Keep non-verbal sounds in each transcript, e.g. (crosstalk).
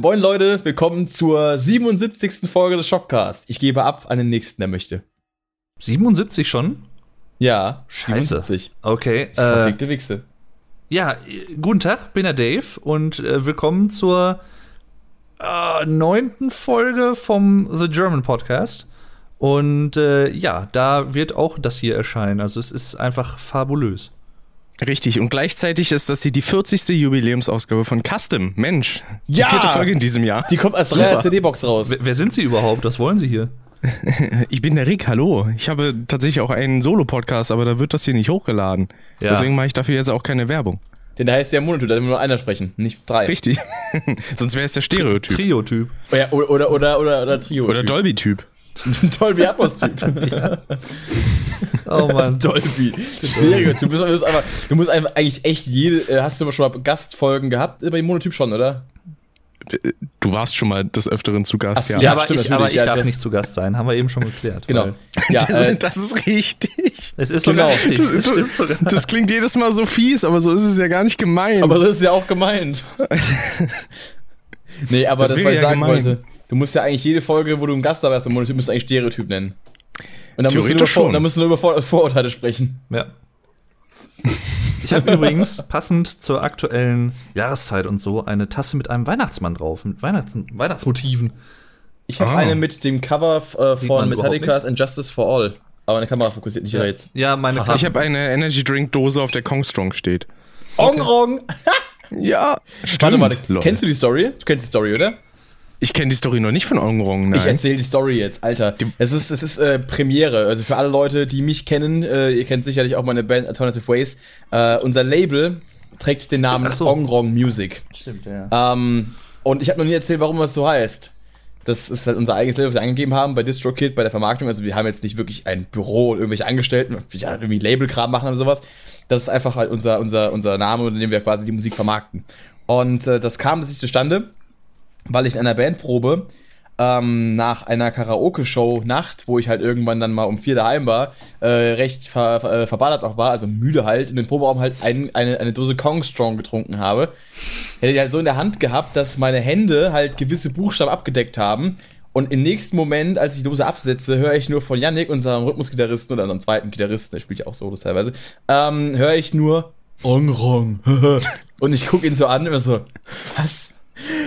Moin Leute, willkommen zur 77. Folge des Shopcast. Ich gebe ab an den nächsten, der möchte. 77 schon? Ja, Scheiße. 77. Okay. Äh, Verfickte Wichse. ja, äh, guten Tag, bin der Dave und äh, willkommen zur äh, neunten Folge vom The German Podcast. Und äh, ja, da wird auch das hier erscheinen. Also es ist einfach fabulös. Richtig, und gleichzeitig ist das hier die 40. Jubiläumsausgabe von Custom. Mensch, Ja! die vierte Folge in diesem Jahr. Die kommt als. 3 CD-Box raus. Wer, wer sind Sie überhaupt? Was wollen Sie hier? (laughs) Ich bin der Rick, hallo. Ich habe tatsächlich auch einen Solo-Podcast, aber da wird das hier nicht hochgeladen. Ja. Deswegen mache ich dafür jetzt auch keine Werbung. Denn da heißt ja Monotyp, da will nur einer sprechen, nicht drei. Richtig. (laughs) Sonst wäre es der Stereotyp. Trio-Typ. Ja, oder, oder, oder, oder, oder Trio. Oder Dolby-Typ. (laughs) Dolby Atmos-Typ. (laughs) Oh Mann. (laughs) Dolby. Du, bist, du, bist einfach, du musst einfach eigentlich echt jede. äh, Hast du schon mal Gastfolgen gehabt bei Monotyp schon, oder? Du warst schon mal des Öfteren zu Gast, Ach so, ja. Ja, Ja, aber stimmt, ich, aber ich ja, darf das- nicht zu Gast sein, haben wir eben schon geklärt. Genau. Ja, das, äh, das ist richtig. Es ist Genau. sogar richtig. Das, Es stimmt sogar. das klingt jedes Mal so fies, aber so ist es ja gar nicht gemein. aber das ist ja auch gemeint. nee, aber Das das, was ich ja sagen gemein. wollte. Du musst ja eigentlich jede Folge, wo du ein Gast dabei hast, im Monotyp, musst du eigentlich Stereotyp nennen. Und dann musst du Theoretisch vor, schon. dann musst du nur über Vor Vorurteile sprechen. Ja. Ich habe übrigens passend zur aktuellen Jahreszeit und so eine Tasse mit einem Weihnachtsmann drauf, mit Weihnachts Weihnachtsmotiven. Ich habe Ah. eine mit dem Cover äh, von Metallica's And Justice for All. Aber eine Kamera fokussiert nicht Ja, jetzt. ja meine ich habe eine Energy Drink Dose, auf der Kong Strong steht. Ong Rong! Ja, stimmt. Warte, warte. Lol. Kennst du die Story? Du kennst die Story, oder? Ich kenne die Story noch nicht von Ongrong, nein. Ich erzähle die Story jetzt, Alter. Es ist, es ist äh, Premiere. Also für alle Leute, die mich kennen, äh, ihr kennt sicherlich auch meine Band Alternative Ways. Äh, unser Label trägt den Namen Ach so. Ong Rong Music. Stimmt, ja. Ähm, und ich habe noch nie erzählt, warum das so heißt. Das ist halt unser eigenes Label, was wir angegeben haben bei DistroKid, bei der Vermarktung. Also wir haben jetzt nicht wirklich ein Büro und irgendwelche Angestellten, die ja, irgendwie Labelkram machen oder sowas. Das ist einfach halt unser, unser, unser Name, unter dem wir quasi die Musik vermarkten. Und äh, das kam sich zustande, weil ich in einer Bandprobe ähm, nach einer Karaoke-Show Nacht, wo ich halt irgendwann dann mal um vier daheim war, äh, recht ver, ver, äh, verballert auch war, also müde halt, in den Proberaum halt ein, eine, eine Dose Kong Strong getrunken habe. Hätte ich halt so in der Hand gehabt, dass meine Hände halt gewisse Buchstaben abgedeckt haben. Und im nächsten Moment, als ich die Dose absetze, höre ich nur von Yannick, unserem Rhythmusgitarristen oder unserem zweiten Gitarristen, der spielt ja auch Solos teilweise, ähm, höre ich nur Ong Rong. (laughs) und ich gucke ihn so an, immer so, was?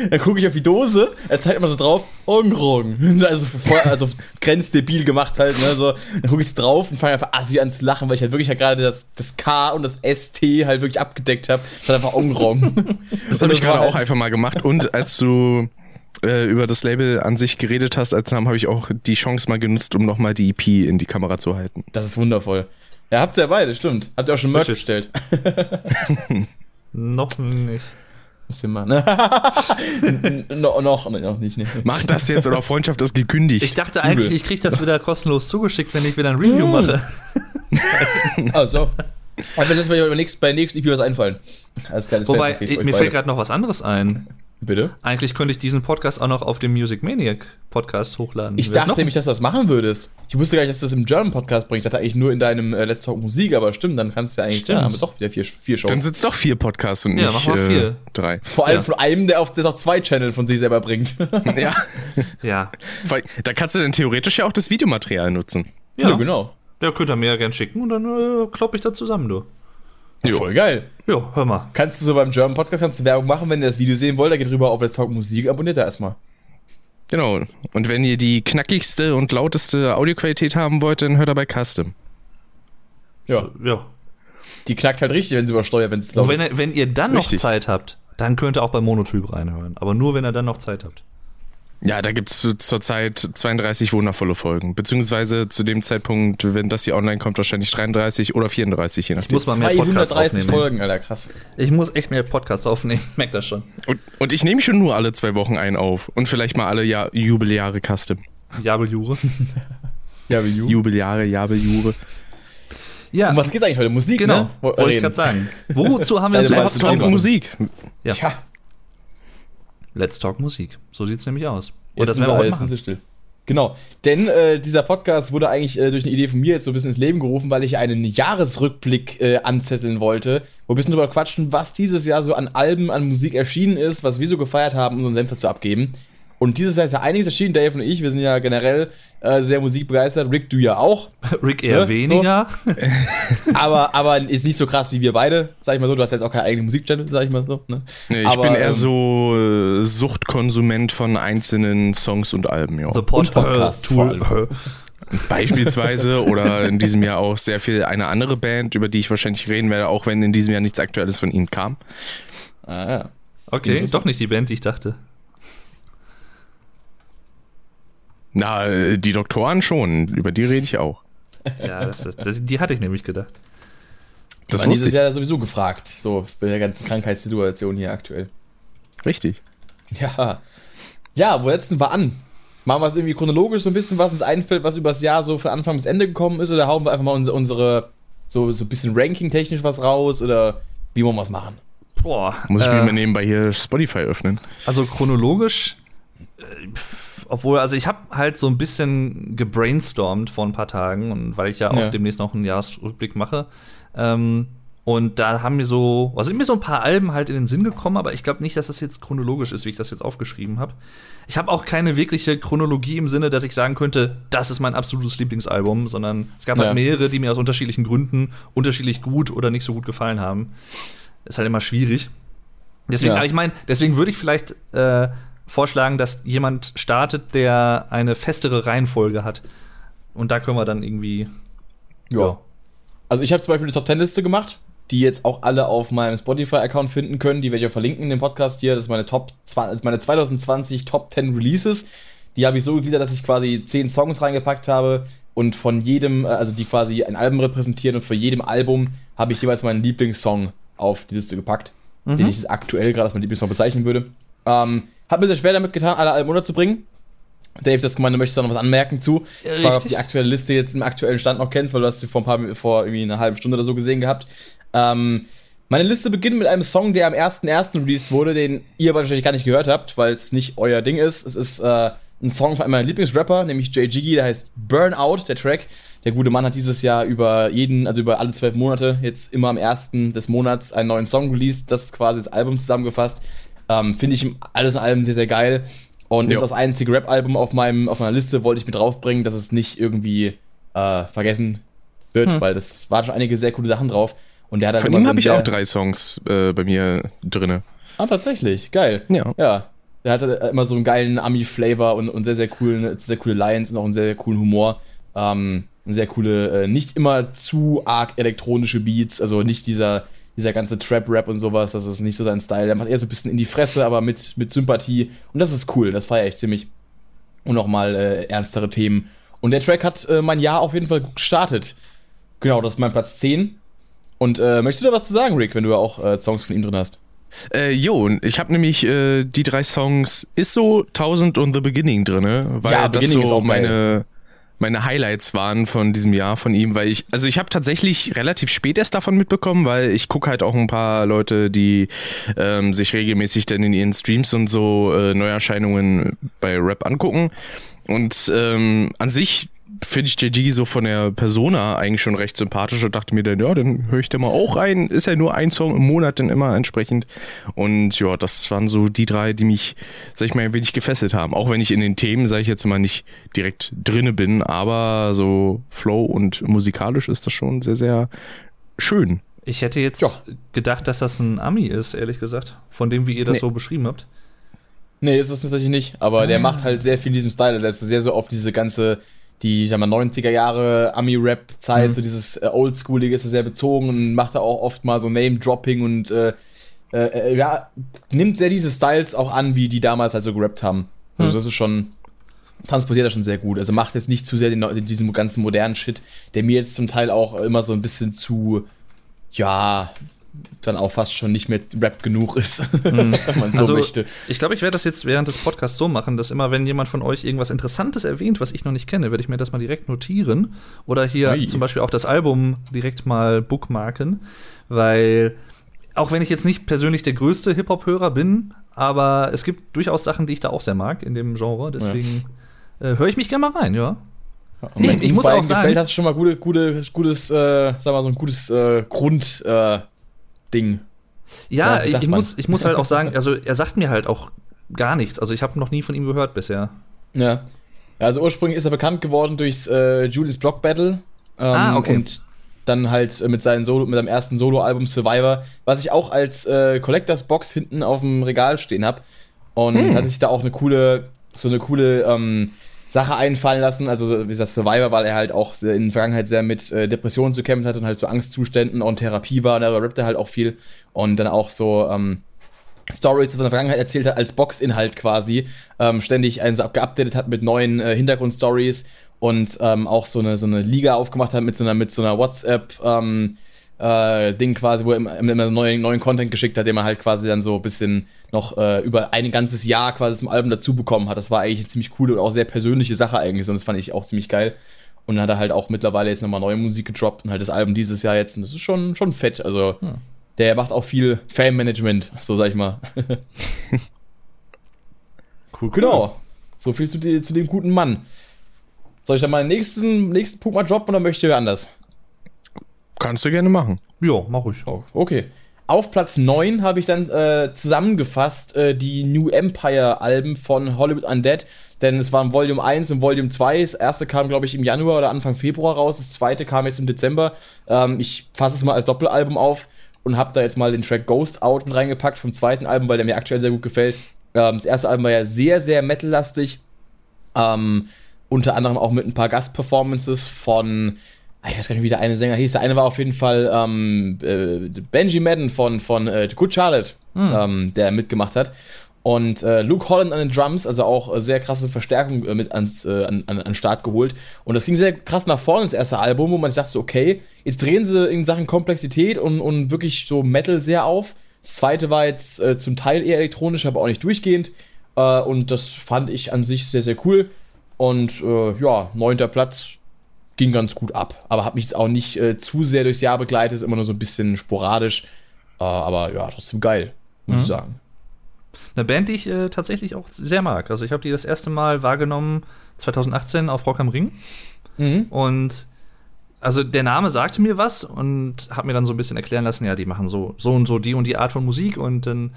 Dann gucke ich auf die Dose, er zeigt immer so drauf, Ong Rong. (laughs) Also, voll, also grenzdebil gemacht halt, ne, so. Dann gucke ich so drauf und fange einfach assi an zu lachen, weil ich halt wirklich ja gerade das, das K und das ST halt wirklich abgedeckt habe. Statt einfach Ong Rong. (laughs) Das habe ich gerade auch halt- einfach mal gemacht. Und als du äh, über das Label an sich geredet hast als Namen, habe ich auch die Chance mal genutzt, um nochmal die EP in die Kamera zu halten. Das ist wundervoll. Ja, habt ihr ja beide, stimmt. Habt ihr auch schon Merch bestellt? (laughs) Noch nicht. Ihr mal, (laughs) ne? no, noch, noch nicht, ne. Mach das jetzt oder Freundschaft ist gekündigt. Ich dachte eigentlich, Übel. ich kriege das wieder kostenlos zugeschickt, wenn ich wieder ein Review mache. Ah, (laughs) so. Aber wenn das mir bei nächsten, bei nächsten EP was einfallen. Wobei, mir beide. fällt gerade noch was anderes ein. Bitte? Eigentlich könnte ich diesen Podcast auch noch auf dem Music Maniac Podcast hochladen. Ich Wär's dachte noch- nämlich, dass du das machen würdest. Ich wusste gar nicht, dass du das im German Podcast bringst. Ich dachte eigentlich nur in deinem äh, Let's Talk Musik, aber stimmt, dann kannst du ja eigentlich Stimmt. dann haben wir doch wieder vier, vier Shows. Dann sind es doch vier Podcasts und Ja, nicht mach mal äh, vier. drei. Vor allem Ja. von einem, der auf das auch zwei Channel von sich selber bringt. (laughs) Ja. (laughs) Ja. Weil Da kannst du dann theoretisch ja auch das Videomaterial nutzen. Ja, ja genau. Der könnt ihr mir ja gern schicken und dann äh, klopp ich da zusammen, du. Jo. Voll geil. Jo, hör mal. Kannst du so beim German Podcast kannst du Werbung machen, wenn ihr das Video sehen wollt, dann geht rüber auf Let's Talk Musik, abonniert da erstmal. Genau. Und wenn ihr die knackigste und lauteste Audioqualität haben wollt, dann hört ihr bei Custom. Ja. Ja. Die knackt halt richtig, wenn sie übersteuert, wenn es Und laut wenn, ist. wenn ihr dann noch Richtig. Zeit habt, dann könnt ihr auch bei Monotyp reinhören. Aber nur, wenn ihr dann noch Zeit habt. Ja, da gibt's zurzeit 32 wundervolle Folgen. Beziehungsweise zu dem Zeitpunkt, wenn das hier online kommt, wahrscheinlich 33 oder 34, je nachdem. muss mal mehr Podcasts 230 aufnehmen. Folgen, Alter, krass. Ich muss echt mehr Podcasts aufnehmen, merkt das schon. Und, und ich nehme schon nur alle zwei Wochen einen auf. Und vielleicht mal alle Jahr, Jubeljahre Custom. Jabeljure. Ja, wie you. Jubeljahre, Jabeljure. Ja, Um was geht's eigentlich heute? Musik, genau, ne? Wo- wollte ich gerade sagen. Wozu haben wir uns überhaupt? Musik. Ja. Ja, Let's Talk Musik. So sieht's nämlich aus. Und jetzt das werden wir heute machen. still. Genau, denn äh, dieser Podcast wurde eigentlich äh, durch eine Idee von mir jetzt so ein bisschen ins Leben gerufen, weil ich einen Jahresrückblick äh, anzetteln wollte, wo wir ein bisschen drüber quatschen, was dieses Jahr so an Alben, an Musik erschienen ist, was wir so gefeiert haben, unseren Senf dazu abgeben. Und dieses Jahr ist ja einiges erschienen, Dave und ich, wir sind ja generell äh, sehr musikbegeistert. Rick, du ja auch. (laughs) Rick eher Ne? weniger. (laughs) aber, aber ist nicht so krass wie wir beide, sag ich mal so. Du hast jetzt auch keinen eigenen Musikchannel, sag ich mal so. Ne? Nee, ich Aber, bin eher ähm, so äh, Suchtkonsument von einzelnen Songs und Alben, ja. The Pod Und Podcasts äh, Tool. (laughs) Beispielsweise oder in diesem Jahr auch sehr viel eine andere Band, über die ich wahrscheinlich reden werde, auch wenn in diesem Jahr nichts Aktuelles von ihnen kam. Ah, ja. Okay, doch nicht die Band, die ich dachte. Na, die Doktoren schon, über die rede ich auch. Ja, das, das, die hatte ich nämlich gedacht. Das Das war dieses. Jahr sowieso gefragt, so bei der ganzen Krankheitssituation hier aktuell. Richtig. Ja. Ja, wo setzen wir an? Machen wir es irgendwie chronologisch so ein bisschen, was uns einfällt, was übers Jahr so von Anfang bis Ende gekommen ist, oder hauen wir einfach mal unsere, unsere so, so ein bisschen ranking-technisch was raus, oder wie wollen wir es machen? Boah. Muss ich äh, mir nebenbei hier Spotify öffnen. Also chronologisch, äh, obwohl, also ich habe halt so ein bisschen gebrainstormt vor ein paar Tagen und weil ich ja auch Ja. demnächst noch einen Jahresrückblick mache. Ähm, und da haben mir so, also sind mir so ein paar Alben halt in den Sinn gekommen, aber ich glaube nicht, dass das jetzt chronologisch ist, wie ich das jetzt aufgeschrieben habe. Ich habe auch keine wirkliche Chronologie im Sinne, dass ich sagen könnte, das ist mein absolutes Lieblingsalbum, sondern es gab Ja. halt mehrere, die mir aus unterschiedlichen Gründen unterschiedlich gut oder nicht so gut gefallen haben. Ist halt immer schwierig. Deswegen, Ja. aber ich meine, deswegen würde ich vielleicht äh, vorschlagen, dass jemand startet, der eine festere Reihenfolge hat. Und da können wir dann irgendwie. Ja. Also ich habe zum Beispiel eine Top-10-Liste gemacht, die jetzt auch alle auf meinem Spotify-Account finden können. Die werde ich auch verlinken in dem Podcast hier. Das ist meine Top 20, meine 2020 Top 10 Releases. Die habe ich so gegliedert, dass ich quasi 10 Songs reingepackt habe und von jedem, äh, also die quasi ein Album repräsentieren und für jedem Album habe ich jeweils meinen Lieblingssong auf die Liste gepackt, den ich jetzt aktuell gerade als mein Lieblingssong bezeichnen würde. Ähm, hat mir sehr schwer damit getan, alle Alben unterzubringen. Dave, das du möchtest da noch was anmerken zu. Ja, Ich frage, ob die aktuelle Liste jetzt im aktuellen Stand noch kennst, weil du hast sie vor ein paar vor irgendwie einer halben Stunde oder so gesehen gehabt. Ähm, meine Liste beginnt mit einem Song, der am 1.1. released wurde, den ihr wahrscheinlich gar nicht gehört habt, weil es nicht euer Ding ist. Es ist äh, ein Song von einem meiner Lieblingsrapper, nämlich Jay Jiggy, der heißt Burnout, der Track. Der gute Mann hat dieses Jahr über jeden, also über alle zwölf Monate, jetzt immer am 1. des Monats einen neuen Song released. Das ist quasi das Album zusammengefasst. Ähm, Finde ich alles in allem sehr, sehr geil. Und Jo. ist das einzige Rap-Album auf, meinem- auf meiner Liste, wollte ich mit draufbringen, dass es nicht irgendwie äh, vergessen wird, Hm. weil das waren schon einige sehr coole Sachen drauf. Und der hat halt Von ihm so habe ich auch drei Songs äh, bei mir drinne. Ah, tatsächlich. Geil. Ja. Ja. Der hatte immer so einen geilen Ami-Flavor und, und sehr, sehr coolen, sehr coole Lines und auch einen sehr, sehr coolen Humor. Ähm, sehr coole, äh, nicht immer zu arg elektronische Beats, also nicht dieser, dieser ganze Trap-Rap und sowas, das ist nicht so sein Style. Der macht eher so ein bisschen in die Fresse, aber mit, mit Sympathie. Und das ist cool, das feiere ich ziemlich. Und auch mal äh, ernstere Themen. Und der Track hat äh, mein Jahr auf jeden Fall gut gestartet. Genau, das ist mein Platz 10. Und äh, möchtest du da was zu sagen, Rick, wenn du ja auch äh, Songs von ihm drin hast? Äh, jo, und ich habe nämlich äh, die drei Songs Ist so 1000 und The Beginning drinne, weil Ja, das Beginning so auch meine meine Highlights waren von diesem Jahr von ihm, weil ich also ich habe tatsächlich relativ spät erst davon mitbekommen, weil ich gucke halt auch ein paar Leute, die ähm, sich regelmäßig dann in ihren Streams und so äh, Neuerscheinungen bei Rap angucken. Und ähm, an sich finde ich JG so von der Persona eigentlich schon recht sympathisch und dachte mir dann, ja, dann höre ich da mal auch rein. Ist ja nur ein Song im Monat dann immer entsprechend. Und ja, das waren so die drei, die mich, sag ich mal, ein wenig gefesselt haben. Auch wenn ich in den Themen, sage ich jetzt mal, nicht direkt drinne bin, aber so Flow und musikalisch ist das schon sehr, sehr schön. Ich hätte jetzt Ja. gedacht, dass das ein Ami ist, ehrlich gesagt. Von dem, wie ihr das Nee. so beschrieben habt. Nee, ist es tatsächlich nicht. Aber der macht halt sehr viel in diesem Style. Der ist sehr so auf diese ganze, die, ich sag mal, 90er Jahre Ami-Rap-Zeit, Mhm. so dieses äh, Oldschoolige ist er sehr bezogen und macht da auch oft mal so Name-Dropping und äh, äh, äh, ja, nimmt sehr diese Styles auch an, wie die damals halt so gerappt haben. Also Mhm. das ist schon, transportiert er schon sehr gut. Also macht jetzt nicht zu sehr den, den, diesen ganzen modernen Shit, der mir jetzt zum Teil auch immer so ein bisschen zu, ja, dann auch fast schon nicht mehr Rap genug ist, (laughs) wenn man so Also, möchte. Ich glaube, ich werde das jetzt während des Podcasts so machen, dass immer, wenn jemand von euch irgendwas Interessantes erwähnt, was ich noch nicht kenne, werde ich mir das mal direkt notieren. Oder hier Ui. zum Beispiel auch das Album direkt mal bookmarken. Weil, auch wenn ich jetzt nicht persönlich der größte Hip-Hop-Hörer bin, aber es gibt durchaus Sachen, die ich da auch sehr mag in dem Genre. Deswegen äh, höre ich mich gerne mal rein, ja. Und wenn ich muss auch sagen, gefällt, hast du schon mal gute, gute, gutes, äh, sag mal so ein gutes äh, Grund äh, Ding. Ja, ja ich, ich muss, ich muss halt auch sagen, (laughs) also er sagt mir halt auch gar nichts. Also ich habe noch nie von ihm gehört bisher. Ja. Also ursprünglich ist er bekannt geworden durchs äh, Julius Block Battle. Ähm, ah, okay. Und dann halt mit, seinen Solo, mit seinem ersten Soloalbum Survivor, was ich auch als äh, Collectors Box hinten auf dem Regal stehen habe. Und hm. hat sich da auch eine coole, so eine coole ähm, Sache einfallen lassen. Also, wie gesagt, Survivor, weil er halt auch in der Vergangenheit sehr mit äh, Depressionen zu kämpfen hat und halt so Angstzuständen und Therapie war. Und da rappt er halt auch viel. Und dann auch so, ähm, Stories aus seiner Vergangenheit erzählt hat, als Boxinhalt quasi, ähm, ständig einen so geupdatet hat mit neuen äh, Hintergrundstories und ähm, auch so eine, so eine Liga aufgemacht hat mit so einer, mit so einer WhatsApp, ähm, äh, Ding quasi, wo er immer, immer neuen, neuen Content geschickt hat, den man halt quasi dann so ein bisschen noch äh, über ein ganzes Jahr quasi zum Album dazu bekommen hat. Das war eigentlich eine ziemlich coole und auch sehr persönliche Sache eigentlich und das fand ich auch ziemlich geil. Und dann hat er halt auch mittlerweile jetzt nochmal neue Musik gedroppt und halt das Album dieses Jahr jetzt und das ist schon, schon fett. Also hm. der macht auch viel Fan-Management, so sag ich mal. (laughs) cool, Genau. So viel zu, die, zu dem guten Mann. Soll ich dann mal den nächsten, nächsten Punkt mal droppen oder möchte ihr anders? Kannst du gerne machen. Ja, mach ich. Oh, okay. Auf Platz 9 habe ich dann äh, zusammengefasst äh, die New Empire-Alben von Hollywood Undead. Denn es waren Volume 1 und Volume 2. Das erste kam, glaube ich, im Januar oder Anfang Februar raus. Das zweite kam jetzt im Dezember. Ähm, ich fasse es mal als Doppelalbum auf und habe da jetzt mal den Track Ghost Out mit reingepackt vom zweiten Album, weil der mir aktuell sehr gut gefällt. Ähm, das erste Album war ja sehr, sehr metal-lastig. Ähm, unter anderem auch mit ein paar Gastperformances von ich weiß gar nicht, wie der eine Sänger hieß. Der eine war auf jeden Fall ähm, äh, Benji Madden von, von äh, Good Charlotte, hm. ähm, der mitgemacht hat. Und äh, Luke Holland an den Drums, also auch äh, sehr krasse Verstärkung äh, mit ans, äh, an, an, an Start geholt. Und das ging sehr krass nach vorne ins erste Album, wo man sich dachte, okay, jetzt drehen sie in Sachen Komplexität und, und wirklich so Metal sehr auf. Das zweite war jetzt zum Teil eher elektronisch, aber auch nicht durchgehend. Und das fand ich an sich sehr, sehr cool. Und ja, neunter Platz ging ganz gut ab. Aber hat mich jetzt auch nicht äh, zu sehr durchs Jahr begleitet, ist immer nur so ein bisschen sporadisch. Äh, aber ja, trotzdem geil, muss mhm. ich sagen. Eine Band, die ich äh, tatsächlich auch sehr mag. Also ich habe die das erste Mal wahrgenommen 2018 auf Rock am Ring. Mhm. Und also der Name sagte mir was und hat mir dann so ein bisschen erklären lassen, ja, die machen so, so und so die und die Art von Musik und dann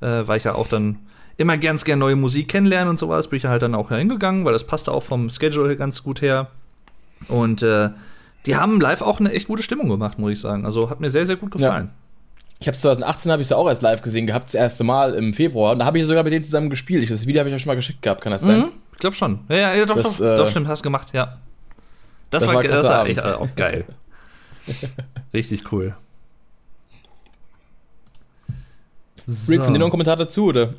äh, war ich ja auch dann immer ganz gern neue Musik kennenlernen und sowas, bin ich halt dann auch hingegangen, weil das passte auch vom Schedule ganz gut her. Und äh, die haben live auch eine echt gute Stimmung gemacht, muss ich sagen. Also hat mir sehr, sehr gut gefallen. Ja. Ich habe 2018 habe ich sie auch erst live gesehen gehabt, das erste Mal im Februar. Und da habe ich sogar mit denen zusammen gespielt. Ich, das Video habe ich ja schon mal geschickt gehabt, kann das sein? Mhm, ich glaube schon. Ja, ja, ja doch, das, doch, äh, doch, stimmt, hast gemacht, ja. Das, das war, das war echt auch (laughs) geil. Richtig cool. So. Rick, von dir noch einen Kommentar dazu, oder?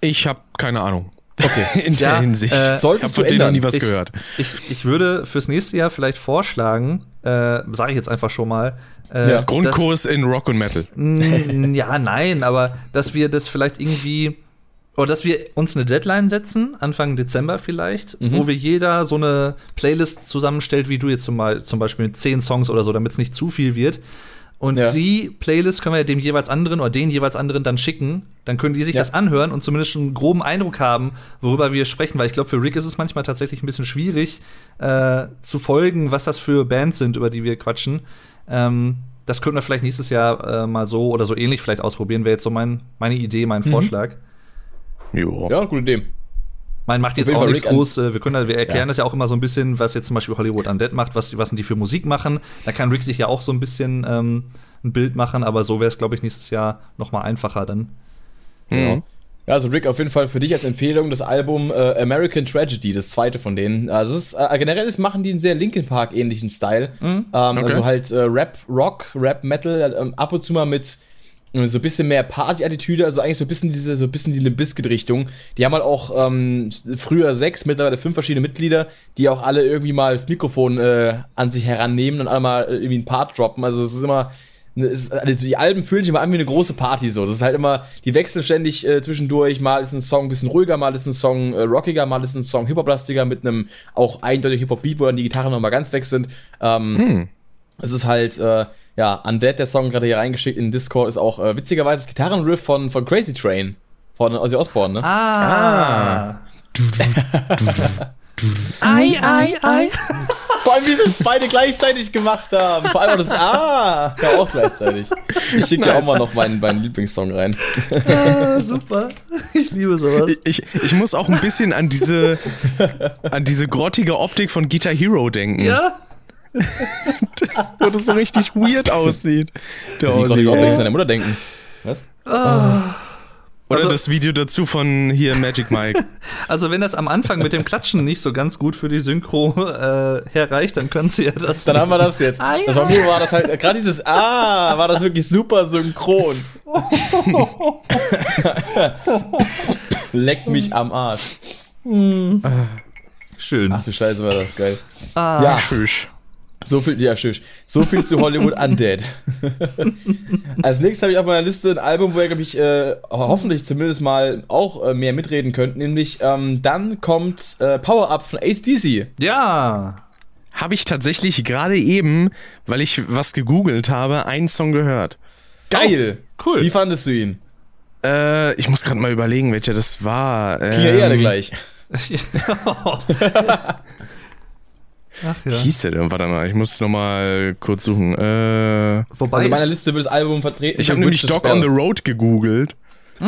ich habe keine Ahnung. Okay. (laughs) In der ja, Hinsicht. Äh, Solltest ich habe von noch nie was ich, gehört. Ich, ich würde fürs nächste Jahr vielleicht vorschlagen, äh, sage ich jetzt einfach schon mal. Äh, ja. Grundkurs dass, in Rock und Metal. ja, nein, aber dass wir das vielleicht irgendwie oder dass wir uns eine Deadline setzen, Anfang Dezember vielleicht, mhm. wo wir jeder so eine Playlist zusammenstellt, wie du jetzt zum, zum Beispiel mit zehn Songs oder so, damit es nicht zu viel wird. Und ja. die Playlist können wir dem jeweils anderen oder den jeweils anderen dann schicken. Dann können die sich ja. das anhören und zumindest schon einen groben Eindruck haben, worüber wir sprechen. Weil ich glaube, für Rick ist es manchmal tatsächlich ein bisschen schwierig äh, zu folgen, was das für Bands sind, über die wir quatschen. Ähm, das könnten wir vielleicht nächstes Jahr äh, mal so oder so ähnlich vielleicht ausprobieren. Wäre jetzt so mein, meine Idee, mein mhm. Vorschlag. Jo. Ja, gute Idee. Man macht jetzt auch nichts groß. Äh, wir, können, wir erklären ja. das ja auch immer so ein bisschen, was jetzt zum Beispiel Hollywood Undead macht, was, was die für Musik machen. Da kann Rick sich ja auch so ein bisschen ähm, ein Bild machen, aber so wäre es, glaube ich, nächstes Jahr noch mal einfacher dann. Mhm. Genau. Ja, also Rick, auf jeden Fall für dich als Empfehlung das Album äh, American Tragedy, das zweite von denen. Also ist, äh, generell ist, machen die einen sehr Linkin Park ähnlichen Style. Mhm. Ähm, okay. Also halt äh, Rap, Rock, Rap, Metal, ähm, ab und zu mal mit so ein bisschen mehr Party-Attitüde, also eigentlich so ein bisschen diese, so ein bisschen die Limbiskit-Richtung. Die haben halt auch ähm, früher sechs, mittlerweile fünf verschiedene Mitglieder, die auch alle irgendwie mal das Mikrofon äh, an sich herannehmen und alle mal irgendwie einen Part droppen. Also es ist immer, ist, also die Alben fühlen sich immer an wie eine große Party so. Das ist halt immer, die wechseln ständig äh, zwischendurch. Mal ist ein Song ein bisschen ruhiger, mal ist ein Song äh, rockiger, mal ist ein Song hip-hop-lastiger mit einem auch eindeutig Hip-Hop-Beat, wo dann die Gitarren nochmal ganz weg sind. Ähm, hm. Es ist halt, äh, ja, Undead, der Song gerade hier reingeschickt in Discord, ist auch äh, witzigerweise das Gitarrenriff von, von Crazy Train. Von Ozzy Osbourne, ne? Ah. ah. Ei, ei, ei. Vor allem, wie sie es beide gleichzeitig gemacht haben. Vor allem auch das Ah, (laughs) ja auch gleichzeitig. Ich schicke dir auch Nice. mal noch meinen, meinen Lieblingssong rein. Ah, super. Ich liebe sowas. Ich, ich muss auch ein bisschen an diese, an diese grottige Optik von Guitar Hero denken. Ja, (laughs) Wo das so richtig weird aussieht. Der Ich Ozzy. ich auch an deine Mutter denken. Was? Oder Also- das Video dazu von hier Magic Mike. (laughs) also wenn das am Anfang mit dem Klatschen nicht so ganz gut für die Synchro äh, herreicht, dann können sie ja das. Dann haben wir das jetzt. Ei, Das war mir war das halt, gerade dieses Ah, war das wirklich super synchron. (laughs) Leck mich am Arsch. Schön. Ach du Scheiße, war das geil. ah, Ja, Fisch. So viel, ja, tschüss. So viel zu Hollywood (laughs) Undead. Als nächstes habe ich auf meiner Liste ein Album, wo ihr, glaube ich, äh, hoffentlich zumindest mal auch äh, mehr mitreden könnt. Nämlich, ähm, dann kommt äh, Power Up von Ace DC. Ja. Habe ich tatsächlich gerade eben, weil ich was gegoogelt habe, einen Song gehört. Geil. cool. Wie fandest du ihn? Äh, ich muss gerade mal überlegen, welcher das war. Ja Ähm, alle gleich. (laughs) (laughs) Ach Wie ja. hieß der denn? Warte mal, ich muss noch mal kurz suchen. Äh, Wobei Also meine es- Liste wird das Album vertreten. ich habe von nämlich Dog on the. Road gegoogelt. (laughs)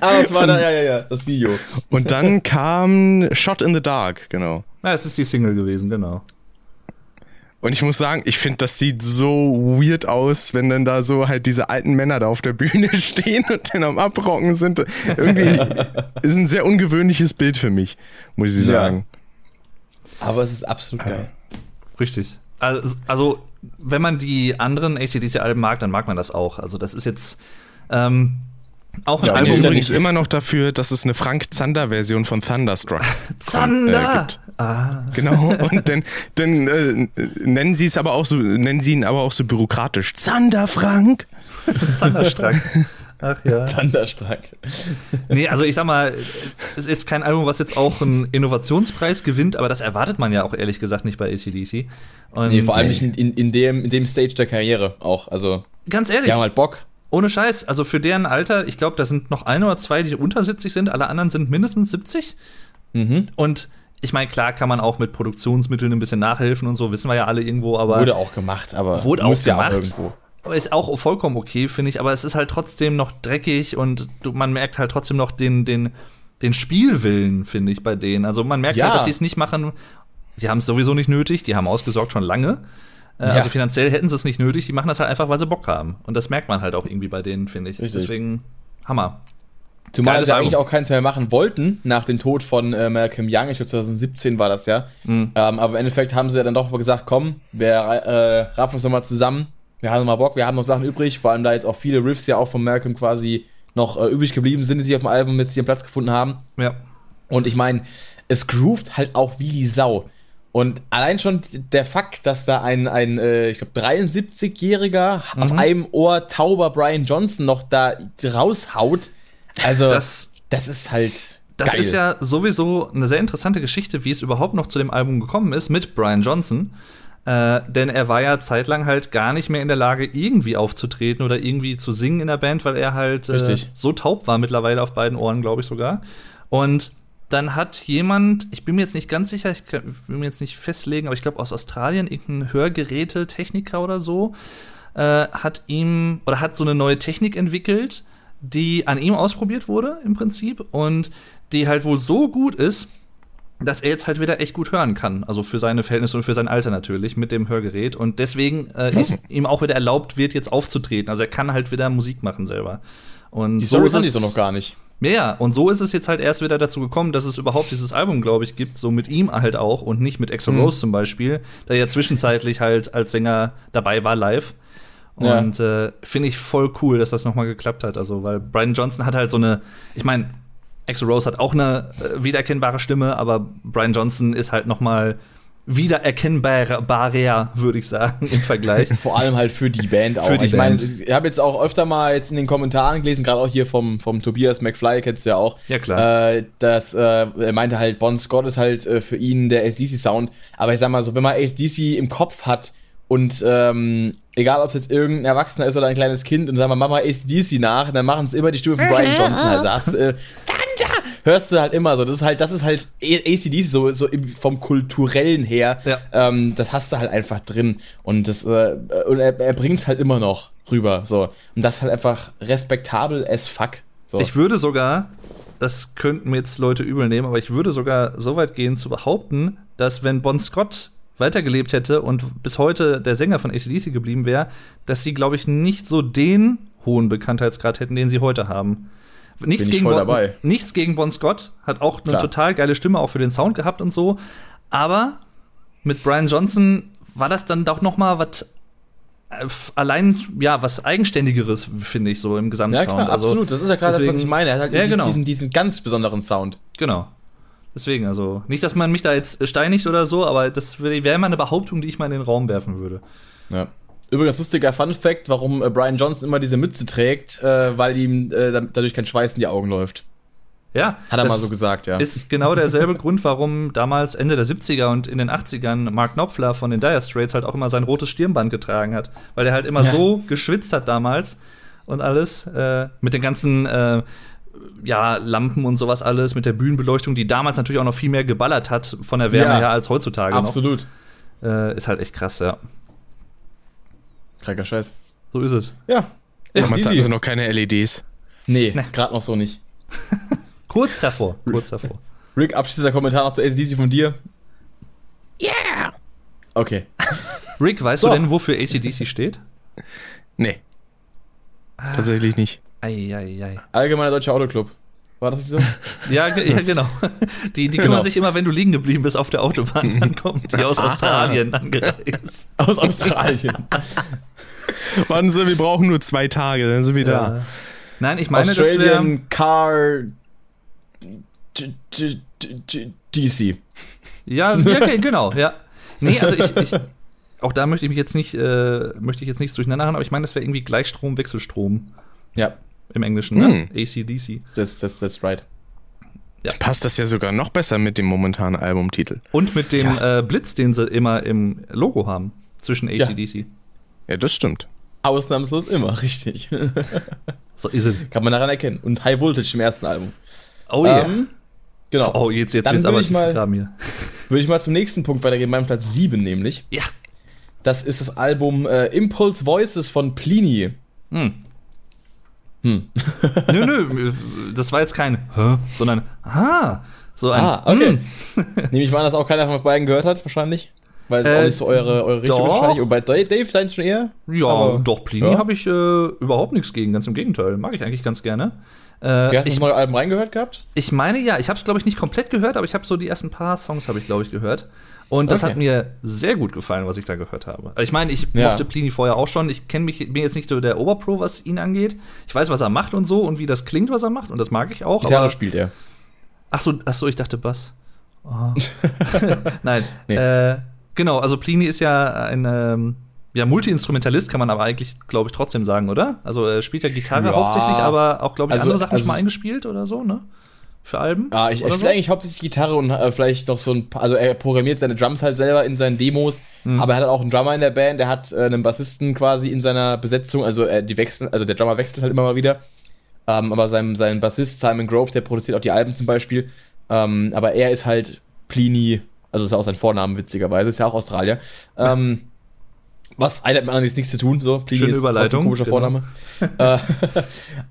Ah, das war da, ja, ja, ja, das Video. Und dann kam Shot in the Dark, genau. Ja, es ist die Single gewesen, genau. Und ich muss sagen, ich finde, das sieht so weird aus, wenn dann da so halt diese alten Männer da auf der Bühne (laughs) stehen und dann am Abrocken sind. Irgendwie (laughs) ist ein sehr ungewöhnliches Bild für mich, muss ich Ja. sagen. Aber es ist absolut geil. Richtig. Also, also wenn man die anderen ACDC-Alben mag, dann mag man das auch. Also, das ist jetzt ähm, auch ein Ja, Ich bin Album. nee, übrigens immer noch dafür, dass es eine Frank Zander-Version von Thunderstruck (laughs) Zander! äh, gibt. ah, Genau. Und dann, dann äh, nennen sie es aber auch so, nennen sie ihn aber auch so bürokratisch. Zander Frank. Zanderstrack. (laughs) Ach ja. (laughs) Thunderstruck. Nee, also ich sag mal, ist jetzt kein Album, was jetzt auch einen Innovationspreis gewinnt, aber das erwartet man ja auch ehrlich gesagt nicht bei ACDC. Und Nee, vor allem nicht in, in, in, dem, in dem Stage der Karriere auch. Also, Ganz ehrlich, die haben halt Bock. ohne Scheiß, also für deren Alter, ich glaube, da sind noch ein oder zwei, die unter 70 sind, alle anderen sind mindestens 70. Mhm. Und ich meine, klar kann man auch mit Produktionsmitteln ein bisschen nachhelfen und so, wissen wir ja alle irgendwo, aber Wurde auch gemacht, aber Wurde muss auch ja gemacht. auch irgendwo. Ist auch vollkommen okay, finde ich, aber es ist halt trotzdem noch dreckig und man merkt halt trotzdem noch den, den, den Spielwillen, finde ich, bei denen. Also man merkt Ja. halt, dass sie es nicht machen. Sie haben es sowieso nicht nötig, die haben ausgesorgt schon lange. Äh, Ja. Also finanziell hätten sie es nicht nötig, die machen das halt einfach, weil sie Bock haben. Und das merkt man halt auch irgendwie bei denen, finde ich. Richtig. Deswegen Hammer. Zumal Geiles sie eigentlich auch keins mehr machen wollten, nach dem Tod von äh, Malcolm Young, ich glaube 2017 war das ja. Mhm. Ähm, aber im Endeffekt haben sie ja dann doch mal gesagt, komm, wir äh, raffen uns nochmal zusammen, wir haben noch mal Bock, wir haben noch Sachen übrig, vor allem da jetzt auch viele Riffs ja auch von Malcolm quasi noch äh, übrig geblieben sind, die sich auf dem Album jetzt ihren Platz gefunden haben. Ja. Und ich meine, es groovt halt auch wie die Sau. Und allein schon der Fakt, dass da ein, ein äh, ich glaube, 73-jähriger auf einem Ohr tauber Brian Johnson noch da raushaut, also das, Das, ist halt das geil. ist ja sowieso eine sehr interessante Geschichte, wie es überhaupt noch zu dem Album gekommen ist mit Brian Johnson. Äh, denn er war ja zeitlang halt gar nicht mehr in der Lage, irgendwie aufzutreten oder irgendwie zu singen in der Band, weil er halt äh, so taub war mittlerweile auf beiden Ohren, glaube ich sogar. Und dann hat jemand, ich bin mir jetzt nicht ganz sicher, ich kann, will mir jetzt nicht festlegen, aber ich glaube aus Australien, irgendein Hörgerätetechniker oder so, äh, hat ihm oder hat so eine neue Technik entwickelt, die an ihm ausprobiert wurde im Prinzip und die halt wohl so gut ist, dass er jetzt halt wieder echt gut hören kann. Also für seine Verhältnisse und für sein Alter natürlich mit dem Hörgerät. Und deswegen äh, ist (laughs) ihm auch wieder erlaubt wird, jetzt aufzutreten. Also er kann halt wieder Musik machen selber. Und die Story ist kann es- so noch gar nicht. ja, ja, und so ist es jetzt halt erst wieder dazu gekommen, dass es überhaupt dieses Album, glaube ich, gibt, so mit ihm halt auch und nicht mit Exo Mhm. Rose zum Beispiel, der ja zwischenzeitlich halt als Sänger dabei war live. Ja. Und äh, finde ich voll cool, dass das nochmal geklappt hat. Also, weil Brian Johnson hat halt so eine, ich meine, Exo Rose hat auch eine äh, wiedererkennbare Stimme, aber Brian Johnson ist halt nochmal wiedererkennbarer, würde ich sagen, im Vergleich. (laughs) Vor allem halt für die Band auch. Für die ich meine, ich habe jetzt auch öfter mal jetzt in den Kommentaren gelesen, gerade auch hier vom, vom Tobias McFly, kennst du ja auch. Ja, klar. Äh, dass, äh, er meinte halt, Bon Scott ist halt äh, für ihn der ACDC-Sound. Aber ich sag mal so, wenn man ACDC im Kopf hat und ähm, egal ob es jetzt irgendein Erwachsener ist oder ein kleines Kind und sagen wir, mach mal ACDC nach, dann machen es immer die Stimme von Brian Johnson. Also hast, äh, (laughs) hörst du halt immer so. Das ist halt, das ist halt ACDC so, so vom kulturellen her. Ja. Ähm, das hast du halt einfach drin. Und das, äh, und er, er bringt halt immer noch rüber. So. Und das halt einfach respektabel as fuck. So. Ich würde sogar, das könnten mir jetzt Leute übel nehmen, aber ich würde sogar so weit gehen zu behaupten, dass wenn Bon Scott weitergelebt hätte und bis heute der Sänger von ACDC geblieben wäre, dass sie, glaube ich, nicht so den hohen Bekanntheitsgrad hätten, den sie heute haben. Nichts ich gegen, voll bon, dabei. nichts gegen Bon Scott, hat auch eine Klar. total geile Stimme, auch für den Sound gehabt und so. Aber mit Brian Johnson war das dann doch noch mal was äh, allein, ja, was Eigenständigeres, finde ich, so im ja, Gesamtsound. klar, Also, absolut. Das ist ja gerade das, was ich meine. Er hat halt Ja, diesen, genau. diesen, diesen ganz besonderen Sound. Genau. Deswegen, also, nicht, dass man mich da jetzt steinigt oder so, aber das wär- wäre mal eine Behauptung, die ich mal in den Raum werfen würde. Ja. Übrigens, lustiger Fun Fact, warum äh, Brian Johnson immer diese Mütze trägt, äh, weil ihm äh, da- dadurch kein Schweiß in die Augen läuft. Ja. Hat er mal so gesagt, ja. Ist genau derselbe (laughs) Grund, warum damals Ende der 70er und in den 80ern Mark Knopfler von den Dire Straits halt auch immer sein rotes Stirnband getragen hat. Weil er halt immer Ja. so geschwitzt hat damals und alles. Äh, mit den ganzen äh, ja, Lampen und sowas alles, mit der Bühnenbeleuchtung, die damals natürlich auch noch viel mehr geballert hat von der Wärme Ja. her als heutzutage Absolut. noch. Äh, ist halt echt krass, ja. Kranker Scheiß. So ist es. Ja. Damals Easy. hatten sie noch keine LEDs. Nee, gerade noch so nicht. (laughs) Kurz davor, kurz davor. Rick, abschließender Kommentar noch zu ACDC von dir. Yeah! Okay. (laughs) Rick, weißt So. du denn, wofür ACDC steht? Nee. Tatsächlich nicht. Eieiei. Allgemeiner Deutscher Autoclub. War das nicht so? (laughs) Ja, ja, genau. Die, die kümmern Genau. sich immer, wenn du liegen geblieben bist auf der Autobahn, dann kommt die aus Australien angereist. Aus Australien. (laughs) Warten Sie, wir brauchen nur zwei Tage, dann sind wir da. Ja. Nein, ich meine, das wäre. Australian Car G- G- G- DC. Ja, ja okay, (laughs) genau, ja. Nee, also ich, ich. Auch da möchte ich mich jetzt nicht, äh, möchte ich jetzt nichts durcheinander haben, aber ich meine, das wäre irgendwie Gleichstrom, Wechselstrom Ja, im Englischen, ne? Hm. ACDC. das, das, that's right. Passt das ja sogar noch besser mit dem momentanen Albumtitel. Und mit dem äh, Blitz, den sie immer im Logo haben, zwischen ACDC. Ja, das stimmt. Ausnahmslos immer, (laughs) richtig. So ist es. Kann man daran erkennen. Und High Voltage im ersten Album. Oh ja. Ähm, genau. oh, jetzt, jetzt wird's aber ich mal- gegraben hier. Würde ich mal zum nächsten Punkt weitergehen, meinem Platz 7 nämlich. Ja. Das ist das Album äh, Impulse Voices von Plini. Hm. Hm. nö, nö, das war jetzt kein Hä? sondern Ah, so ein Ah, okay. hm. (laughs) Nehme ich mal an, dass auch keiner von euch beiden gehört hat, wahrscheinlich. Weil es Äh, auch nicht so eure, eure Richtung doch. ist wahrscheinlich. Und bei Dave, deins schon eher? Ja, Aber- doch, Plini ja. habe ich äh, überhaupt nichts gegen, ganz im Gegenteil. Mag ich eigentlich ganz gerne. Äh, Wie hast du ich, das neue Album reingehört gehabt? ich meine ja, ich habe es, glaube ich, nicht komplett gehört, aber ich habe so die ersten paar Songs, habe ich, glaube ich, gehört. Und das Okay. hat mir sehr gut gefallen, was ich da gehört habe. Also ich meine, ich Ja. mochte Plini vorher auch schon. Ich kenne mich, bin jetzt nicht so der Oberpro, was ihn angeht. Ich weiß, was er macht und so und wie das klingt, was er macht. Und das mag ich auch. Gitarre aber- spielt er. Ach so, ach so, ich dachte Bass. Oh. (laughs) (laughs) Nein. Nee. Äh, genau, also Plini ist ja ein ähm, ja, Multi-Instrumentalist, kann man aber eigentlich, glaube ich, trotzdem sagen, oder? Also er spielt ja Gitarre Ja. hauptsächlich, aber auch, glaube ich, Also- andere Sachen also- schon mal eingespielt oder so, ne? Für Alben? Ah, ich, ich spiele eigentlich hauptsächlich Gitarre und äh, vielleicht noch so ein paar, also er programmiert seine Drums halt selber in seinen Demos, Mhm. aber er hat auch einen Drummer in der Band, der hat äh, einen Bassisten quasi in seiner Besetzung, also äh, die wechseln, also der Drummer wechselt halt immer mal wieder. Ähm, aber sein, sein Bassist Simon Grove, der produziert auch die Alben zum Beispiel. Ähm, aber er ist halt Plini, also ist ja auch sein Vornamen witzigerweise, ist ja auch Australier. Ähm, was eine hat mit anderem nichts zu tun, so. Plini Schöne ist Überleitung, ein komischer genau. Vorname. (laughs) äh,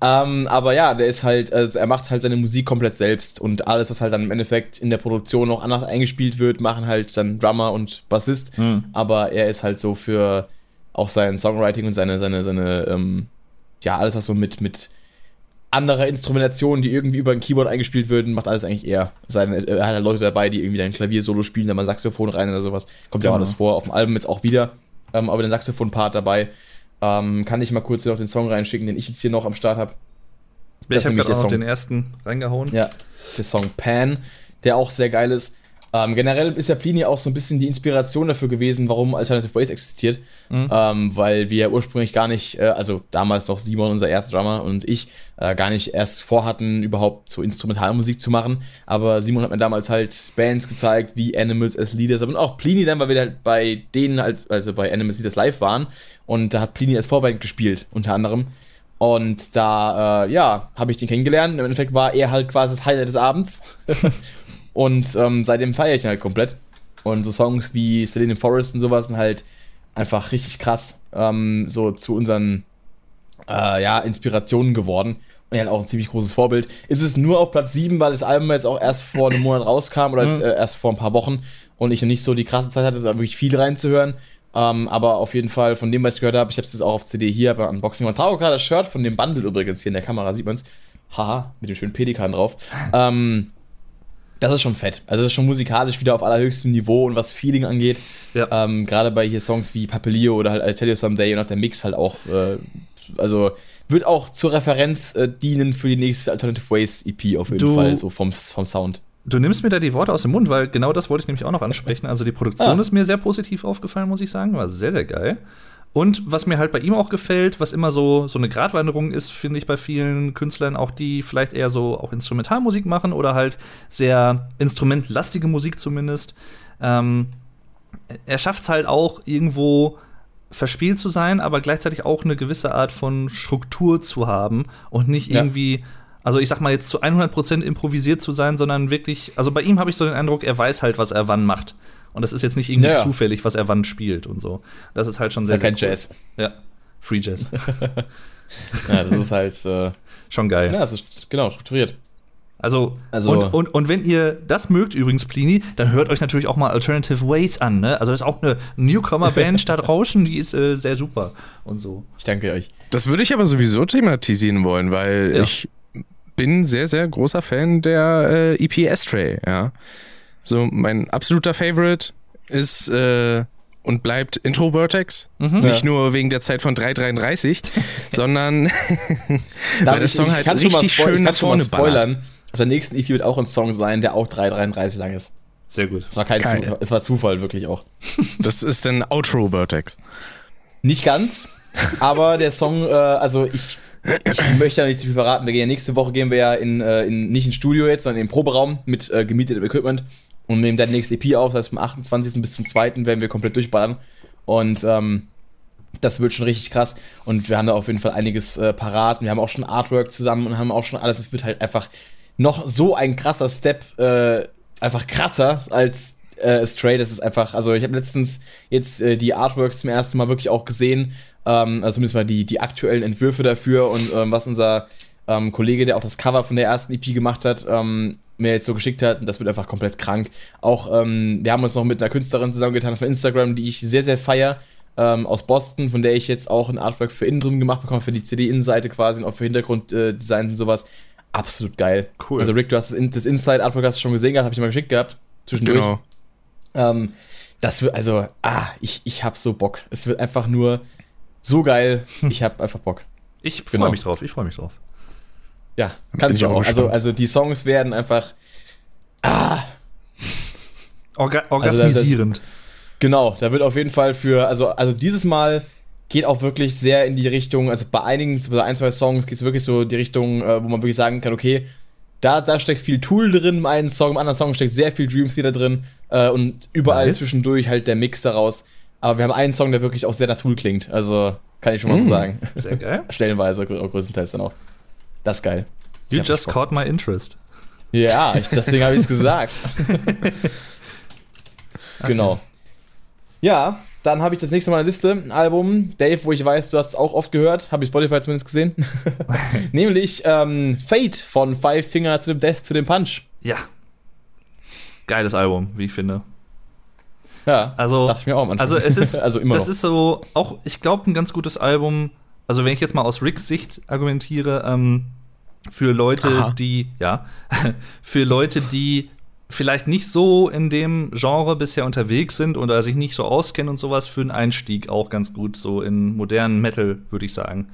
(laughs) ähm, aber ja, der ist halt, also er macht halt seine Musik komplett selbst und alles, was halt dann im Endeffekt in der Produktion noch anders eingespielt wird, machen halt dann Drummer und Bassist. Hm. Aber er ist halt so für auch sein Songwriting und seine, seine, seine, ähm, ja, alles, was so mit, mit anderer Instrumentation, die irgendwie über ein Keyboard eingespielt würden, macht alles eigentlich er. Seine, er hat halt Leute dabei, die irgendwie dann Klavier-Solo spielen, dann mal Saxophon rein oder sowas. Kommt ja auch Genau. alles vor, auf dem Album jetzt auch wieder. Ähm, aber den Saxophon-Part dabei. Ähm, kann ich mal kurz noch den Song reinschicken, den ich jetzt hier noch am Start habe. Ich habe gerade auch noch den ersten reingehauen. Ja, der Song Pan, der auch sehr geil ist. Ähm, generell ist ja Plini auch so ein bisschen die Inspiration dafür gewesen, warum Alternative Ways existiert. Mhm. Ähm, weil wir ursprünglich gar nicht, äh, also damals noch Simon, unser erster Drummer, und ich, äh, gar nicht erst vorhatten, überhaupt so Instrumentalmusik zu machen. Aber Simon hat mir damals halt Bands gezeigt, wie Animals as Leaders, und auch Plini dann, weil wir halt bei denen, als, also bei Animals Leaders live waren. Und da hat Plini als Vorband gespielt, unter anderem. Und da, äh, ja, habe ich den kennengelernt. Im Endeffekt war er halt quasi das Highlight des Abends. (laughs) und ähm, seitdem feiere ich ihn halt komplett. Und so Songs wie Selene Forest und sowas sind halt einfach richtig krass ähm, so zu unseren äh, ja, Inspirationen geworden. Und er hat auch ein ziemlich großes Vorbild. Ist es nur auf Platz 7, weil das Album jetzt auch erst vor einem Monat rauskam oder jetzt, äh, erst vor ein paar Wochen und ich noch nicht so die krasse Zeit hatte, wirklich viel reinzuhören. Ähm, aber auf jeden Fall von dem, was ich gehört habe, ich habe es jetzt auch auf CD hier bei Unboxing und trage gerade das Shirt von dem Bundle übrigens hier in der Kamera, sieht man es. Haha, mit dem schönen Pelikan drauf. (laughs) Ähm, das ist schon fett. Also, das ist schon musikalisch wieder auf allerhöchstem Niveau und was Feeling angeht. Ja. Ähm, Gerade bei hier Songs wie Papelio oder halt I Tell You Someday und auch der Mix halt auch, äh, also wird auch zur Referenz äh, dienen für die nächste Alternative Ways EP auf jeden Du- Fall, so vom, vom Sound. Du nimmst mir da die Worte aus dem Mund, weil genau das wollte ich nämlich auch noch ansprechen. Also die Produktion Ah. ist mir sehr positiv aufgefallen, muss ich sagen. War sehr, sehr geil. Und was mir halt bei ihm auch gefällt, was immer so, so eine Gratwanderung ist, finde ich bei vielen Künstlern, auch die vielleicht eher so auch Instrumentalmusik machen oder halt sehr instrumentlastige Musik zumindest. Ähm, er schafft es halt auch irgendwo verspielt zu sein, aber gleichzeitig auch eine gewisse Art von Struktur zu haben und nicht Ja. irgendwie, also ich sag mal jetzt zu 100% improvisiert zu sein, sondern wirklich, also bei ihm habe ich so den Eindruck, er weiß halt, was er wann macht. Und das ist jetzt nicht irgendwie Ja, ja. zufällig, was er wann spielt und so. Das ist halt schon sehr, Ja, kein sehr cool. Jazz. Ja, Free Jazz. (laughs) Ja, das ist halt, äh, schon geil. ja, das ist genau strukturiert. Also, Also- und, und, und wenn ihr das mögt, übrigens, Plini, dann hört euch natürlich auch mal Alternative Ways an. Ne? Also, das ist auch eine Newcomer-Band (laughs) da draußen, die ist äh, sehr super und so. Ich danke euch. Das würde ich aber sowieso thematisieren wollen, weil Ja. ich bin sehr, sehr großer Fan der äh, EP Astray, ja. So, mein absoluter Favorite ist äh, und bleibt Intro Vertex. Mhm. Nicht Ja. nur wegen der Zeit von 3,33, (laughs) sondern (laughs) weil der ich- Song ich halt kann schon mal richtig schön ich nach kann schon mal vorne ballert. spoilern. Auf der nächsten EP wird auch ein Song sein, der auch 3,33 lang ist. Sehr gut. Es war kein Geil. Zufall, es war Zufall, wirklich auch. (laughs) Das ist dann Outro Vertex. Nicht ganz, aber der Song, äh, also ich, ich möchte ja nicht zu viel verraten. Wir gehen ja nächste Woche gehen wir ja in, äh, in nicht ins Studio jetzt, sondern in den Proberaum mit äh, gemietetem Equipment und nehmen dann nächste EP auf. Das heißt, vom 28. bis zum 2. werden wir komplett durchballern. Und ähm, das wird schon richtig krass. Und wir haben da auf jeden Fall einiges äh, parat. Und wir haben auch schon Artwork zusammen und haben auch schon alles. Es wird halt einfach noch so ein krasser Step, äh, einfach krasser als äh, Stray. Das ist einfach, also ich habe letztens jetzt äh, die Artworks zum ersten Mal wirklich auch gesehen. Ähm, also zumindest mal die, die aktuellen Entwürfe dafür und ähm, was unser ähm, Kollege, der auch das Cover von der ersten EP gemacht hat, ähm, mir jetzt so geschickt hat. Und das wird einfach komplett krank. Auch, ähm, wir haben uns noch mit einer Künstlerin zusammengetan auf Instagram, die ich sehr, sehr feier. Ähm, aus Boston, von der ich jetzt auch ein Artwork für innen drin gemacht bekomme, für die CD-Innenseite quasi und auch für Hintergrunddesign und sowas. Absolut geil. Cool. Also Rick, du hast das, das Inside-Artwork hast du schon gesehen gehabt, habe ich mal geschickt gehabt. Zwischendurch. Genau. Ähm, das wird, also, ah, ich, ich hab so Bock. Es wird einfach nur so geil. (laughs) Ich hab einfach Bock. Ich freue Genau. mich drauf, ich freue mich drauf. Ja, kannst ich du auch auch. Also, gespannt. also die Songs werden einfach. Ah, Orga Also, orgasmisierend. genau. Da wird auf jeden Fall für, also, also dieses Mal geht auch wirklich sehr in die Richtung, also bei einigen, bei ein, zwei Songs geht es wirklich so in die Richtung, äh, wo man wirklich sagen kann, okay, da, da steckt viel Tool drin im einen Song, im anderen Song steckt sehr viel Dream Theater drin äh, und überall Nice. zwischendurch halt der Mix daraus. Aber wir haben einen Song, der wirklich auch sehr nach Tool klingt. Also kann ich schon mal so Mm. sagen. Sehr geil. (laughs) Stellenweise, grö- größtenteils dann auch. Das ist geil. You just caught my interest. Ja, ich, deswegen habe ich es (laughs) gesagt. genau. Ja, dann habe ich das nächste Mal eine Liste, ein Album, Dave, wo ich weiß, du hast es auch oft gehört, habe ich Spotify zumindest gesehen. (laughs) Nämlich ähm, Fate von Five Finger to the Death to the Punch. Ja. Geiles Album, wie ich finde. Ja, Also, dachte ich mir auch am Anfang. also es ist, (laughs) also immer das noch. ist so, auch, ich glaube, ein ganz gutes Album. Also, wenn ich jetzt mal aus Ricks Sicht argumentiere, ähm, für Leute, Aha. die, ja, (laughs) für Leute, die vielleicht nicht so in dem Genre bisher unterwegs sind oder sich nicht so auskennen und sowas, für einen Einstieg auch ganz gut, so in modernen Metal, würde ich sagen.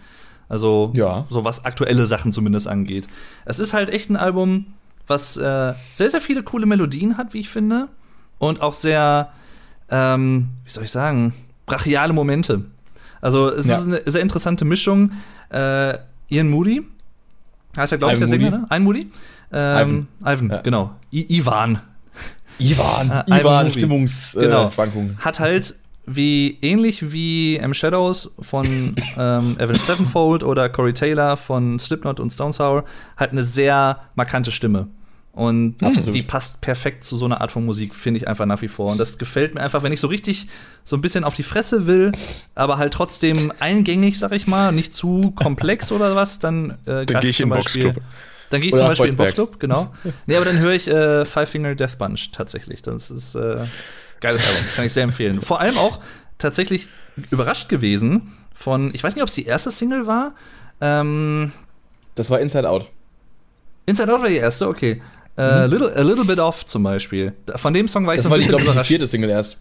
Also, Ja. so was aktuelle Sachen zumindest angeht. Es ist halt echt ein Album, was äh, sehr, sehr viele coole Melodien hat, wie ich finde. Und auch sehr, ähm, wie soll ich sagen, brachiale Momente. Also es Ja. ist eine sehr interessante Mischung. Äh, Ian Moody, heißt er, glaube ich, der Ivan Sänger, ne? Ian Moody? Ähm, Ivan, Ja. genau. I Ivan Ivan, Ah, (laughs) Ivan, Ivan. Stimmungsschwankungen. Genau. Äh, hat halt wie ähnlich wie M Shadows von ähm, Evan Sevenfold oder Corey Taylor von Slipknot und Stone Sour halt eine sehr markante Stimme. Und Absolut. die passt perfekt zu so einer Art von Musik, finde ich einfach nach wie vor. Und das gefällt mir einfach, wenn ich so richtig so ein bisschen auf die Fresse will, aber halt trotzdem eingängig, sag ich mal, nicht zu komplex oder was, dann äh, Dann gehe ich in den Boxclub. Dann gehe ich Oder zum Beispiel in. Boxclub, genau. (laughs) nee, aber dann höre ich äh, Five Finger Death Bunch tatsächlich. Das ist äh, geiles Album, kann ich sehr empfehlen. Vor allem auch tatsächlich überrascht gewesen von, ich weiß nicht, ob es die erste Single war. Ähm, Das war Inside Out. Inside Out war die erste, okay. Äh, little, a Little Bit Off zum Beispiel. Von dem Song war ich Das so ein war, bisschen glaube ich, die überrascht. vierte Single erst.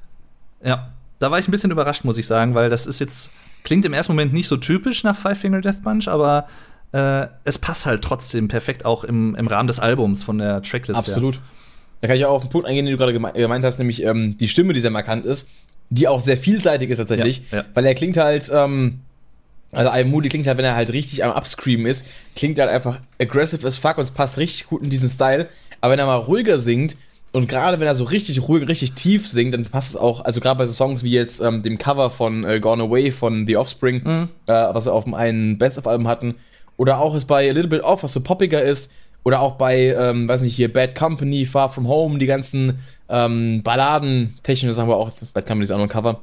Ja, da war ich ein bisschen überrascht, muss ich sagen, weil das ist jetzt, klingt im ersten Moment nicht so typisch nach Five Finger Death Bunch, aber äh, es passt halt trotzdem perfekt auch im, im Rahmen des Albums von der Tracklist. her. Absolut. Da kann ich auch auf den Punkt eingehen, den du gerade geme gemeint hast, nämlich ähm, die Stimme, die sehr markant ist, die auch sehr vielseitig ist tatsächlich, Ja, ja. weil er klingt halt, ähm, also I Moody klingt halt, wenn er halt richtig am Upscreamen ist, klingt halt einfach aggressive as fuck und es passt richtig gut in diesen Style, aber wenn er mal ruhiger singt und gerade wenn er so richtig ruhig, richtig tief singt, dann passt es auch, also gerade bei so Songs wie jetzt ähm, dem Cover von äh, Gone Away von The Offspring, Mhm. äh, was sie auf dem einen Best-of-Album hatten, oder auch ist bei A Little Bit Off, was so poppiger ist, oder auch bei, ähm, weiß nicht, hier Bad Company, Far From Home, die ganzen ähm, Balladen, technisch das haben wir auch, Bad Company ist auch noch ein Cover,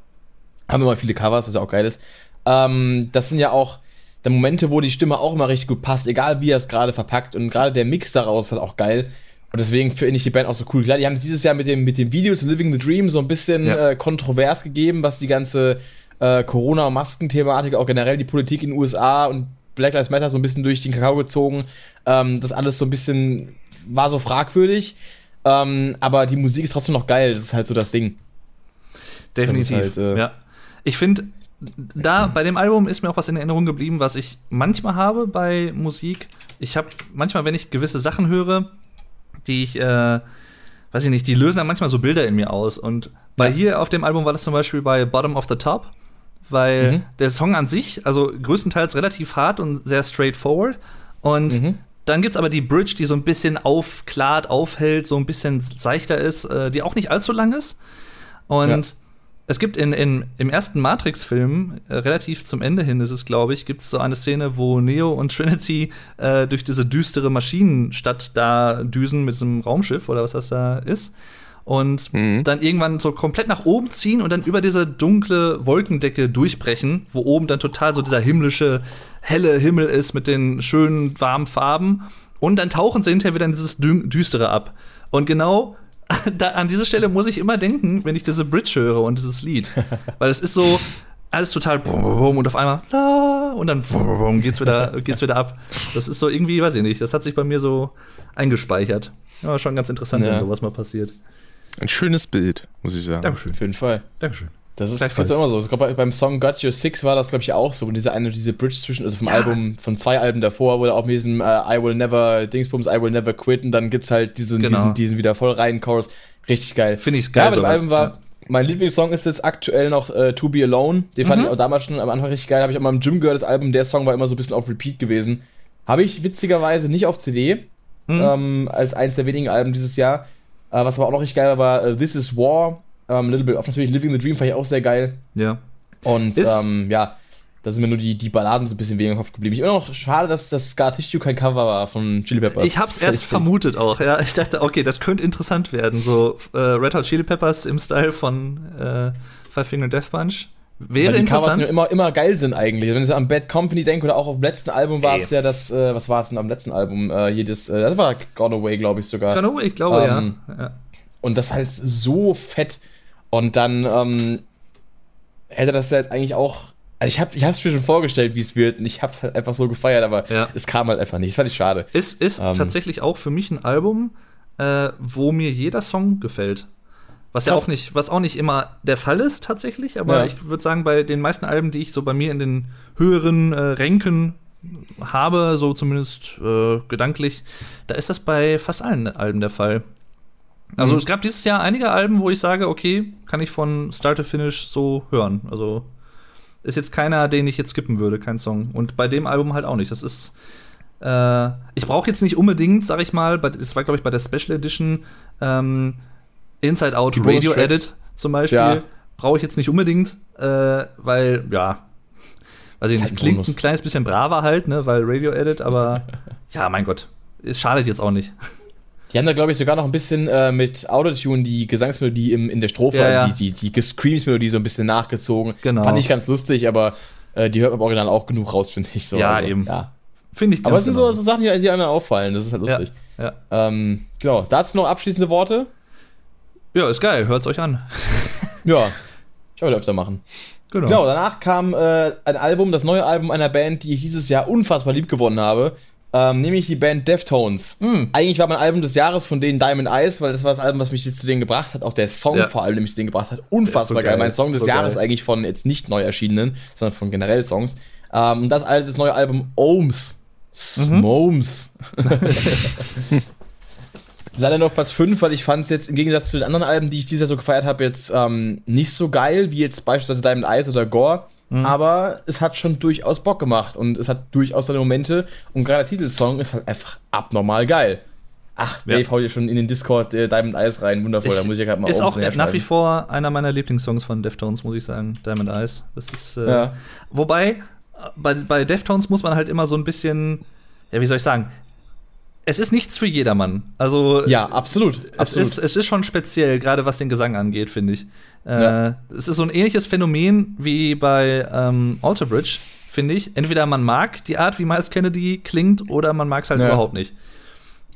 haben immer viele Covers, was ja auch geil ist. Ähm, das sind ja auch dann Momente, wo die Stimme auch immer richtig gut passt, egal wie er es gerade verpackt und gerade der Mix daraus ist halt auch geil. Und deswegen finde ich die Band auch so cool. Klar, die haben es dieses Jahr mit dem, mit dem Video zu Living the Dream so ein bisschen Ja. äh, kontrovers gegeben, was die ganze äh, Corona-Masken-Thematik, auch generell die Politik in den USA und Black Lives Matter so ein bisschen durch den Kakao gezogen. Ähm, das alles so ein bisschen war so fragwürdig. Ähm, aber die Musik ist trotzdem noch geil. Das ist halt so das Ding. Definitiv. Das halt, äh, ja. Ich finde, da bei dem Album ist mir auch was in Erinnerung geblieben, was ich manchmal habe bei Musik. Ich habe manchmal, wenn ich gewisse Sachen höre, die ich, äh, weiß ich nicht, die lösen dann manchmal so Bilder in mir aus. Und bei Ja. hier auf dem Album war das zum Beispiel bei Bottom of the Top, weil Mhm. der Song an sich, also größtenteils relativ hart und sehr straightforward. Und Mhm. dann gibt's aber die Bridge, die so ein bisschen aufklart, aufhält, so ein bisschen seichter ist, äh, die auch nicht allzu lang ist. Und Ja. Es gibt in, in, im ersten Matrix-Film, äh, relativ zum Ende hin ist es, glaube ich, gibt es so eine Szene, wo Neo und Trinity äh, durch diese düstere Maschinenstadt da düsen mit so einem Raumschiff oder was das da ist. Und Mhm. dann irgendwann so komplett nach oben ziehen und dann über diese dunkle Wolkendecke durchbrechen, wo oben dann total so dieser himmlische, helle Himmel ist mit den schönen, warmen Farben. Und dann tauchen sie hinterher wieder in dieses Dü Düstere ab. Und genau (laughs) da, an diese Stelle muss ich immer denken, wenn ich diese Bridge höre und dieses Lied. (laughs) Weil es ist so alles total bum, bum, bum und auf einmal la und dann bum, bum, bum, geht's wieder, geht's wieder ab. Das ist so irgendwie, weiß ich nicht, das hat sich bei mir so eingespeichert. Ja, schon ganz interessant, Ja. wenn sowas mal passiert. Ein schönes Bild, muss ich sagen. Dankeschön. Auf jeden Fall. Dankeschön. Das ist ist immer so. Ich glaube, beim Song Got Your Six war das, glaube ich, auch so. Und diese eine, diese Bridge zwischen, also vom Ja. Album, von zwei Alben davor, er auch mit diesem äh, I Will Never, Dingsbums, I Will Never Quit und dann gibt's halt diesen, Genau. diesen, diesen wieder voll rein Chorus. Richtig geil. Finde ich's Ja, geil. dem sowas. Album war, mein Lieblingssong ist jetzt aktuell noch äh, To Be Alone. Den fand Mhm. ich auch damals schon am Anfang richtig geil. Habe ich auch mal im Gym gehört, das Album. Der Song war immer so ein bisschen auf Repeat gewesen. Habe ich witzigerweise nicht auf CD, Mhm. ähm, als eins der wenigen Alben dieses Jahr. Äh, was aber auch noch richtig geil war, war äh, This Is War. Ähm, Little Bit of natürlich Living the Dream fand ich auch sehr geil. ja. Und ähm, ja, da sind mir nur die, die Balladen so ein bisschen weniger im Kopf geblieben. Ich immer noch schade, dass das Scar Tissue kein Cover war von Chili Peppers. Ich hab's erst vermutet auch, ja. Ich dachte, okay, das könnte interessant werden. So äh, Red Hot Chili Peppers im Style von äh, Five Finger Death Punch. Wäre Weil die Covers interessant. mir immer, immer geil sind eigentlich. Wenn ich so an Bad Company denke oder auch auf dem letzten Album war es ja das, äh, was war es denn am letzten Album? Äh, jedes, äh, das war Gone Away, glaube ich sogar. Genau, ich glaube, Ähm, ja. ja. Und das halt so fett. Und dann ähm, hätte das ja jetzt eigentlich auch. Also ich habe ich hab's mir schon vorgestellt, wie es wird, und ich hab's halt einfach so gefeiert, aber Ja. es kam halt einfach nicht. Das fand ich schade. Es ist Ähm. tatsächlich auch für mich ein Album, äh, wo mir jeder Song gefällt. Was ja auch nicht, was auch nicht immer der Fall ist tatsächlich, aber Ja. ich würde sagen, bei den meisten Alben, die ich so bei mir in den höheren äh, Ränken habe, so zumindest äh, gedanklich, da ist das bei fast allen Alben der Fall. Also Mhm. es gab dieses Jahr einige Alben, wo ich sage, okay, kann ich von Start to Finish so hören. Also ist jetzt keiner, den ich jetzt skippen würde, kein Song. Und bei dem Album halt auch nicht. Das ist äh, ich brauche jetzt nicht unbedingt, sag ich mal, bei, das war, glaube ich, bei der Special Edition ähm, Inside Out Die Radio. Edit zum Beispiel, Ja. brauche ich jetzt nicht unbedingt, äh, weil, ja, weiß ich halt nicht, ein klingt ein kleines bisschen braver halt, ne, weil Radio-Edit, aber (laughs) ja, mein Gott, es schadet jetzt auch nicht. Die haben da, glaube ich, sogar noch ein bisschen äh, mit Autotune die Gesangsmelodie im, in der Strophe, Ja, also ja. die, die, die Screams-Melodie so ein bisschen nachgezogen. Genau. Fand ich ganz lustig, aber äh, die hört man im Original auch genug raus, finde ich. So. Ja, also, eben. Ja. Finde ich Aber es sind so, genau. so Sachen, die, die einem auffallen. Das ist halt lustig. ja. Ähm, genau. Dazu noch abschließende Worte. ja, ist geil, hört's euch an. (laughs) Ja. Ich will öfter machen. Genau. Genau, danach kam äh, ein Album, das neue Album einer Band, die ich dieses Jahr unfassbar lieb gewonnen habe. Ähm, nämlich die Band Deftones. Mm. Eigentlich war mein Album des Jahres von denen Diamond Eyes, weil das war das Album, was mich jetzt zu denen gebracht hat. Auch der Song Ja. vor allem, der mich zu denen gebracht hat. Unfassbar so geil. geil. Mein Song des So Jahres geil. eigentlich von jetzt nicht neu erschienenen, sondern von generell Songs. Ähm, und das, alte- das neue Album Ohms. Smomes. (laughs) Leider nur auf Platz 5, weil ich fand es jetzt im Gegensatz zu den anderen Alben, die ich dieses Jahr so gefeiert habe, jetzt ähm, nicht so geil wie jetzt beispielsweise Diamond Eyes oder Gore. Mhm. Aber es hat schon durchaus Bock gemacht und es hat durchaus seine Momente. Und gerade der Titelsong ist halt einfach abnormal geil. Ach, Ja. Dave haut hier schon in den Discord äh, Diamond Eyes rein. Wundervoll, da muss ich ja gerade mal ist auch nach wie vor einer meiner Lieblingssongs von Deftones, muss ich sagen. Diamond Eyes. Das ist. Äh, Ja. Wobei, äh, bei, bei Deftones muss man halt immer so ein bisschen. Ja, wie soll ich sagen? Es ist nichts für jedermann. Also. Ja, absolut. Es absolut. ist, es ist schon speziell, gerade was den Gesang angeht, finde ich. Äh, Ja. Es ist so ein ähnliches Phänomen wie bei ähm, Alter Bridge, finde ich. Entweder man mag die Art, wie Miles Kennedy klingt, oder man mag es halt Ja. überhaupt nicht.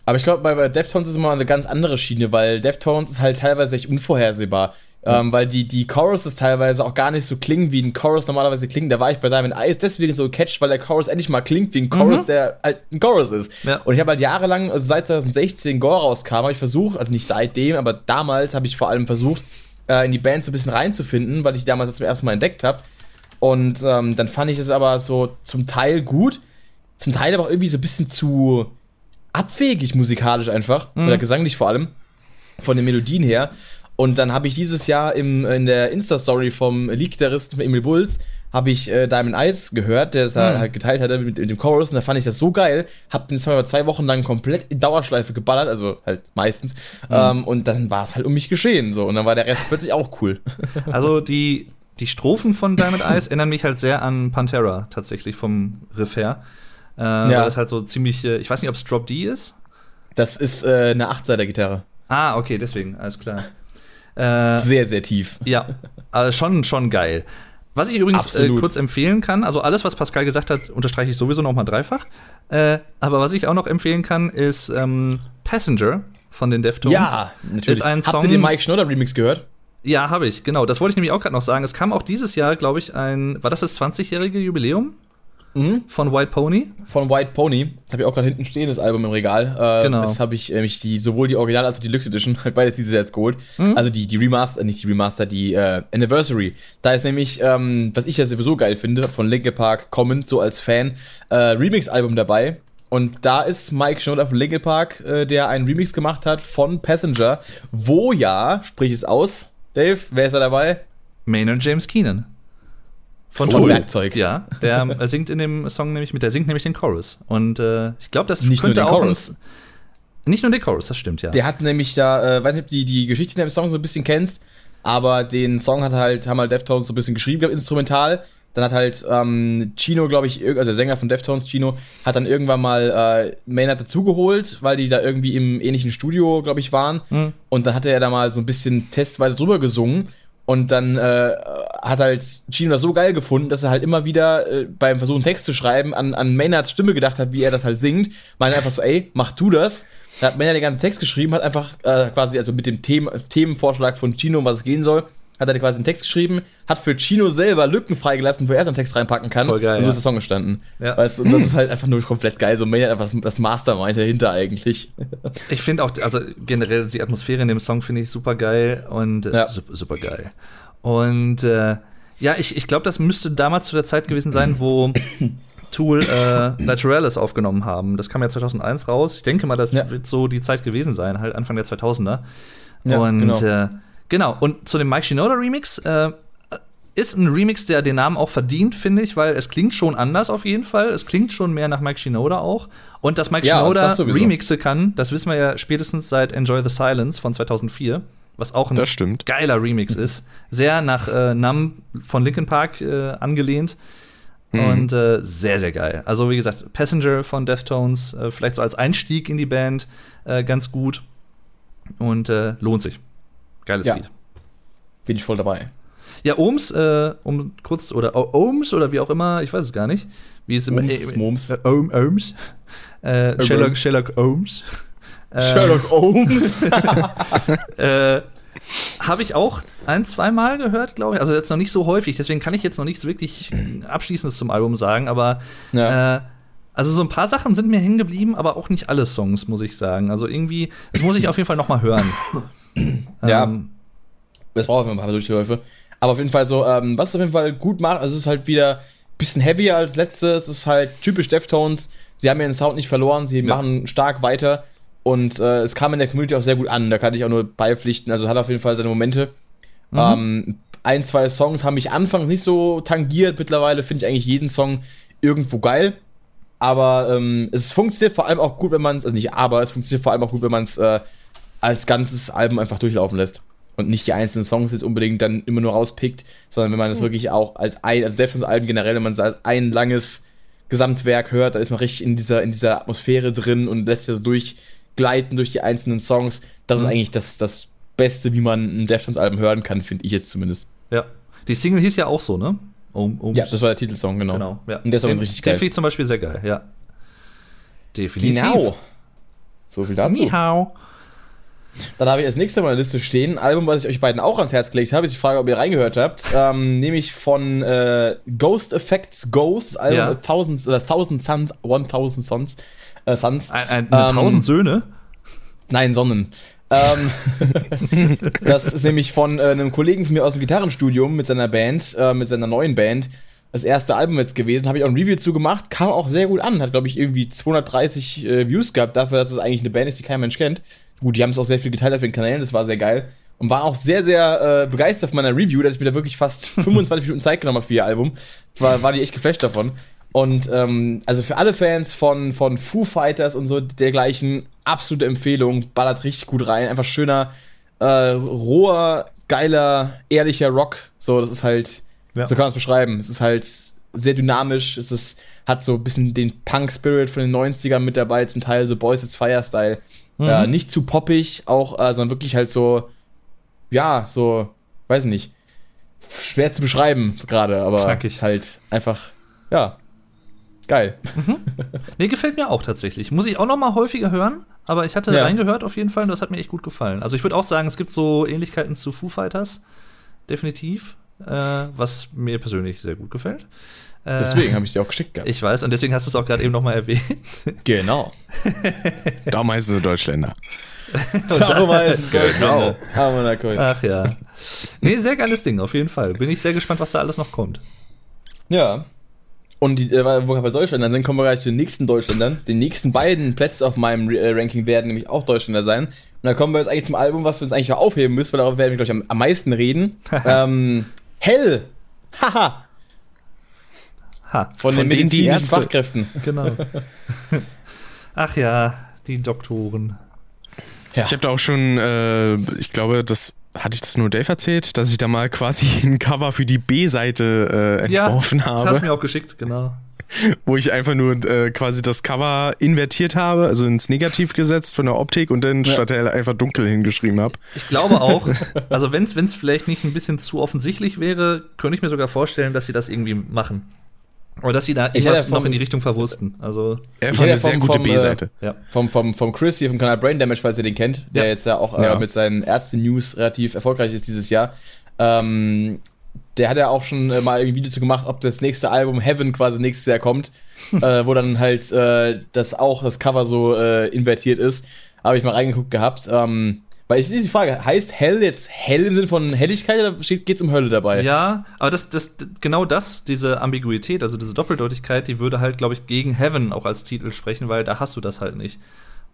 Aber ich glaube, bei, bei Deftones ist immer eine ganz andere Schiene, weil Deftones ist halt teilweise echt unvorhersehbar. Ähm, weil die, die Choruses teilweise auch gar nicht so klingen, wie ein Chorus normalerweise klingt. Da war ich bei Diamond Eyes deswegen so catcht, weil der Chorus endlich mal klingt wie ein Chorus, der halt ein Chorus ist. Ja. Und ich habe halt jahrelang, also seit 2016 Gore rauskam, habe ich versucht, also nicht seitdem, aber damals habe ich vor allem versucht, äh, in die Band so ein bisschen reinzufinden, weil ich die damals zum ersten Mal entdeckt habe. Und ähm, dann fand ich es aber so zum Teil gut, zum Teil aber auch irgendwie so ein bisschen zu abwegig musikalisch einfach, Mhm. oder gesanglich vor allem, von den Melodien her. Und dann habe ich dieses Jahr im, in der Insta-Story vom Leak-Gitarristen Emil Bulls, habe ich äh, Diamond Eyes gehört, der es Mhm. halt geteilt hatte mit, mit dem Chorus. Und da fand ich das so geil, habe den Song über zwei Wochen lang komplett in Dauerschleife geballert, also halt meistens. Mhm. Ähm, und dann war es halt um mich geschehen. So. Und dann war der Rest plötzlich auch cool. (laughs) Also die, die Strophen von Diamond Eyes erinnern mich halt sehr an Pantera, tatsächlich vom Riff her. Äh, ja. Das halt so ziemlich, äh, ich weiß nicht, ob es Drop D ist. Das ist äh, eine Achtseiter-Gitarre. Ah, okay, deswegen, alles klar. Äh, Sehr, sehr tief. Ja, also schon, schon geil. Was ich übrigens äh, kurz empfehlen kann, also alles, was Pascal gesagt hat, unterstreiche ich sowieso noch mal dreifach. Äh, aber was ich auch noch empfehlen kann, ist ähm, Passenger von den Deftones. Ja, natürlich. Ist ein Habt Song, ihr den Mike Schnodder Remix gehört? Ja, habe ich, genau. Das wollte ich nämlich auch gerade noch sagen. Es kam auch dieses Jahr, glaube ich, ein, war das das 20-jährige Jubiläum Mhm. von White Pony? Von White Pony. Das habe ich auch gerade hinten stehen, das Album im Regal. Äh, Genau. Das habe ich nämlich die, sowohl die Original- als auch die Deluxe Edition, halt beides dieses Jahr jetzt geholt. Also die, die Remaster, nicht die Remaster, die äh, Anniversary. Da ist nämlich, ähm, was ich ja sowieso geil finde, von Linkin Park kommend, so als Fan, äh, Remix-Album dabei. Und da ist Mike Schnodder von Linkin Park, äh, der einen Remix gemacht hat von Passenger, wo ja, sprich es aus, Dave, wer ist da dabei? Maynard James Keenan. Von Oh, Tool. Werkzeug. Ja, der äh, singt in dem Song nämlich mit, der singt nämlich den Chorus. Und äh, ich glaube, das Nicht nur könnte den auch Chorus. Ein, nicht nur den Chorus, das stimmt ja. Der hat nämlich da, äh, weiß nicht, ob du die, die Geschichte in dem Song so ein bisschen kennst, aber den Song hat halt, haben halt Deftones so ein bisschen geschrieben, glaub, instrumental. Dann hat halt ähm, Chino, glaube ich, also der Sänger von Deftones, Chino, hat dann irgendwann mal äh, Maynard dazugeholt, weil die da irgendwie im ähnlichen Studio, glaube ich, waren. Mhm. Und dann hat er da mal so ein bisschen testweise drüber gesungen. Und dann äh, hat halt Chino das so geil gefunden, dass er halt immer wieder äh, beim Versuch, einen Text zu schreiben, an, an Maynards Stimme gedacht hat, wie er das halt singt. Meinte einfach so, ey, mach du das. Da hat Maynard den ganzen Text geschrieben, hat einfach äh, quasi, also mit dem Themen, Themenvorschlag von Chino, um was es gehen soll, hat er quasi einen Text geschrieben, hat für Chino selber Lücken freigelassen, wo er seinen Text reinpacken kann. Voll geil, und so ist der Song entstanden. Ja. Weißt und das ist halt einfach nur komplett geil. So Maynard einfach das- das Mastermind dahinter eigentlich. Ich finde auch, also generell die Atmosphäre in dem Song finde ich super geil und äh, Ja. super, super geil. Und äh, ja, ich, ich glaube, das müsste damals zu der Zeit gewesen sein, wo (coughs) Tool äh, Naturalis aufgenommen haben. Das kam ja 2001 raus. Ich denke mal, das Ja. wird so die Zeit gewesen sein, halt Anfang der 2000er. Ja, und genau. äh, genau, und zu dem Mike Shinoda Remix äh, ist ein Remix, der den Namen auch verdient, finde ich, weil es klingt schon anders auf jeden Fall. Es klingt schon mehr nach Mike Shinoda auch. Und dass Mike Ja, Shinoda das. Remixe kann, das wissen wir ja spätestens seit Enjoy the Silence von 2004, was auch ein geiler Remix (laughs) ist. Sehr nach äh, Numb von Linkin Park äh, angelehnt. Und äh, sehr, sehr geil. Also, wie gesagt, Passenger von Deftones, äh, vielleicht so als Einstieg in die Band, äh, ganz gut. Und äh, lohnt sich. Geiles Ja. Lied. Bin ich voll dabei. Ja, Ohms, äh, um kurz, oder oh, Ohms oder wie auch immer, ich weiß es gar nicht. Wie es im Ohms, äh, Moms. Äh, Ohm, Ohms. Äh, Sherlock, Sherlock Ohms. Äh, Sherlock Holmes. (laughs) Äh, habe ich auch ein, zweimal gehört, glaube ich. Also jetzt noch nicht so häufig, deswegen kann ich jetzt noch nichts wirklich Abschließendes zum Album sagen, aber Ja. äh, also so ein paar Sachen sind mir hängen geblieben, aber auch nicht alle Songs, muss ich sagen. Also irgendwie, das muss ich auf jeden Fall noch mal hören. Ja. Ähm, Das braucht ein paar Durchläufe. Aber auf jeden Fall so, ähm, was es auf jeden Fall gut macht, also es ist halt wieder ein bisschen heavier als letztes. Es ist halt typisch Deftones. Sie haben ihren Sound nicht verloren, sie machen stark weiter. Und äh, es kam in der Community auch sehr gut an. Da kann ich auch nur beipflichten. Also hat auf jeden Fall seine Momente. Ähm, ein, zwei Songs haben mich anfangs nicht so tangiert. Mittlerweile finde ich eigentlich jeden Song irgendwo geil. Aber ähm, es funktioniert vor allem auch gut, wenn man es, also nicht aber, es funktioniert vor allem auch gut, wenn man es äh, als ganzes Album einfach durchlaufen lässt. Und nicht die einzelnen Songs jetzt unbedingt dann immer nur rauspickt, sondern wenn man es wirklich auch als ein, also Deftones-Alben generell, wenn man es als ein langes Gesamtwerk hört, da ist man richtig in dieser, in dieser Atmosphäre drin und lässt sich das durchgleiten durch die einzelnen Songs. Das ist Mhm. eigentlich das, das Beste, wie man ein Deftones-Album hören kann, finde ich jetzt zumindest. ja. Die Single hieß ja auch so, ne? Ohms. Ja, das war der Titelsong, genau. genau. Ja. Und der Song den, ist richtig Den geil. finde ich zum Beispiel sehr geil, ja. Definitiv. Genau. So viel dazu. Ni hao. Dann habe ich als nächstes auf meiner Liste stehen ein Album, was ich euch beiden auch ans Herz gelegt habe. Ist die Frage, ob ihr reingehört habt. Ähm, nämlich von äh, Ghost Effects Ghost, Album Ja. A Thousand, äh, Thousand Suns, One Thousand Suns. Äh, Suns. Ein, ein, eine Ähm, tausend Söhne. Nein, Sonnen. ähm, (laughs) das ist nämlich von äh, einem Kollegen von mir aus dem Gitarrenstudium mit seiner Band, äh, mit seiner neuen Band. Das erste Album jetzt gewesen, habe ich auch ein Review zu gemacht, kam auch sehr gut an, hat glaube ich irgendwie 230 äh, Views gehabt, dafür, dass es eigentlich eine Band ist, die kein Mensch kennt. Gut, die haben es auch sehr viel geteilt auf den Kanälen, das war sehr geil. Und war auch sehr, sehr äh, begeistert von meiner Review, dass ich mir da wirklich fast (laughs) 25 Minuten Zeit genommen habe für ihr Album. War, war die echt geflasht davon. Und ähm, also für alle Fans von, von Foo Fighters und so dergleichen, absolute Empfehlung. Ballert richtig gut rein. Einfach schöner, äh, roher, geiler, ehrlicher Rock. So, das ist halt, Ja. so kann man es beschreiben. Es ist halt sehr dynamisch. Es ist, hat so ein bisschen den Punk-Spirit von den 90ern mit dabei, zum Teil so Boys It's Fire-Style. Mhm. Äh, nicht zu poppig, auch, äh, sondern wirklich halt so, ja, so, weiß nicht, schwer zu beschreiben gerade, aber Knackig. halt einfach, ja, geil. (laughs) Nee, gefällt mir auch tatsächlich. Muss ich auch noch mal häufiger hören, aber ich hatte Ja. reingehört auf jeden Fall und das hat mir echt gut gefallen. Also ich würde auch sagen, es gibt so Ähnlichkeiten zu Foo Fighters, definitiv, äh, was mir persönlich sehr gut gefällt. Äh, Deswegen habe ich sie auch geschickt gehabt. Ich weiß, und deswegen hast du es auch gerade eben noch mal erwähnt. genau. (laughs) Da meistens so Deutschländer. (laughs) Darum heißt Genau. Aber na cool. Ach ja. Nee, sehr geiles Ding, auf jeden Fall. Bin ich sehr gespannt, was da alles noch kommt. Ja. Und die, äh, wo wir bei Deutschländern sind, kommen wir gleich zu den nächsten Deutschländern. Die nächsten beiden Plätze auf meinem äh, Ranking werden nämlich auch Deutschländer sein. Und dann kommen wir jetzt eigentlich zum Album, was wir uns eigentlich noch aufheben müssen, weil darauf werden wir, glaube ich, am, am meisten reden. (laughs) ähm, Hell! Haha! Ha, Von, Von den denen die medizinischen Fachkräften. genau. (laughs) Ach ja, die Doktoren. Ja. Ich habe da auch schon, äh, ich glaube, das hatte ich das nur Dave erzählt, dass ich da mal quasi ein Cover für die B-Seite äh, entworfen Hast habe, mir auch geschickt, genau. (laughs) wo ich einfach nur äh, quasi das Cover invertiert habe, also ins Negativ gesetzt von der Optik und dann Ja. statt hell einfach dunkel hingeschrieben habe. Ich glaube auch, (laughs) also wenn es vielleicht nicht ein bisschen zu offensichtlich wäre, könnte ich mir sogar vorstellen, dass sie das irgendwie machen. Oder dass sie da Ich irgendwas vom- noch in die Richtung verwursten. Also, Er Ich eine sehr vom- gute äh, B-Seite. ja. Vom, vom, vom Chris hier vom Kanal Brain Damage, falls ihr den kennt, der Ja. jetzt ja auch äh, Ja. mit seinen Ärzte-News relativ erfolgreich ist dieses Jahr. Ähm, der hat ja auch schon äh, mal irgendwie Videos zu gemacht, ob das nächste Album Heaven quasi nächstes Jahr kommt, (laughs) äh, wo dann halt äh, das auch das Cover so äh, invertiert ist. Habe ich mal reingeguckt gehabt. Ähm, weil ich sehe die Frage, heißt Hell jetzt Hell im Sinne von Helligkeit oder geht es um Hölle dabei? Ja, aber das, das, genau das, diese Ambiguität, also diese Doppeldeutigkeit, die würde halt, glaube ich, gegen Heaven auch als Titel sprechen, weil da hast du das halt nicht.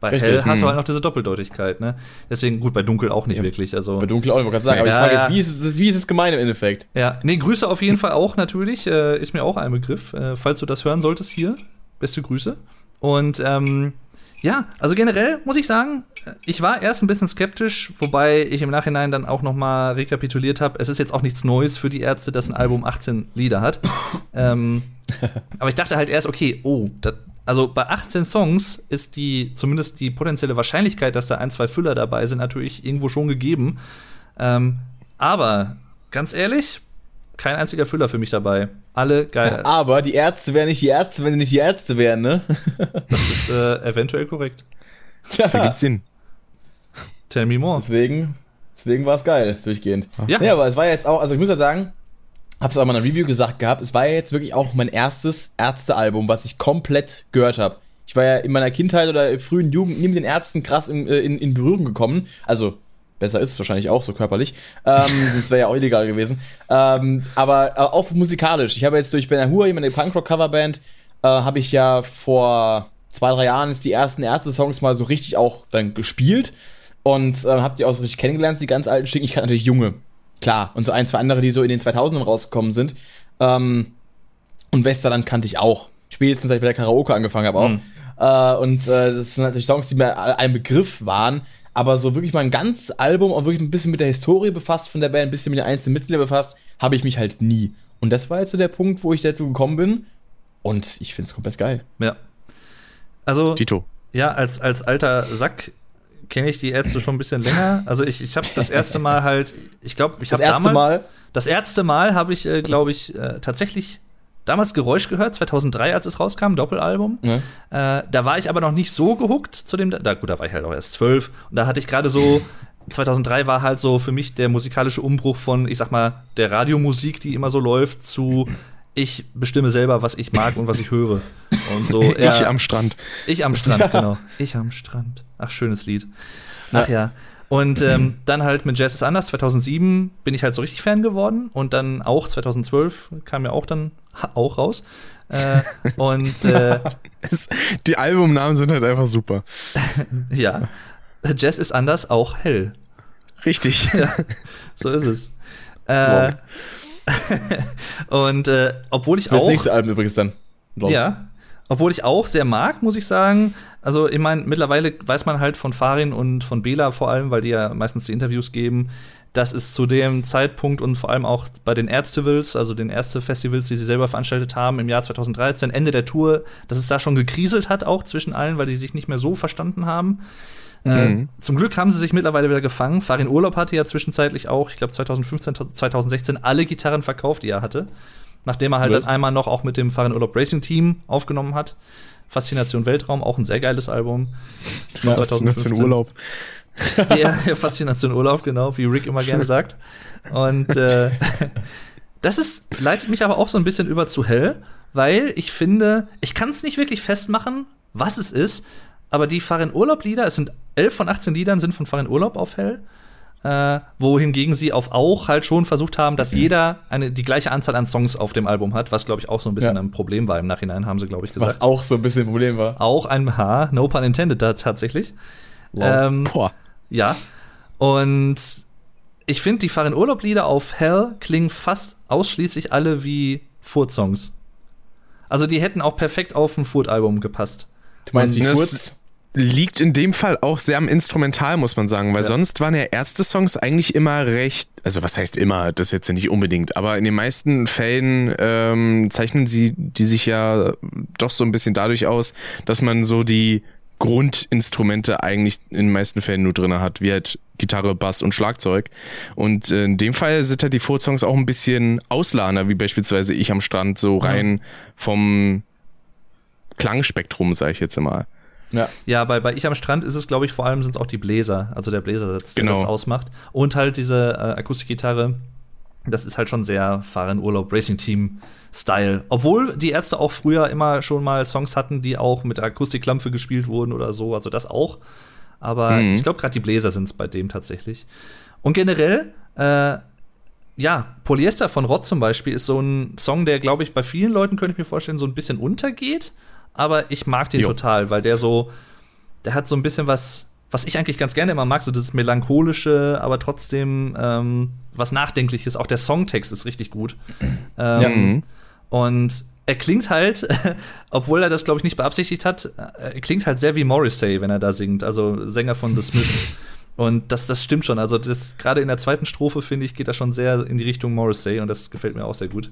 Bei Richtig. Hell hast du Hm. halt noch diese Doppeldeutigkeit, ne? Deswegen, gut, bei Dunkel auch nicht Ja. wirklich. Also, Bei Dunkel auch, ich wollte gerade sagen. Aber Ja, die Frage ja. ist, wie ist, es, wie ist es gemeint im Endeffekt? ja, nee, Grüße auf jeden Fall auch natürlich, äh, ist mir auch ein Begriff. Äh, falls du das hören solltest hier, beste Grüße. Und ähm, ja, also generell muss ich sagen, ich war erst ein bisschen skeptisch, wobei ich im Nachhinein dann auch noch mal rekapituliert habe. Es ist jetzt auch nichts Neues für die Ärzte, dass ein Album 18 Lieder hat. (laughs) ähm, aber ich dachte halt erst, okay, oh, das, also bei 18 Songs ist die zumindest die potenzielle Wahrscheinlichkeit, dass da ein, zwei Füller dabei sind, natürlich irgendwo schon gegeben. Ähm, aber ganz ehrlich, kein einziger Füller für mich dabei. Alle geil. Ja, aber die Ärzte wären nicht die Ärzte, wenn sie nicht die Ärzte wären, ne? das ist äh, eventuell korrekt. Das ergibt Sinn. Tell me more. Deswegen, deswegen war es geil, durchgehend. Ja. ja, aber es war jetzt auch, also ich muss ja sagen, hab's auch mal in einer Review gesagt gehabt, es war ja jetzt wirklich auch mein erstes Ärztealbum, was ich komplett gehört habe. Ich war ja in meiner Kindheit oder frühen Jugend nie mit den Ärzten krass in, äh, in, in Berührung gekommen. Also Besser ist es wahrscheinlich auch so körperlich. Ähm, (laughs) das wäre ja auch illegal gewesen. Ähm, aber äh, auch musikalisch. Ich habe jetzt durch Ben Ahua, meine Punkrock-Coverband, äh, habe ich ja vor zwei, drei Jahren jetzt die ersten Ärzte-Songs mal so richtig auch dann gespielt. Und äh, habt ihr auch so richtig kennengelernt, die ganz alten Stücken. Ich kannte natürlich junge. Klar. Und so ein, zwei andere, die so in den 2000ern rausgekommen sind. Ähm, und Westerland kannte ich auch. Spätestens, als ich bei der Karaoke angefangen habe auch. Mhm. Äh, und äh, das sind natürlich Songs, die mir ein Begriff waren aber so wirklich mal ein ganzes Album und wirklich ein bisschen mit der Historie befasst von der Band, ein bisschen mit den einzelnen Mitgliedern befasst, habe ich mich halt nie. Und das war jetzt so der Punkt, wo ich dazu gekommen bin. Und ich finde es komplett geil. Ja. Also, Tito. Ja, als, als alter Sack kenne ich die Ärzte schon ein bisschen länger. Also ich, ich habe das erste Mal halt, ich glaube, ich habe damals. Mal? Das erste Mal habe ich, äh, glaube ich, äh, tatsächlich damals Geräusch gehört, 2003, als es rauskam, Doppelalbum. Ja. Äh, da war ich aber noch nicht so gehuckt zu dem. Da, gut, da war ich halt auch erst zwölf. Und da hatte ich gerade so. 2003 war halt so für mich der musikalische Umbruch von, ich sag mal, der Radiomusik, die immer so läuft, zu ich bestimme selber, was ich mag und was ich höre. Und so. (laughs) ich am Strand. Ich am Strand, (laughs) genau. Ich am Strand. Ach, schönes Lied. Ach ja. ja. Und ähm, dann halt mit Jazz ist anders. 2007 bin ich halt so richtig Fan geworden. Und dann auch 2012 kam ja auch dann auch raus. Äh, und (laughs) äh, die Albumnamen sind halt einfach super. ja. Jazz ist anders, auch hell. Richtig. Ja, so ist es. Äh, (laughs) und äh, obwohl ich das auch. Das nächste Album übrigens dann. Ja. Obwohl ich auch sehr mag, muss ich sagen. Also, ich meine, mittlerweile weiß man halt von Farin und von Bela vor allem, weil die ja meistens die Interviews geben, dass es zu dem Zeitpunkt und vor allem auch bei den Ärztevils, also den Ärzte-Festivals, die sie selber veranstaltet haben im Jahr 2013, Ende der Tour, dass es da schon gekriselt hat, auch zwischen allen, weil die sich nicht mehr so verstanden haben. Äh, mhm. Zum Glück haben sie sich mittlerweile wieder gefangen. Farin Urlaub hatte ja zwischenzeitlich auch, ich glaube 2015, 2016 alle Gitarren verkauft, die er hatte nachdem er halt Was? dann einmal noch auch mit dem Fahren Urlaub Racing Team aufgenommen hat. Faszination Weltraum, auch ein sehr geiles Album. Ja, Faszination Urlaub. (laughs) ja, Faszination Urlaub, genau, wie Rick immer gerne (laughs) sagt. Und äh, das ist, leitet mich aber auch so ein bisschen über zu hell, weil ich finde, ich kann es nicht wirklich festmachen, was es ist, aber die Fahren Urlaub Lieder, es sind 11 von 18 Liedern sind von Fahren Urlaub auf hell äh, wohingegen sie auf auch halt schon versucht haben, dass mhm. jeder eine, die gleiche Anzahl an Songs auf dem Album hat, was glaube ich auch so ein bisschen ja. ein Problem war im Nachhinein, haben sie glaube ich gesagt. Was auch so ein bisschen ein Problem war. Auch ein H, no pun intended da tatsächlich. Wow. Ähm, Boah. Ja. Und ich finde, die fahren Urlaub-Lieder auf Hell klingen fast ausschließlich alle wie Furt-Songs. Also die hätten auch perfekt auf ein Furt-Album gepasst. Du meinst wie Furz? Liegt in dem Fall auch sehr am Instrumental, muss man sagen, weil ja. sonst waren ja Ärzte-Songs eigentlich immer recht, also was heißt immer, das jetzt ja nicht unbedingt, aber in den meisten Fällen ähm, zeichnen sie die sich ja doch so ein bisschen dadurch aus, dass man so die Grundinstrumente eigentlich in den meisten Fällen nur drin hat, wie halt Gitarre, Bass und Schlagzeug. Und äh, in dem Fall sind halt die Vorsongs auch ein bisschen Auslaner, wie beispielsweise Ich am Strand, so rein vom Klangspektrum, sage ich jetzt mal. Ja, ja bei, bei Ich am Strand ist es, glaube ich, vor allem sind es auch die Bläser, also der Bläsersatz, der genau. das ausmacht. Und halt diese äh, Akustikgitarre, das ist halt schon sehr Fahren Urlaub Racing Team Style. Obwohl die Ärzte auch früher immer schon mal Songs hatten, die auch mit Akustiklampfe gespielt wurden oder so, also das auch. Aber mhm. ich glaube, gerade die Bläser sind es bei dem tatsächlich. Und generell, äh, ja, Polyester von Rott zum Beispiel ist so ein Song, der, glaube ich, bei vielen Leuten, könnte ich mir vorstellen, so ein bisschen untergeht aber ich mag den jo. total, weil der so, der hat so ein bisschen was, was ich eigentlich ganz gerne immer mag, so das melancholische, aber trotzdem ähm, was Nachdenkliches. Auch der Songtext ist richtig gut. (clears throat) Ähm, ja. Und er klingt halt, (laughs) obwohl er das, glaube ich, nicht beabsichtigt hat, er klingt halt sehr wie Morrissey, wenn er da singt, also Sänger von The Smiths. (laughs) Und das, das stimmt schon. Also, gerade in der zweiten Strophe, finde ich, geht er schon sehr in die Richtung Morrissey und das gefällt mir auch sehr gut.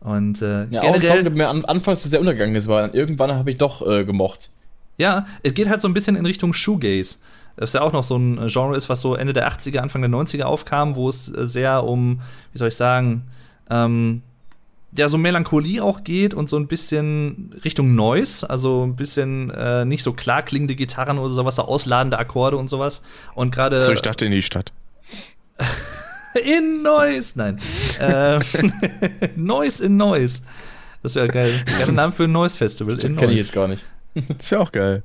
Und äh, ja, auch ein Song, der mir an, anfangs sehr untergegangen ist, war irgendwann habe ich doch äh, gemocht. Ja, es geht halt so ein bisschen in Richtung Shoegaze. Das ja auch noch so ein Genre ist, was so Ende der 80er, Anfang der 90er aufkam, wo es äh, sehr um, wie soll ich sagen, ähm, ja, so Melancholie auch geht und so ein bisschen Richtung Noise, also ein bisschen äh, nicht so klar klingende Gitarren oder sowas, so ausladende Akkorde und sowas. Und gerade. So, ich dachte in die Stadt. (laughs) in Noise! Nein. äh, (laughs) Noise in Noise. Das wäre geil. Geiler Name für ein Noise Festival. In Kenn ich jetzt gar nicht. Das wäre auch geil.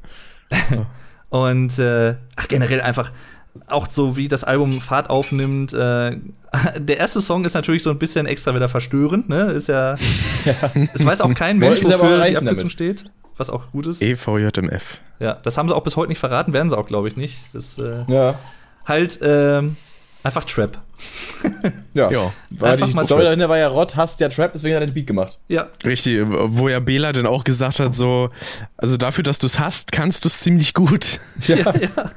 (laughs) und äh, ach, generell einfach auch so wie das Album Fahrt aufnimmt. Äh, (laughs) der erste Song ist natürlich so ein bisschen extra wieder verstörend, ne? Ist ja. ja. Es weiß auch kein Mensch, wofür die Abkürzung steht. Was auch gut ist. EVJMF. Ja, das haben sie auch bis heute nicht verraten, werden sie auch, glaube ich, nicht. Das, äh, ja. Halt, äh, einfach Trap. ja. ja. Weil einfach die mal Story dahinter war ja Rott, hast ja Trap, deswegen hat er den Beat gemacht. Ja. Richtig, wo ja Bela dann auch gesagt hat, so, also dafür, dass du es hast, kannst du es ziemlich gut. Ja, ja. ja.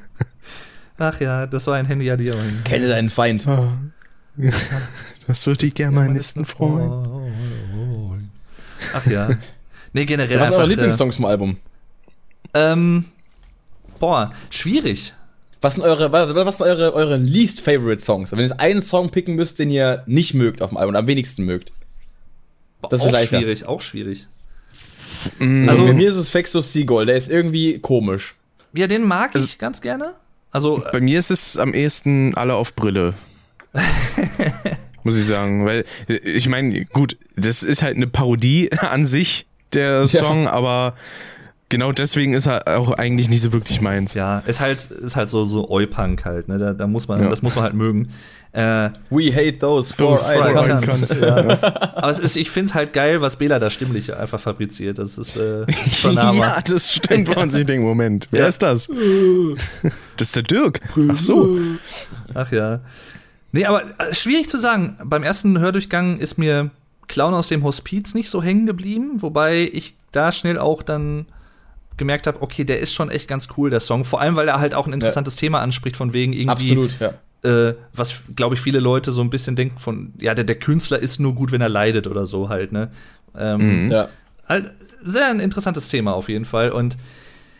Ach ja, das war ein Handy Adieu. Kenne deinen Feind. Oh. Das wird die Germanisten freuen. Ach ja. (laughs) Nee, generell. Was sind eure Lieblingssongs vom Album? Ähm, boah, schwierig. Was sind eure, was, was sind eure, eure least favorite Songs? Wenn ihr jetzt einen Song picken müsst, den ihr nicht mögt auf dem Album, am wenigsten mögt. Das ist auch schwierig, auch schwierig. Mm. Also, bei mir ist es Fexus Seagull, der ist irgendwie komisch. Ja, den mag also, ich ganz gerne. Also, Bei mir ist es am ehesten alle auf Brille. (laughs) Muss ich sagen, weil ich meine, gut, das ist halt eine Parodie an sich, der Song, ja. aber genau deswegen ist er auch eigentlich nicht so wirklich meins. Ja, ist halt, ist halt so, so Oi-Punk halt, ne? Da, da muss man, ja. das muss man halt mögen. Äh, We hate those four, those four icons. (laughs) Ja. Aber es ist, ich finde es halt geil, was Bela da stimmlich einfach fabriziert. Das ist äh, schon Hammer. (laughs) ja, das stimmt, wo man sich denkt, Moment, wer ist das? das ist der Dirk. Ach so. Ach ja. Nee, aber äh, schwierig zu sagen. Beim ersten Hördurchgang ist mir Clown aus dem Hospiz nicht so hängen geblieben, wobei ich da schnell auch dann gemerkt habe, okay, der ist schon echt ganz cool, der Song. Vor allem, weil er halt auch ein interessantes ja. Thema anspricht, von wegen irgendwie. Absolut, ja. Äh, was, glaube ich, viele Leute so ein bisschen denken von, ja, der, der Künstler ist nur gut, wenn er leidet oder so halt, ne? Ähm, mhm. ja. Halt, sehr ein interessantes Thema auf jeden Fall. Und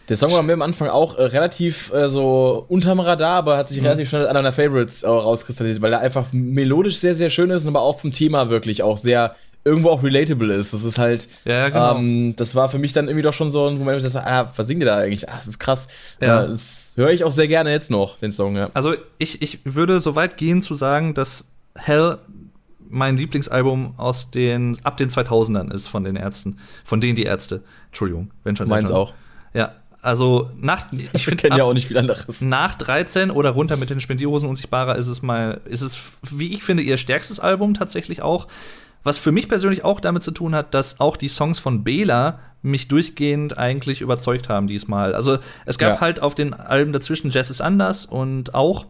der Song war mir am Anfang auch äh, relativ äh, so unterm Radar, aber hat sich mhm. relativ schnell als einer meiner Favorites äh, rauskristallisiert, weil er einfach melodisch sehr, sehr schön ist, aber auch vom Thema wirklich auch sehr irgendwo auch relatable ist. Das ist halt, ja, genau. ähm, das war für mich dann irgendwie doch schon so ein Moment, wo ich dachte, ah, was singt ihr da eigentlich? Ah, krass. Ja. das höre ich auch sehr gerne jetzt noch, den Song, ja. Also ich, ich würde so weit gehen zu sagen, dass Hell mein Lieblingsalbum aus den, ab den 2000ern ist von den Ärzten, von denen die Ärzte. Entschuldigung, wenn schon. Meins auch. Ja, also nach ich finde ja auch nicht viel anderes. Nach 13 oder runter mit den Spendierhosen unsichtbarer ist es mal ist es wie ich finde ihr stärkstes Album tatsächlich auch, was für mich persönlich auch damit zu tun hat, dass auch die Songs von Bela mich durchgehend eigentlich überzeugt haben diesmal. Also es gab ja. halt auf den Alben dazwischen Jazz ist anders und auch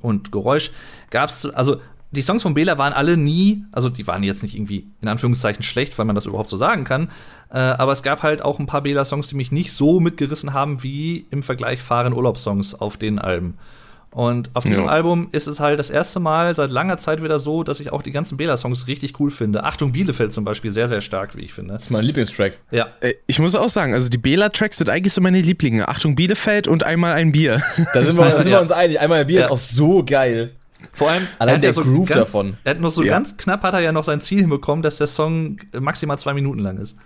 und Geräusch gab es, also die Songs von Bela waren alle nie, also die waren jetzt nicht irgendwie in Anführungszeichen schlecht, weil man das überhaupt so sagen kann. Äh, aber es gab halt auch ein paar Bela-Songs, die mich nicht so mitgerissen haben wie im Vergleich Fahren Urlaubssongs auf den Alben. Und auf diesem ja. Album ist es halt das erste Mal seit langer Zeit wieder so, dass ich auch die ganzen Bela-Songs richtig cool finde. Achtung, Bielefeld zum Beispiel sehr, sehr stark, wie ich finde. Das ist mein Lieblingstrack. Ja. Äh, ich muss auch sagen, also die Bela-Tracks sind eigentlich so meine Lieblinge. Achtung, Bielefeld und einmal ein Bier. Da sind wir, (laughs) da sind wir uns einig. Einmal ein Bier ja. ist auch so geil. Vor allem, Allein der so Groove ganz, davon. Er hat nur so ja. ganz knapp hat er ja noch sein Ziel hinbekommen, dass der Song maximal zwei Minuten lang ist.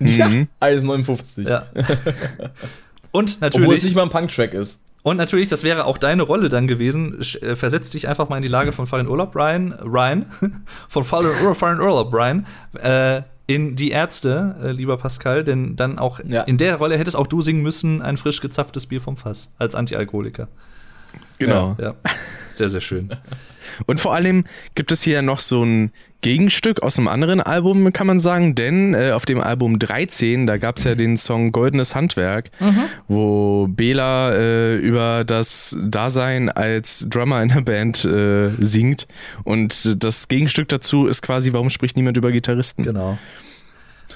Ja, mhm. 1,59. Ja. (laughs) Und natürlich. Obwohl es nicht mal ein Punk-Track ist. Und natürlich, das wäre auch deine Rolle dann gewesen. Äh, versetz dich einfach mal in die Lage von Fallen Urlaub, Ryan. Ryan. (laughs) von Fallen, Fallen Urlaub, Ryan. Äh, in die Ärzte, äh, lieber Pascal, denn dann auch ja. in der Rolle hättest auch du singen müssen, ein frisch gezapftes Bier vom Fass als Antialkoholiker. Genau. Ja, ja. Sehr, sehr schön. (laughs) Und vor allem gibt es hier noch so ein Gegenstück aus einem anderen Album, kann man sagen, denn äh, auf dem Album 13, da gab es ja den Song Goldenes Handwerk, mhm. wo Bela äh, über das Dasein als Drummer in der Band äh, singt. Und das Gegenstück dazu ist quasi, warum spricht niemand über Gitarristen? Genau.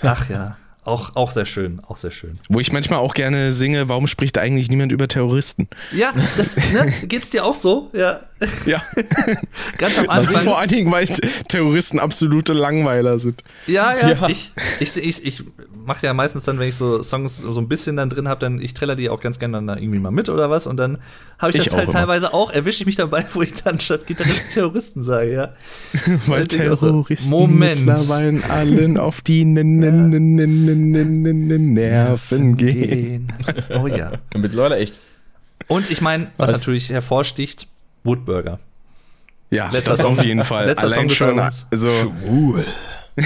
Ach ja. Auch, auch sehr schön, auch sehr schön. Wo ich manchmal auch gerne singe, warum spricht eigentlich niemand über Terroristen? Ja, das ne, geht's dir auch so? Ja. Ja. (laughs) Ganz am also Anfang. Also vor allen Dingen, weil Terroristen absolute Langweiler sind. Ja, ja. ja. Ich, ich, ich, ich mache ja meistens dann, wenn ich so Songs so ein bisschen dann drin habe, dann ich trelle die auch ganz gerne dann irgendwie mal mit oder was und dann habe ich, ich, das halt immer. teilweise auch, erwische ich mich dabei, wo ich dann statt Gitarrist (laughs) Terroristen sage, ja. weil Terroristen so, Moment. mittlerweile allen auf die nennen. ja. Nerven gehen. Oh ja. (laughs) Mittlerweile echt. Und ich meine, was, Was? natürlich hervorsticht, Woodburger. Ja, Letzter das Song- auf jeden Fall. letzter Song Allein des schon, Albums. also, (laughs)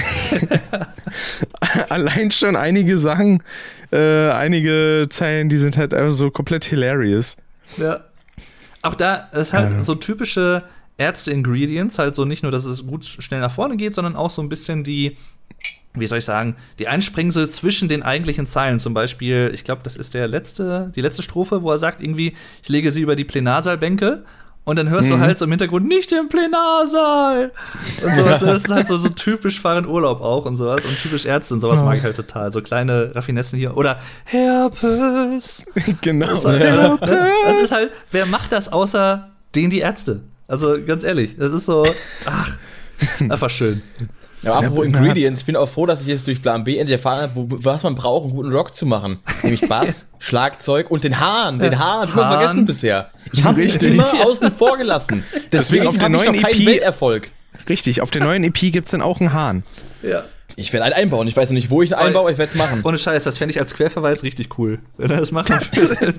allein schon einige Sachen, äh, einige Zeilen, die sind halt einfach so komplett hilarious. Ja. Auch da ist halt Ja. so typische Ärzte-Ingredients, halt so nicht nur, dass es gut schnell nach vorne geht, sondern auch so ein bisschen die, wie soll ich sagen, die Einsprengsel zwischen den eigentlichen Zeilen. Zum Beispiel, ich glaube, das ist der letzte, die letzte Strophe, wo er sagt irgendwie, ich lege sie über die Plenarsaalbänke. Und dann hörst du halt so im Hintergrund, nicht im Plenarsaal! Und sowas. Das ist halt so, so typisch fahren Urlaub auch und sowas. Und typisch Ärzte und sowas mag ich halt total. So kleine Raffinessen hier. Oder Herpes! (laughs) genau. Das ist, halt, ne? das ist halt, wer macht das außer denen die Ärzte? Also ganz ehrlich, das ist so, ach, einfach schön. Ja, aber apropos Ingredients, ich bin auch froh, dass ich jetzt durch Plan B endlich erfahren habe, wo, was man braucht, um guten Rock zu machen. (laughs) Nämlich Bass, Schlagzeug und den Hahn. Den Hahn habe ich immer Hahn. vergessen bisher. Ich habe ihn immer außen vor gelassen. (laughs) Deswegen auf der habe ich neuen noch keinen EP Welterfolg. Richtig, auf der neuen EP gibt's dann auch einen Hahn. Ja. Ich werde einen einbauen. Ich weiß noch nicht, wo ich ihn einbaue, aber ich werde es machen. Ohne Scheiß, das fände ich als Querverweis richtig cool, wenn (laughs) er das machen würde.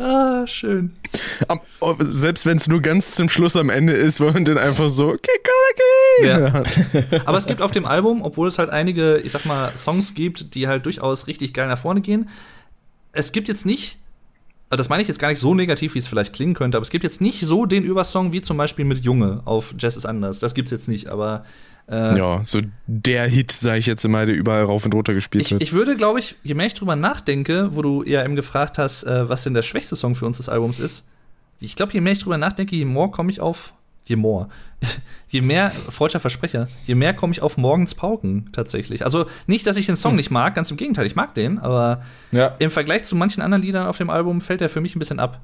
Ah, schön. Am- oh, Selbst wenn es nur ganz zum Schluss am Ende ist, wo man dann einfach so Kikariki Ja. (laughs) Aber es gibt auf dem Album, obwohl es halt einige, ich sag mal, Songs gibt, die halt durchaus richtig geil nach vorne gehen, es gibt jetzt nicht, also das meine ich jetzt gar nicht so negativ, wie es vielleicht klingen könnte, aber es gibt jetzt nicht so den Übersong wie zum Beispiel mit Junge auf Jazz ist anders. Das gibt's jetzt nicht, aber äh, Ja, so der Hit, sage ich jetzt immer, der überall rauf und runter gespielt Ich, wird. ich würde, glaube ich, je mehr ich drüber nachdenke, wo du ja eben gefragt hast, äh, was denn der schwächste Song für uns des Albums ist, ich glaube, je mehr ich drüber nachdenke, je mehr komme ich auf. Je more. (laughs) je mehr, freudscher Versprecher, je mehr komme ich auf morgens Pauken tatsächlich. Also nicht, dass ich den Song nicht mag, ganz im Gegenteil, ich mag den, aber Ja, im Vergleich zu manchen anderen Liedern auf dem Album fällt er für mich ein bisschen ab.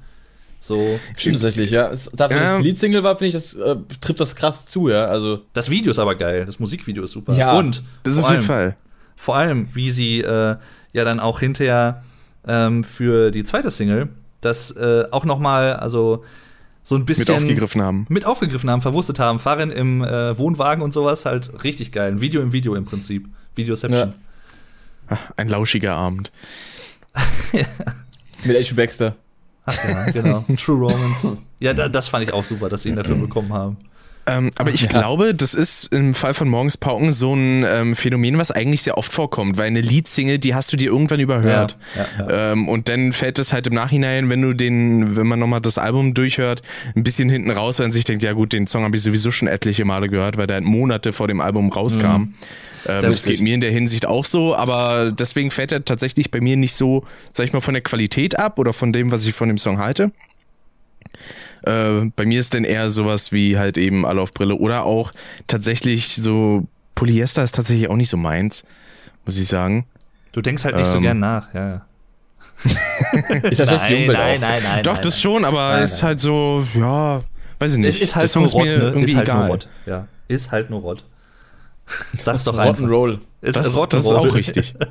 So, stimmt tatsächlich, ja. Es, dafür, dass Ähm. es Leadsingle war, finde ich, das äh, trifft das krass zu, ja. Also, das Video ist aber geil, das Musikvideo ist super. Ja, Und das ist vor auf jeden allem- Fall. vor allem, wie sie äh, ja dann auch hinterher ähm, für die zweite Single das äh, auch noch mal also so ein bisschen Mit aufgegriffen haben. mit aufgegriffen haben, verwurstet haben, fahren im äh, Wohnwagen und sowas, halt richtig geil. Ein Video im Video im Prinzip. Videoception. Ja. Ach, ein lauschiger Abend. (laughs) mit H.P. Baxter. Ach ja, genau. (laughs) True Romance. Ja, da, das fand ich auch super, dass sie ihn dafür bekommen haben. Ähm, aber ich Ja. glaube, das ist im Fall von Morgens Pauken so ein ähm, Phänomen, was eigentlich sehr oft vorkommt, weil eine Leadsingle, die hast du dir irgendwann überhört. Ja, ja. Ähm, und dann fällt es halt im Nachhinein, wenn du den, wenn man nochmal das Album durchhört, ein bisschen hinten raus, wenn man sich denkt, ja gut, den Song habe ich sowieso schon etliche Male gehört, weil der halt Monate vor dem Album rauskam. Ähm, das geht mir in der Hinsicht auch so, aber deswegen fällt er tatsächlich bei mir nicht so, sag ich mal, von der Qualität ab oder von dem, was ich von dem Song halte. Äh, bei mir ist dann eher sowas wie halt eben alle auf Brille oder auch tatsächlich so Polyester ist tatsächlich auch nicht so meins, muss ich sagen. Du denkst halt nicht so Ähm. gern nach, ja. (laughs) Ist für die Umwelt auch. nein, nein. Doch, das schon, aber Nein, ist nein. halt so, ja, weiß ich nicht. Es ist halt Der Song nur ist Rott, mir ne? irgendwie Ist halt egal. nur Rott. Ja, ist halt nur Rott. Sag's doch einfach. Rock'n'Roll. Ist Das, Rock'n'Roll. das ist auch richtig. (laughs)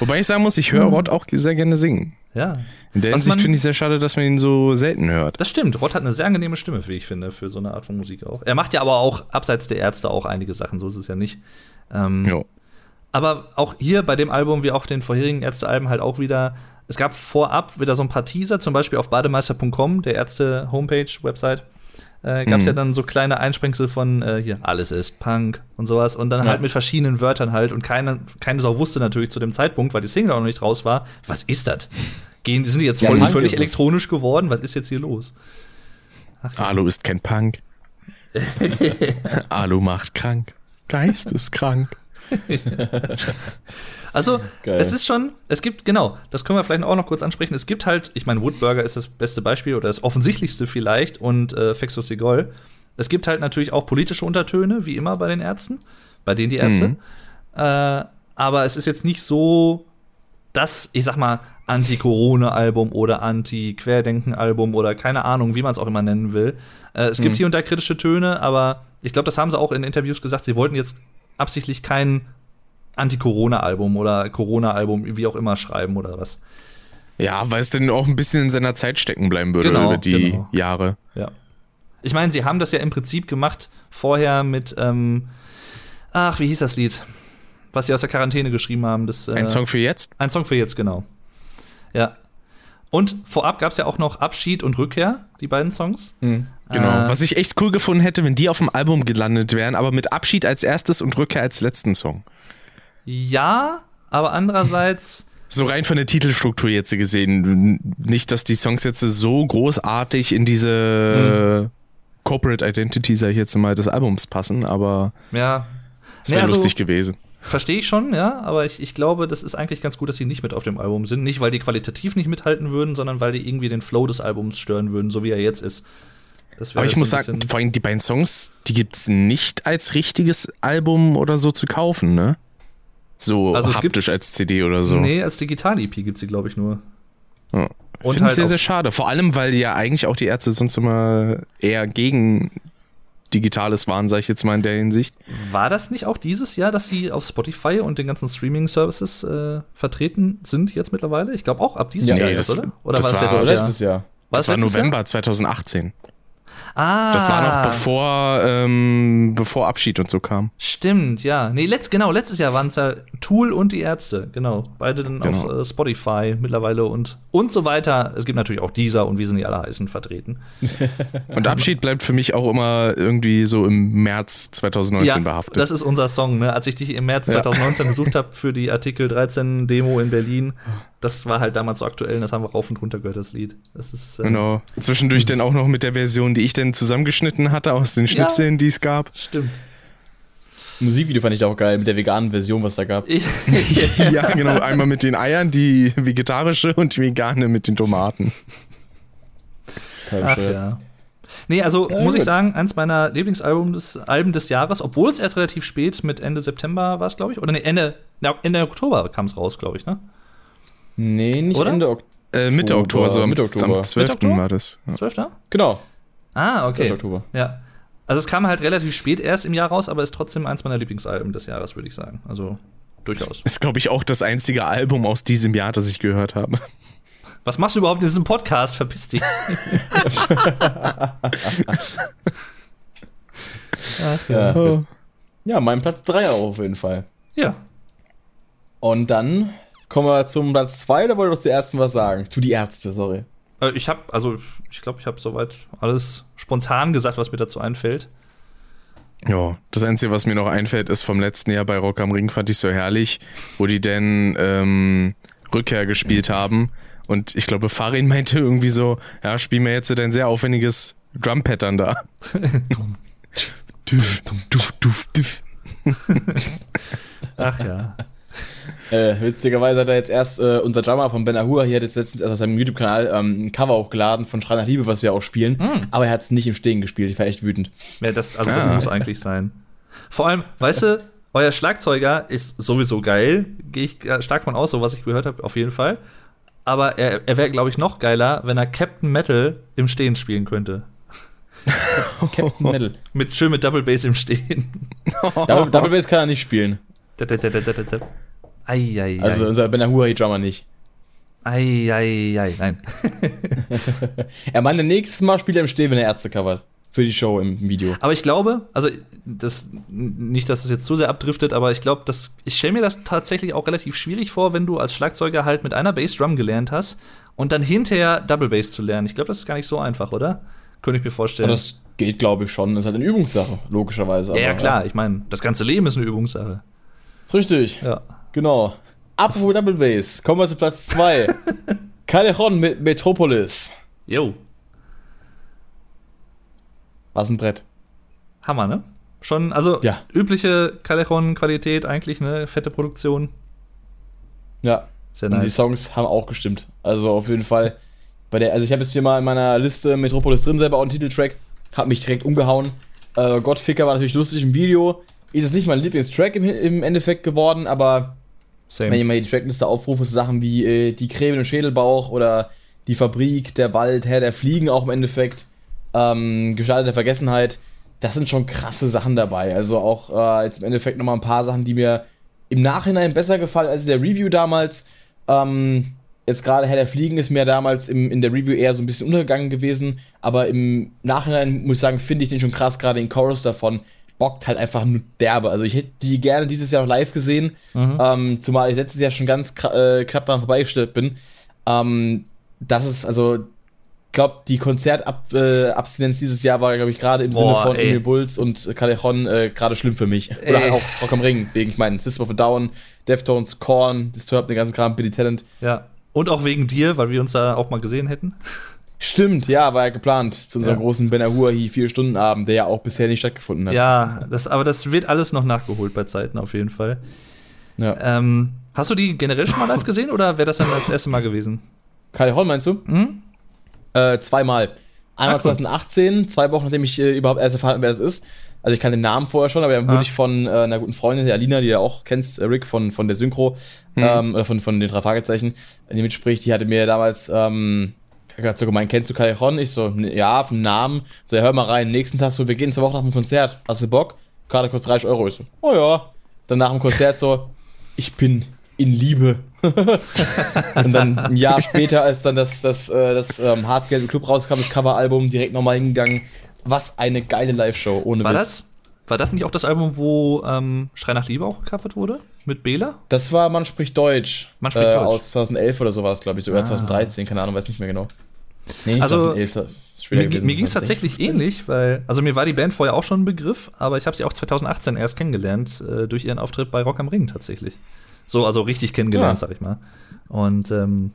Wobei ich sagen muss, ich höre Rott auch sehr gerne singen. Ja. In der Was Hinsicht finde ich sehr schade, dass man ihn so selten hört. Das stimmt. Rott hat eine sehr angenehme Stimme, wie ich finde, für so eine Art von Musik auch. Er macht ja aber auch abseits der Ärzte auch einige Sachen, so ist es ja nicht. Ähm, Ja. Aber auch hier bei dem Album, wie auch den vorherigen Ärzte-Alben, halt auch wieder, es gab vorab wieder so ein paar Teaser, zum Beispiel auf bademeister.com, der Ärzte-Homepage-Website. Äh, gab es Mhm. ja dann so kleine Einsprengsel von äh, hier, alles ist Punk und sowas und dann Ja. halt mit verschiedenen Wörtern halt und keine, keine Sau wusste natürlich zu dem Zeitpunkt, weil die Single auch noch nicht raus war, was ist das? Gehen, sind die jetzt Ja, voll, Punk völlig elektronisch geworden? Was ist jetzt hier los? Ach, ja. Alu ist kein Punk. (laughs) Alu macht krank. Geisteskrank. (laughs) Also, Geil. es ist schon, es gibt, genau, das können wir vielleicht auch noch kurz ansprechen. Es gibt halt, ich meine, Woodburger ist das beste Beispiel oder das offensichtlichste vielleicht und äh, Fexo Segol. Es gibt halt natürlich auch politische Untertöne, wie immer bei den Ärzten, bei denen die Ärzte. Mhm. Äh, aber es ist jetzt nicht so das, ich sag mal, Anti-Corona-Album oder Anti-Querdenken-Album oder keine Ahnung, wie man es auch immer nennen will. Äh, es gibt Mhm. hier und da kritische Töne, aber ich glaube, das haben sie auch in Interviews gesagt. Sie wollten jetzt absichtlich kein Anti-Corona-Album oder Corona-Album, wie auch immer, schreiben oder was. Ja, weil es dann auch ein bisschen in seiner Zeit stecken bleiben würde Genau, über die genau. Jahre. Ja. Ich meine, sie haben das ja im Prinzip gemacht vorher mit, ähm, ach, wie hieß das Lied? Was sie aus der Quarantäne geschrieben haben. Das, äh, Ein Song für jetzt? Ein Song für jetzt, genau. Ja. Und vorab gab es ja auch noch Abschied und Rückkehr, die beiden Songs. Mhm. Genau. Äh, Was ich echt cool gefunden hätte, wenn die auf dem Album gelandet wären, aber mit Abschied als erstes und Rückkehr als letzten Song. Ja, aber andererseits, (laughs) So rein von der Titelstruktur jetzt gesehen. Nicht, dass die Songs jetzt so großartig in diese Corporate Identity, sag ich jetzt mal, des Albums passen, aber ja. es wäre Nee, also, lustig gewesen. Verstehe ich schon, ja, aber ich, ich glaube, das ist eigentlich ganz gut, dass sie nicht mit auf dem Album sind. Nicht, weil die qualitativ nicht mithalten würden, sondern weil die irgendwie den Flow des Albums stören würden, so wie er jetzt ist. Aber ich muss sagen, vor allem die beiden Songs, die gibt's nicht als richtiges Album oder so zu kaufen, ne? So Also es haptisch als CD oder so. Nee, als Digital-EP gibt sie, glaube ich, nur. Ja. Und Finde ich halt sehr, auf- sehr schade. Vor allem, weil ja eigentlich auch die Ärzte sonst immer eher gegen Digitales waren, sag ich jetzt mal in der Hinsicht. War das nicht auch dieses Jahr, dass sie auf Spotify und den ganzen Streaming-Services äh, vertreten sind jetzt mittlerweile? Ich glaube auch ab dieses Ja, Jahr nee, das- oder? Oder das war das war- letztes Jahr? Jahr. War das war letztes November 2018. Ah, Das war noch bevor, ähm, bevor Abschied und so kam. Stimmt, ja. Nee, letzt, genau, letztes Jahr waren es ja Tool und die Ärzte, genau. Beide dann Genau. auf äh, Spotify mittlerweile und, und so weiter. Es gibt natürlich auch dieser und wie sie nicht alle heißen vertreten. (laughs) (laughs) Und Abschied bleibt für mich auch immer irgendwie so im März 2019 behaftet. das ist unser Song, ne? Als ich dich im März Ja. 2019 (laughs) gesucht habe für die Artikel 13 Demo in Berlin, das war halt damals so aktuell und das haben wir rauf und runter gehört, das Lied. Das ist äh, Genau. Zwischendurch dann auch noch mit der Version, die ich dann zusammengeschnitten hatte aus den Schnipseln, die es gab. Stimmt. Musikvideo fand ich auch geil, mit der veganen Version, was da gab. (laughs) Ich, (laughs) ja, genau. Einmal mit den Eiern, die vegetarische und die vegane mit den Tomaten. Ach ja. Nee, also Ja, muss ich gut. sagen, eins meiner Lieblingsalben des, Alben des Jahres, obwohl es erst relativ spät mit Ende September war es, glaube ich. Oder nee, Ende, na, Ende Oktober kam es raus, glaube ich, ne? Nee, nicht Oder? Ende Oktober. Äh, Mitte Oktober, Oktober, so am, Mitte Oktober. am 12. Mitte Oktober? war das. Ja. 12. Genau, Ah, 12. okay. Oktober. Ja. Also es kam halt relativ spät erst im Jahr raus, aber ist trotzdem eins meiner Lieblingsalben des Jahres, würde ich sagen. Also durchaus. Ist, glaube ich, auch das einzige Album aus diesem Jahr, das ich gehört habe. Was machst du überhaupt in diesem Podcast? Verpiss dich. (laughs) Ach, Ja, gut. ja mein Platz 3 auch auf jeden Fall. ja. Und dann kommen wir zum Platz 2, da wollte ich doch zuerst was sagen. Zu die Ärzte, sorry. Äh, Ich habe, also ich glaube, ich habe soweit alles spontan gesagt, was mir dazu einfällt. Ja, das Einzige, was mir noch einfällt, ist vom letzten Jahr bei Rock am Ring, fand ich so herrlich, wo die denn ähm, Rückkehr gespielt haben. Und ich glaube, Farin meinte irgendwie so, ja, spiel mir jetzt dein sehr aufwendiges Drum-Pattern da. (laughs) (laughs) Ach ja. Äh, witzigerweise hat er jetzt erst äh, unser Drummer von Ben Ahua hier hat jetzt letztens erst auf seinem YouTube-Kanal ähm, ein Cover hochgeladen von Schrei nach Liebe, was wir auch spielen. Aber er hat es nicht im Stehen gespielt. Ich war echt wütend. Ja, das, also das Ah. muss eigentlich sein. Vor allem, weißt du, euer Schlagzeuger ist sowieso geil. Gehe ich äh, stark von aus, so was ich gehört habe, auf jeden Fall. Aber er, er wäre, glaube ich, noch geiler, wenn er Captain Metal im Stehen spielen könnte. (laughs) Captain Metal. Mit, schön mit Double Bass im Stehen. Double, Double Bass kann er nicht spielen. Eieiei. Also unser Ben Ahua Drummer nicht. Eieiei. Nein. (laughs) Er meinte, nächstes Mal spielt er im Stehen, wenn er Ärzte covert. Für die Show im Video. Aber ich glaube, also das nicht, dass es jetzt zu sehr abdriftet, aber ich glaube, dass ich stelle mir das tatsächlich auch relativ schwierig vor, wenn du als Schlagzeuger halt mit einer Bassdrum gelernt hast und dann hinterher Double Bass zu lernen. Ich glaube, das ist gar nicht so einfach, oder? Könnte ich mir vorstellen. Und das geht, glaube ich, schon. Das ist halt eine Übungssache, logischerweise. ja, ja, aber, klar. Ich meine, das ganze Leben ist eine Übungssache. Ist richtig. Ja. Genau. Apropos Double Bass. Kommen wir zu Platz 2. (laughs) Callejon mit Metropolis. Jo. Was ein Brett. Hammer, ne? Schon, also Ja. übliche Callejon-Qualität eigentlich, ne? Fette Produktion. Ja. Sehr Und die nice. Songs haben auch gestimmt. Also auf jeden Fall. Bei der, also ich habe jetzt hier mal in meiner Liste Metropolis drin, selber auch einen Titeltrack. Hat mich direkt umgehauen. Äh, Gottficker war natürlich lustig im Video. ist es nicht mein Lieblingstrack im, im Endeffekt geworden, aber Same. wenn ich mal die Trackliste aufrufe, so Sachen wie äh, die Krähen und Schädelbauch oder die Fabrik, der Wald, Herr der Fliegen auch im Endeffekt, ähm, Gestalt der Vergessenheit, das sind schon krasse Sachen dabei. Also auch äh, jetzt im Endeffekt nochmal ein paar Sachen, die mir im Nachhinein besser gefallen als der Review damals. Ähm, jetzt gerade Herr der Fliegen ist mir damals im, in der Review eher so ein bisschen untergegangen gewesen, aber im Nachhinein muss ich sagen, finde ich den schon krass, gerade den Chorus davon bockt halt einfach nur derbe. Also ich hätte die gerne dieses Jahr auch live gesehen, Mhm. ähm, zumal ich letztes Jahr schon ganz äh, knapp daran vorbeigestellt bin. Ähm, das ist, also, ich glaube, die Konzertabstinenz dieses Jahr war, glaube ich, gerade im Sinne Boah, von ey. Emil Bulls und Callejon äh, gerade schlimm für mich. Oder halt auch Rock am Ring, wegen, ich meine, System of a Down, Deftones, Korn, Disturbed, den ganzen Kram, Billy Talent. Ja. Und auch wegen dir, weil wir uns da auch mal gesehen hätten. Stimmt, ja, war ja geplant zu unserem Ja. großen Ben Ahuahi vier Stunden Abend, der ja auch bisher nicht stattgefunden hat. Ja, das, aber das wird alles noch nachgeholt bei Zeiten auf jeden Fall. ja. Ähm, hast du die generell schon mal live gesehen oder wäre das dann das erste Mal gewesen? Callejon meinst du? Hm? Äh, zweimal. Einmal cool. 2018, zwei Wochen nachdem ich äh, überhaupt erst erfahren habe, wer das ist. Also ich kann den Namen vorher schon, aber dann wurde Ah. ich von äh, einer guten Freundin, der Alina, die du ja auch kennst, äh, Rick von, von der Synchro, Mhm. ähm, oder von, von den drei Fragezeichen, die mitspricht, die hatte mir damals, ähm, hat so gemeint, kennst du Callejon? Ich so, "Ne, ja, vom Namen. So, ja, hör mal rein. Nächsten Tag so, wir gehen zur Woche nach dem Konzert. Hast du Bock? Karte kostet 30 Euro. Ich so, oh ja. Dann nach dem Konzert so, ich bin in Liebe. (laughs) und dann ein Jahr später, als dann das, das, äh, das ähm, Hardgeld im Club rauskam, das Coveralbum, direkt nochmal hingegangen. Was eine geile Live-Show, ohne War Witz. das, war das nicht auch das Album, wo ähm, Schrei nach Liebe auch gecovert wurde? Mit Bela? Das war Man spricht Deutsch. Man spricht äh, Deutsch. Aus 2011 oder sowas, glaube ich, so. Oder Ah. 2013, keine Ahnung, weiß nicht mehr genau. Nee, Also, 2011. das ist später Mir, mir ging es 2016. tatsächlich ähnlich, weil, also mir war die Band vorher auch schon ein Begriff, aber ich habe sie auch 2018 erst kennengelernt, äh, durch ihren Auftritt bei Rock am Ring tatsächlich. So, also richtig kennengelernt, Ja. sag ich mal. Und ähm,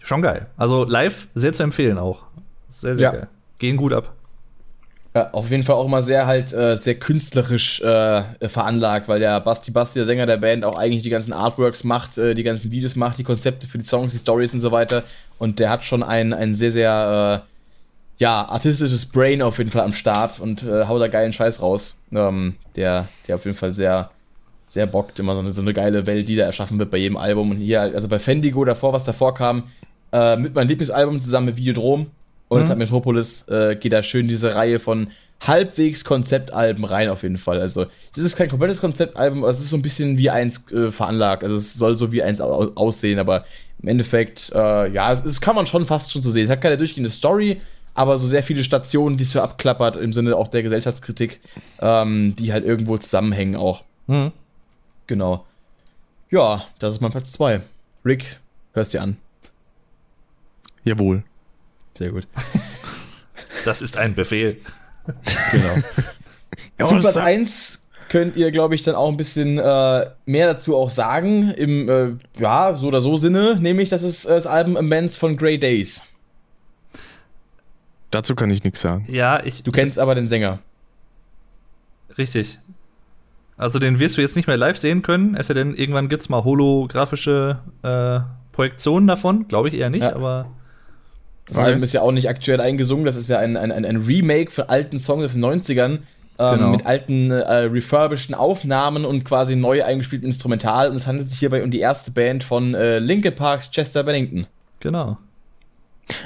schon geil. Also live sehr zu empfehlen auch. Sehr, sehr Ja. geil. Gehen gut ab. Ja, auf jeden Fall auch immer sehr halt äh, sehr künstlerisch äh, veranlagt, weil der Basti Basti, der Sänger der Band, auch eigentlich die ganzen Artworks macht, äh, die ganzen Videos macht, die Konzepte für die Songs, die Stories und so weiter. Und der hat schon ein, ein sehr, sehr äh, ja, artistisches Brain auf jeden Fall am Start und äh, haut da geilen Scheiß raus. Ähm, der, der auf jeden Fall sehr, sehr bockt, immer so eine, so eine geile Welt, die da erschaffen wird bei jedem Album. Und hier, also bei Fendigo davor, was davor kam, äh, mit meinem Lieblingsalbum zusammen mit Videodrom und Mhm. jetzt hat Metropolis, äh, geht da schön diese Reihe von halbwegs Konzeptalben rein auf jeden Fall. Also es ist kein komplettes Konzeptalbum, aber es ist so ein bisschen wie eins äh, veranlagt. Also es soll so wie eins au aussehen, aber im Endeffekt, äh, ja, es, es kann man schon fast schon so sehen. Es hat keine durchgehende Story, aber so sehr viele Stationen, die es so abklappert, im Sinne auch der Gesellschaftskritik, ähm, die halt irgendwo zusammenhängen auch. Mhm. Genau. Ja, das ist mein Platz 2. Rick, hörst dir an. Jawohl. Sehr gut. Das ist ein Befehl. (laughs) Genau. Zu Platz sagt- 1 könnt ihr, glaube ich, dann auch ein bisschen äh, mehr dazu auch sagen. Im, äh, ja, so oder so Sinne, nämlich das ist äh, das Album Amends von Grey Days. Dazu kann ich nichts sagen. Ja, ich. Du kennst aber den Sänger. Richtig. Also den wirst du jetzt nicht mehr live sehen können, es sei denn, irgendwann gibt es mal holographische äh, Projektionen davon. Glaube ich eher nicht, Ja. aber. Das Okay. Album ist ja auch nicht aktuell eingesungen, das ist ja ein, ein, ein, ein Remake von alten Songs aus den 90ern. Ähm, Genau. Mit alten äh, refurbisheden Aufnahmen und quasi neu eingespieltem Instrumental. Und es handelt sich hierbei um die erste Band von äh, Linkin Parks Chester Bennington. Genau.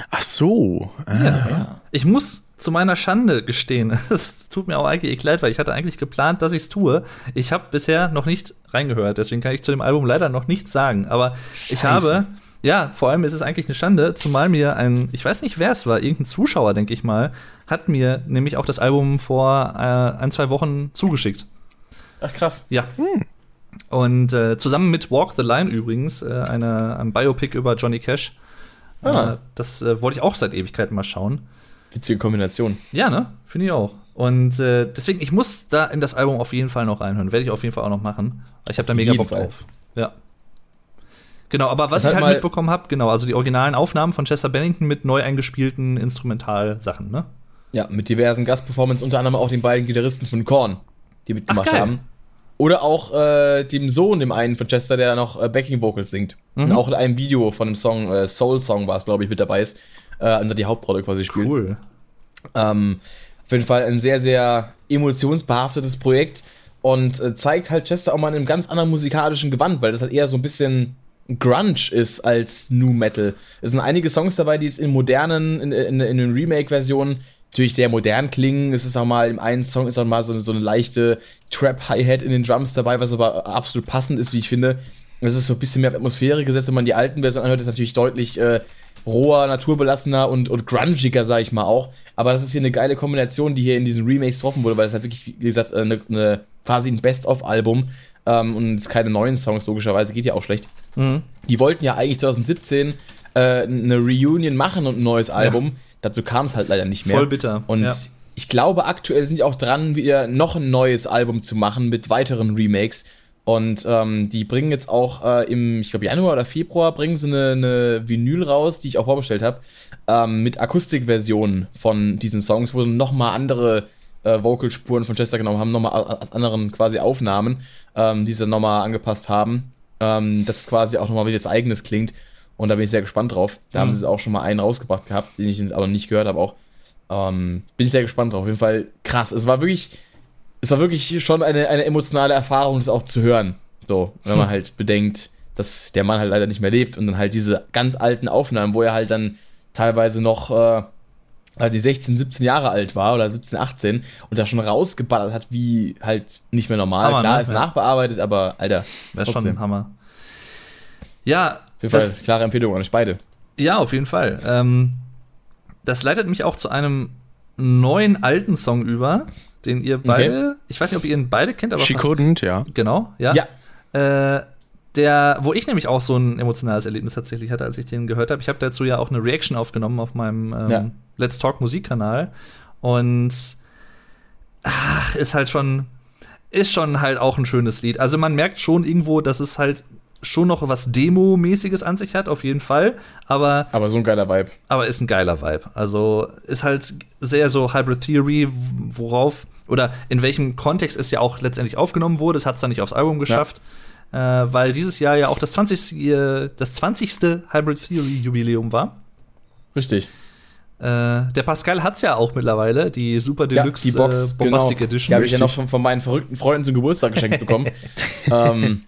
Ach so. Ah. Ja. Ich muss zu meiner Schande gestehen, (laughs) es tut mir auch eigentlich leid, weil ich hatte eigentlich geplant, dass ich es tue. Ich habe bisher noch nicht reingehört, deswegen kann ich zu dem Album leider noch nichts sagen. Aber ich Scheiße. habe, ja, vor allem ist es eigentlich eine Schande, zumal mir ein, ich weiß nicht, wer es war, irgendein Zuschauer, denke ich mal, hat mir nämlich auch das Album vor äh, ein, zwei Wochen zugeschickt. Ach krass. Ja. Und äh, zusammen mit Walk the Line übrigens, äh, eine, ein Biopic über Johnny Cash. Ah. Äh, das äh, wollte ich auch seit Ewigkeiten mal schauen. Witzige Kombination. Ja, ne? Finde ich auch. Und äh, deswegen, ich muss da in das Album auf jeden Fall noch reinhören. Werde ich auf jeden Fall auch noch machen. Ich habe da mega jeden Bock Fall. drauf. Ja. Genau, aber was Das ich halt mitbekommen habe, genau, also die originalen Aufnahmen von Chester Bennington mit neu eingespielten Instrumentalsachen, ne? Ja, mit diversen Gastperformances, unter anderem auch den beiden Gitarristen von Korn, die mitgemacht Ach, haben. Oder auch äh, dem Sohn, dem einen von Chester, der noch äh, Backing Vocals singt. Mhm. Und auch in einem Video von dem Song, äh, Soul Song war es, glaube ich, mit dabei ist, äh, die Hauptrolle quasi spielt. Cool. Ähm, auf jeden Fall ein sehr, sehr emotionsbehaftetes Projekt. und äh, zeigt halt Chester auch mal in einem ganz anderen musikalischen Gewand, weil das halt eher so ein bisschen Grunge ist als New Metal. Es sind einige Songs dabei, die jetzt in modernen, in, in, in den Remake-Versionen natürlich sehr modern klingen. Es ist auch mal im einen Song ist auch mal so, so eine leichte Trap-Hi-Hat in den Drums dabei, was aber absolut passend ist, wie ich finde. Es ist so ein bisschen mehr auf Atmosphäre gesetzt, wenn man die alten Versionen anhört, ist natürlich deutlich äh, roher, naturbelassener und, und grungiger, sag ich mal auch. Aber das ist hier eine geile Kombination, die hier in diesen Remakes getroffen wurde, weil es halt wirklich, wie gesagt, eine, eine quasi ein Best-of-Album ähm, und keine neuen Songs, logischerweise, geht ja auch schlecht. Mhm. Die wollten ja eigentlich 2017 äh, eine Reunion machen und ein neues Album. Ja. Dazu kam es halt leider nicht mehr. Voll bitter. Und ja. ich glaube, aktuell sind die auch dran, wieder noch ein neues Album zu machen mit weiteren Remakes. Und ähm, die bringen jetzt auch äh, im, ich glaube, Januar oder Februar bringen sie eine, eine Vinyl raus, die ich auch vorbestellt habe, ähm, mit Akustikversionen von diesen Songs, wo sie nochmal andere äh, Vocalspuren von Chester genommen haben, nochmal aus anderen quasi Aufnahmen, ähm, die sie nochmal angepasst haben. Ähm, das quasi auch nochmal wie das eigenes klingt. Und da bin ich sehr gespannt drauf. Da mhm. haben sie auch schon mal einen rausgebracht gehabt, den ich aber nicht gehört habe auch. Ähm, bin ich sehr gespannt drauf. Auf jeden Fall krass. Es war wirklich, es war wirklich schon eine, eine emotionale Erfahrung, das auch zu hören. So, wenn man hm. (laughs) halt bedenkt, dass der Mann halt leider nicht mehr lebt und dann halt diese ganz alten Aufnahmen, wo er halt dann teilweise noch, äh, als ich 16, 17 Jahre alt war oder 17, 18 und da schon rausgeballert hat, wie halt nicht mehr normal. Hammer, Klar, ne? ist ja. nachbearbeitet, aber Alter. Das ist schon ein Hammer. Ja, auf jeden Fall klare Empfehlung an euch beide. Ja, auf jeden Fall. Ähm, das leitet mich auch zu einem neuen alten Song über, den ihr beide, okay. ich weiß nicht, ob ihr ihn beide kennt, aber She couldn't, ja. Genau, ja. Ja. Äh, der, wo ich nämlich auch so ein emotionales Erlebnis tatsächlich hatte, als ich den gehört habe. Ich habe dazu ja auch eine Reaction aufgenommen auf meinem ähm, ja. Let's Talk Musikkanal und ach, ist halt schon ist schon halt auch ein schönes Lied. Also man merkt schon irgendwo, dass es halt schon noch was Demo-mäßiges an sich hat, auf jeden Fall. Aber, aber so ein geiler Vibe. Aber ist ein geiler Vibe. Also ist halt sehr so Hybrid Theory, worauf oder in welchem Kontext es ja auch letztendlich aufgenommen wurde. Es hat es dann nicht aufs Album geschafft. Ja. Äh, weil dieses Jahr ja auch das 20. das 20. Hybrid Theory Jubiläum war. Richtig. Äh, der Pascal hat es ja auch mittlerweile, die Super Deluxe ja, die Box, äh, Bombastic genau. Edition. Die habe ich ja noch von, von, meinen verrückten Freunden zum Geburtstag geschenkt bekommen. (laughs) ähm,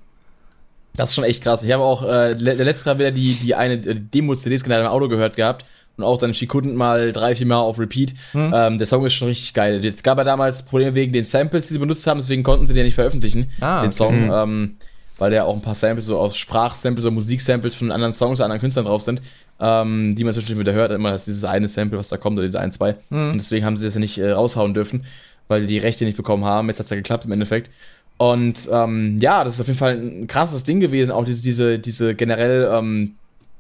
das ist schon echt krass. Ich habe auch äh, letztes Mal wieder die, die eine äh, Demo-CDs genau im Auto gehört gehabt und auch dann Shikunden mal drei, vier Mal auf Repeat. Mhm. Ähm, der Song ist schon richtig geil. Es gab ja damals Probleme wegen den Samples, die sie benutzt haben, deswegen konnten sie den ja nicht veröffentlichen, ah, den Song, mhm. ähm, weil da auch ein paar Samples, so aus Sprachsamples oder Musiksamples von anderen Songs, anderen Künstlern drauf sind, ähm, die man zwischendurch wieder hört. Immer ist dieses eine Sample, was da kommt, oder diese ein, zwei. Mhm. Und deswegen haben sie das ja nicht äh, raushauen dürfen, weil die die Rechte nicht bekommen haben. Jetzt hat es ja geklappt im Endeffekt. Und ähm, ja, das ist auf jeden Fall ein krasses Ding gewesen, auch diese, diese, diese generell ähm,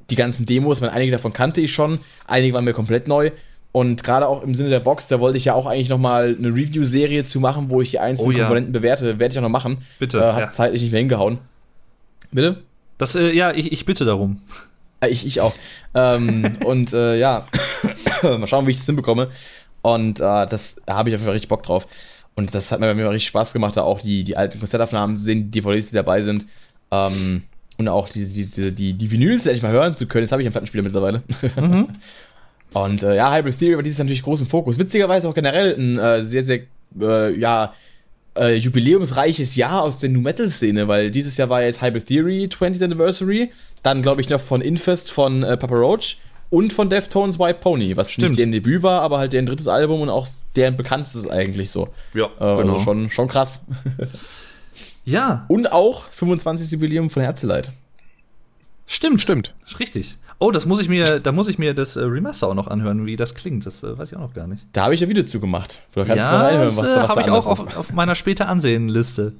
die ganzen Demos, weil einige davon kannte ich schon, einige waren mir komplett neu. Und gerade auch im Sinne der Box, da wollte ich ja auch eigentlich noch mal eine Review-Serie zu machen, wo ich die einzelnen oh, ja. Komponenten bewerte. Werde ich auch noch machen. Bitte. Äh, hat ja. zeitlich nicht mehr hingehauen. Bitte? Das, äh, ja, ich, ich bitte darum. Ja, ich, ich auch. ähm, (laughs) und äh, ja, (coughs) mal schauen, wie ich das hinbekomme. Und äh, das habe ich auf jeden Fall richtig Bock drauf. Und das hat mir bei mir richtig Spaß gemacht, da auch die, die alten Konzertaufnahmen zu sehen, die DVDs, die dabei sind. Ähm, und auch die, die, die, die Vinyls endlich mal hören zu können. Jetzt habe ich einen Plattenspieler mittlerweile. Mhm. (laughs) und äh, ja, Hybrid Theory, aber die ist natürlich großen Fokus. Witzigerweise auch generell ein äh, sehr, sehr, äh, ja, äh, jubiläumsreiches Jahr aus der New Metal Szene, weil dieses Jahr war jetzt Hybrid Theory 20th Anniversary, dann glaube ich noch von Infest von äh, Papa Roach und von Deftones White Pony, was Stimmt. nicht deren Debüt war, aber halt deren drittes Album und auch deren bekanntestes eigentlich so. Ja, äh, also genau. Also schon, schon krass. ja. Und auch 25. Jubiläum von Herzeleid. Stimmt, stimmt. Richtig. Oh, das muss ich mir, da muss ich mir das äh, Remaster auch noch anhören, wie das klingt. Das äh, weiß ich auch noch gar nicht. Da habe ich ja Video zu gemacht. Du kannst ja, mal reinhören, was, das äh, habe ich auch auf, auf, meiner später ansehen Liste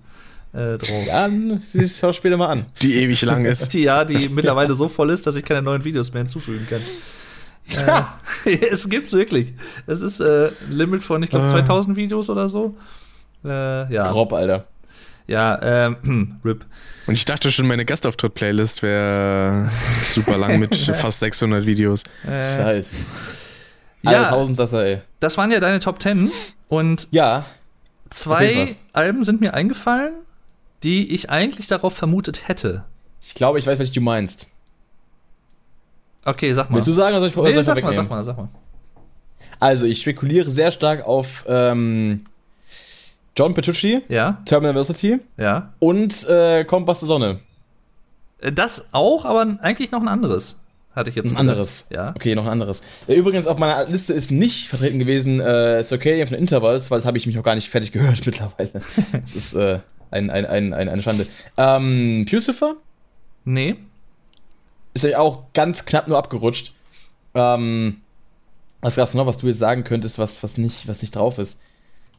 äh, drauf. Ja, siehst schau später mal an. Die ewig lang ist. Die, (laughs) ja, die mittlerweile so voll ist, dass ich keine neuen Videos mehr hinzufügen kann. äh, (laughs) es gibt's wirklich. Es ist äh, ein Limit von, ich glaube, 2000 Videos oder so. Äh, ja. Grob, Alter. Ja, ähm, (clears throat) RIP. Und ich dachte schon, meine Gastauftritt-Playlist wäre super lang mit (laughs) fast 600 Videos. Äh, Scheiße. Ja, Tausendsasser, ey. Das waren ja deine Top 10 und ja, zwei Alben sind mir eingefallen, die ich eigentlich darauf vermutet hätte. Ich glaube, ich weiß, was du meinst. Okay, sag mal. Willst du sagen, oder soll ich, nee, soll ich sag mal, sag mal, sag mal. Also, ich spekuliere sehr stark auf ähm, John Petrucci, Ja, Terminal Velocity ja. und äh, Kompass zur Sonne. Äh, Das auch, aber eigentlich noch ein anderes. Hatte ich jetzt Ein gedacht. anderes. Ja. Okay, noch ein anderes. Äh, Übrigens auf meiner Liste ist nicht vertreten gewesen äh, Circadian von Intervals, weil das habe ich mich noch gar nicht fertig gehört (laughs) mittlerweile. das ist äh, ein, ein, ein, ein, eine Schande. Ähm, Pucifer Nee. ist ja auch ganz knapp nur abgerutscht. Ähm, was gab's noch, was du jetzt sagen könntest, was, was, nicht, was nicht drauf ist?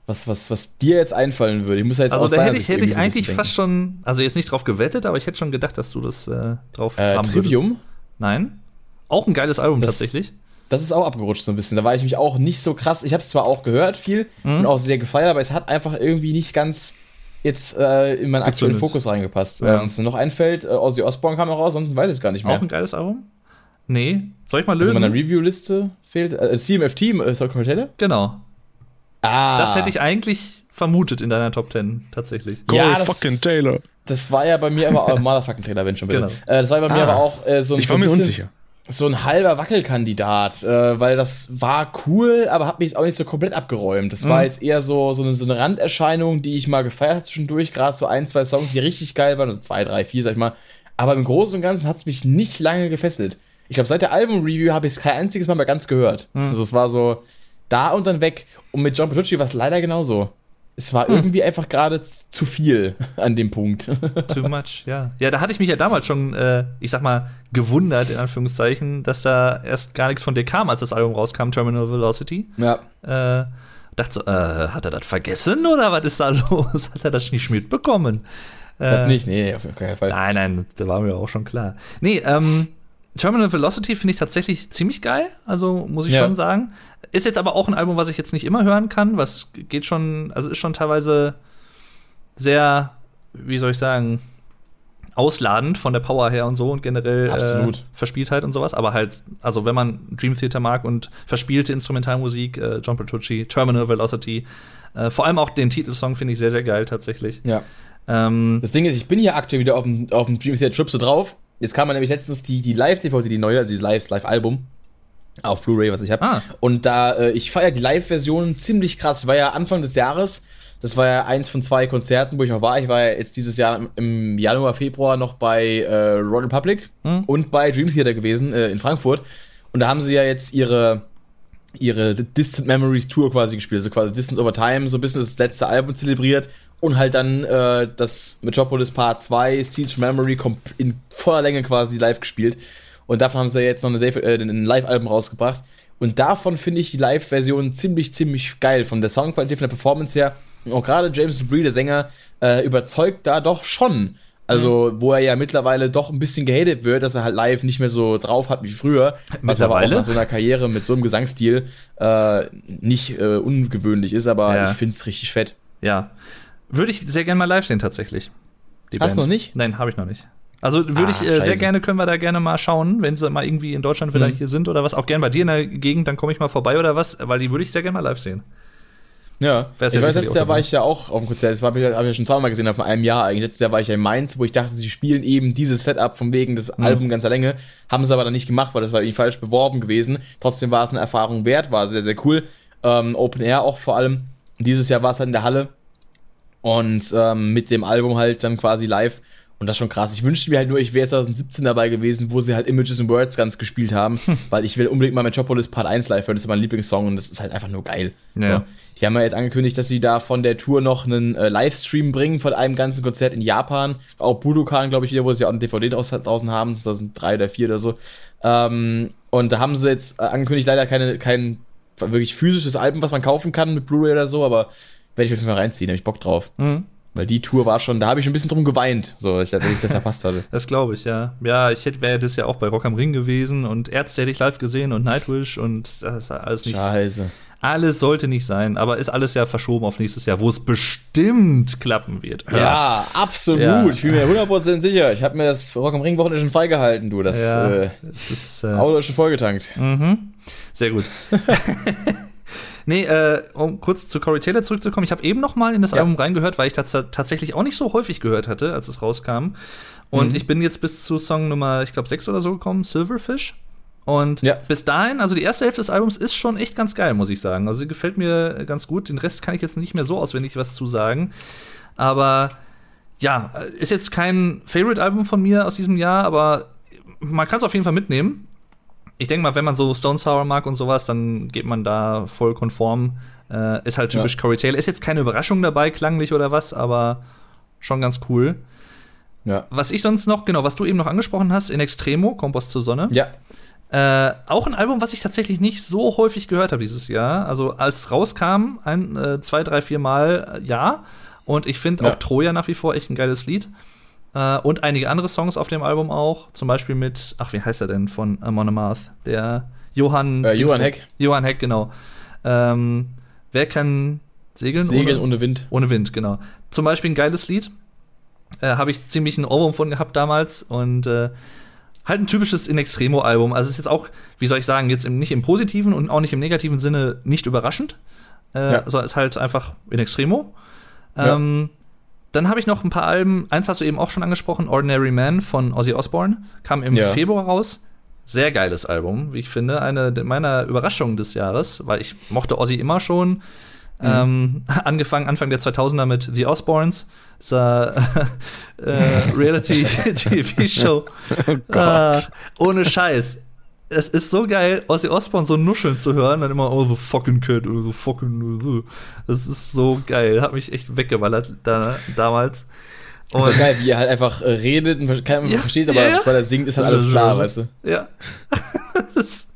Was, was, was dir jetzt einfallen würde? Ich muss ja jetzt Also da hätte ich, hätte ich eigentlich fast schon, also jetzt nicht drauf gewettet, aber ich hätte schon gedacht, dass du das äh, drauf. Äh, haben Trivium, würdest. Nein. Auch ein geiles Album Das- tatsächlich. das ist auch abgerutscht so ein bisschen. Da war ich mich auch nicht so krass. Ich habe es zwar auch gehört viel Mhm. und auch sehr gefeiert, aber es hat einfach irgendwie nicht ganz jetzt äh, in meinen aktuellen. Fokus reingepasst. Ja. Ähm, was mir noch einfällt, äh, Ozzy Osbourne kam noch raus, sonst weiß ich es gar nicht mehr. Auch ein geiles Album? Nee. Soll ich mal also in lösen? meiner Review-Liste fehlt äh, CMFT, äh, Soul genau. Ah, Das hätte ich eigentlich vermutet in deiner Top 10 tatsächlich. Ja, Corey das- fucking Taylor. Das war ja bei mir aber auch, (laughs) Motherfucking Trailer, wenn schon bitte. Genau. Äh, das war bei mir Ah. aber auch äh, so ein Ich so war ein mir bisschen unsicher. So ein halber Wackelkandidat, äh, weil das war cool, aber hat mich jetzt auch nicht so komplett abgeräumt. Das war Mhm. jetzt eher so, so, eine, so eine Randerscheinung, die ich mal gefeiert habe zwischendurch. Gerade so ein, zwei Songs, die richtig geil waren, also zwei, drei, vier, sag ich mal. Aber im Großen und Ganzen hat es mich nicht lange gefesselt. Ich glaube, seit der Album-Review habe ich es kein einziges Mal mehr ganz gehört. Mhm. Also es war so da und dann weg. Und mit John Petrucci war es leider genauso. Es war Hm. irgendwie einfach gerade zu viel an dem Punkt. (laughs) Too much, ja. Ja, da hatte ich mich ja damals schon, äh, ich sag mal, gewundert, in Anführungszeichen, dass da erst gar nichts von dir kam, als das Album rauskam, Terminal Velocity. ja. Äh, dachte so, äh, hat er das vergessen oder was ist da (laughs) los? Hat er das nicht mitbekommen? Das Äh, nicht, nee, auf keinen Fall. Nein, nein, da war mir auch schon klar. Nee, ähm, Terminal Velocity finde ich tatsächlich ziemlich geil, also muss ich Ja. schon sagen. Ist jetzt aber auch ein Album, was ich jetzt nicht immer hören kann, was geht schon, also ist schon teilweise sehr, wie soll ich sagen, ausladend von der Power her und so und generell. Äh, Verspieltheit und sowas. Aber halt, also wenn man Dream Theater mag und verspielte Instrumentalmusik, äh, John Petrucci, Terminal Velocity, äh, vor allem auch den Titelsong finde ich sehr, sehr geil tatsächlich. Ja. Ähm, Das Ding ist, ich bin hier aktuell wieder auf dem, auf dem Dream Theater Trip so drauf. Jetzt kam man nämlich letztens die, die Live-DVD, die neue, also Live- Live-Album. Auf Blu-ray, was ich habe. Ah. Und da, äh, ich feiere die Live-Version ziemlich krass. Ich war ja Anfang des Jahres, das war ja eins von zwei Konzerten, wo ich noch war. Ich war ja jetzt dieses Jahr im- im Januar, Februar noch bei äh, Royal Republic Hm. und bei Dream Theater gewesen äh, in Frankfurt. Und da haben sie ja jetzt ihre, ihre Distant Memories Tour quasi gespielt. Also quasi Distance Over Time, so ein bisschen das letzte Album zelebriert. Und halt dann äh, das Metropolis Part 2, Steals from Memory, in voller Länge quasi live gespielt. Und davon haben sie ja jetzt noch eine äh, ein Live-Album rausgebracht. Und davon finde ich die Live-Version ziemlich, ziemlich geil. Von der Soundqualität, von der Performance her. Und auch gerade James Dupree, der Sänger, äh, überzeugt da doch schon. Also, wo er ja mittlerweile doch ein bisschen gehatet wird, dass er halt live nicht mehr so drauf hat wie früher. Was aber auch nach so einer Karriere mit so einem Gesangsstil äh, nicht äh, ungewöhnlich ist, aber Ja. ich finde es richtig fett. Ja. Würde ich sehr gerne mal live sehen, tatsächlich. Die Hast du noch nicht? Nein, habe ich noch nicht. Also würde Ah, ich äh, sehr gerne, können wir da gerne mal schauen, wenn sie mal irgendwie in Deutschland wieder Mhm. hier sind oder was. Auch gerne bei dir in der Gegend, dann komme ich mal vorbei oder was, weil die würde ich sehr gerne mal live sehen. Ja, ich weiß, letztes Jahr war ich ja auch auf dem Konzert. Das habe ich, ja schon zweimal gesehen, vor einem Jahr eigentlich. Letztes Jahr war ich ja in Mainz, wo ich dachte, sie spielen eben dieses Setup von wegen des Mhm. Albums ganzer Länge. Haben sie aber dann nicht gemacht, weil das war irgendwie falsch beworben gewesen. Trotzdem war es eine Erfahrung wert, war sehr, sehr cool. Ähm, Open Air auch vor allem. Dieses Jahr war es halt in der Halle. Und ähm, mit dem Album halt dann quasi live. Und das ist schon krass. Ich wünschte mir halt nur, ich wäre 2017 dabei gewesen, wo sie halt Images and Words ganz gespielt haben, (laughs) weil ich will unbedingt mal Metropolis Part 1 live hören. Das ist mein Lieblingssong und das ist halt einfach nur geil. Ja. So. Die haben ja jetzt angekündigt, dass sie da von der Tour noch einen äh, Livestream bringen von einem ganzen Konzert in Japan. Auch Budokan, glaube ich, wieder, wo sie auch eine DVD draußen haben. Das sind drei oder vier oder so. Ähm, und da haben sie jetzt äh, angekündigt, leider keine, kein wirklich physisches Album, was man kaufen kann mit Blu-ray oder so, aber werde ich jeden Fall reinziehen, da hab ich Bock drauf. Mhm. Weil die Tour war schon, da habe ich ein bisschen drum geweint, so, dass ich, dass ich das verpasst hatte. (laughs) Das glaube ich, ja. Ja, ich hätte wäre das ja auch bei Rock am Ring gewesen und Ärzte hätte ich live gesehen und Nightwish und das ist alles nicht. Scheiße. Alles sollte nicht sein, aber ist alles ja verschoben auf nächstes Jahr, wo es bestimmt klappen wird. Ja, absolut. Ja. Ich bin mir 100% sicher. Ich habe mir das Rock am Ring Wochenende schon freigehalten, du. Das Ja, äh, das ist, äh, Auto ist schon vollgetankt. Mhm. Sehr gut. (laughs) nee, äh, um kurz zu Corey Taylor zurückzukommen, ich habe eben noch mal in das Ja. Album reingehört, weil ich das tatsächlich auch nicht so häufig gehört hatte, als es rauskam. Und Mhm. ich bin jetzt bis zu Song Nummer, ich glaube, 6 oder so gekommen, Silverfish. Und Ja. bis dahin, also die erste Hälfte des Albums ist schon echt ganz geil, muss ich sagen. Also sie gefällt mir ganz gut. Den Rest kann ich jetzt nicht mehr so auswendig was zu sagen. Aber ja, ist jetzt kein Favorite-Album von mir aus diesem Jahr, aber man kann es auf jeden Fall mitnehmen. Ich denke mal, wenn man so Stone Sour mag und sowas, dann geht man da voll konform. Äh, ist halt typisch Ja. Corey Taylor. Ist jetzt keine Überraschung dabei, klanglich oder was, aber schon ganz cool. Ja. Was ich sonst noch, genau, was du eben noch angesprochen hast, in Extremo, Kompass zur Sonne. Ja. Äh, auch ein Album, was ich tatsächlich nicht so häufig gehört habe dieses Jahr. Also als rauskam, ein, äh, zwei, drei, vier Mal, äh, ja. Und ich finde Ja. auch Troja nach wie vor echt ein geiles Lied. Äh, und einige andere Songs auf dem Album auch. Zum Beispiel mit, ach, wie heißt er denn von Amon Amarth? Der Johann. Äh, Johann Heck. Johann Heck, genau. Ähm, wer kann segeln? Segeln ohne, ohne Wind. ohne Wind, genau. Zum Beispiel ein geiles Lied. Äh, Habe ich ziemlich einen Ohrwurm von gehabt damals. Und äh, halt ein typisches In Extremo-Album. Also es ist jetzt auch, wie soll ich sagen, jetzt im, nicht im positiven und auch nicht im negativen Sinne nicht überraschend. Äh, Ja. Sondern ist halt einfach In Extremo. Ja. Dann habe ich noch ein paar Alben. Eins hast du eben auch schon angesprochen, Ordinary Man von Ozzy Osbourne. Kam im Ja. Februar raus. Sehr geiles Album, wie ich finde. Eine meiner Überraschungen des Jahres, weil ich mochte Ozzy immer schon. Ähm, (laughs) angefangen Anfang der 2000er mit The Osbournes, dieser (laughs) äh, (laughs) Reality-TV-Show. Oh Gott. Äh, ohne Scheiß. Es ist so geil, Ozzy Osbourne so nuscheln zu hören, dann immer, oh, the fucking kid, oh, the fucking. uh, Das ist so geil. Hat mich echt weggeballert da, damals. Das ist ja geil, wie er halt einfach äh, redet und keiner Ja, versteht, aber ja, weil er singt, ist halt alles klar, weißt du. Ja. (laughs) Das-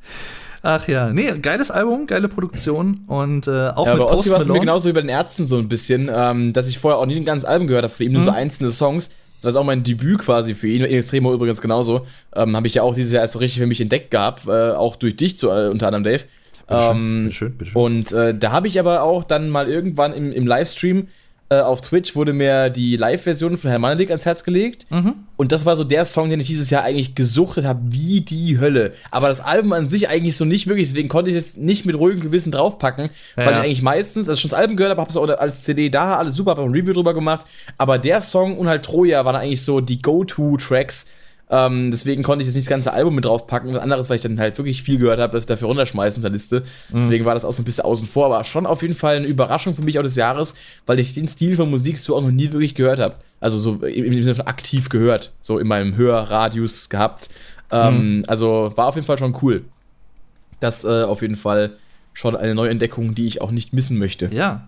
Ach ja, nee, geiles Album, geile Produktion und äh, auch Ja, mit aber Post war es bei mir genauso wie bei den Ärzten so ein bisschen, ähm, dass ich vorher auch nie ein ganzes Album gehört habe, von ihm nur so Mhm. einzelne Songs. Das war auch mein Debüt quasi für ihn, in Extremo übrigens genauso. Ähm, habe ich ja auch dieses Jahr erst so richtig für mich entdeckt gehabt, äh, auch durch dich zu, äh, unter anderem, Dave. Ähm, Bitteschön, bitteschön. Und äh, da habe ich aber auch dann mal irgendwann im, im Livestream äh, auf Twitch wurde mir die Live-Version von Herr Manelik ans Herz gelegt. Mhm. Und das war so der Song, den ich dieses Jahr eigentlich gesuchtet habe, wie die Hölle. Aber das Album an sich eigentlich so nicht wirklich, deswegen konnte ich es nicht mit ruhigem Gewissen draufpacken, Ja, weil ich eigentlich meistens, also schon das Album gehört habe, habe es auch als CD da, alles super, habe ein Review drüber gemacht. Aber der Song und halt Troja waren eigentlich so die Go-To-Tracks. Ähm, deswegen konnte ich jetzt nicht das ganze Album mit draufpacken. Was anderes, weil ich dann halt wirklich viel gehört habe, das ich dafür runterschmeißen auf der Liste. Mhm. Deswegen war das auch so ein bisschen außen vor. Aber schon auf jeden Fall eine Überraschung für mich auch des Jahres, weil ich den Stil von Musik so auch noch nie wirklich gehört habe. Also so im, Sinne von aktiv gehört. So in meinem Hörradius gehabt. Ähm, Also war auf jeden Fall schon cool. Das äh, auf jeden Fall schon eine Neuentdeckung, die ich auch nicht missen möchte. Ja.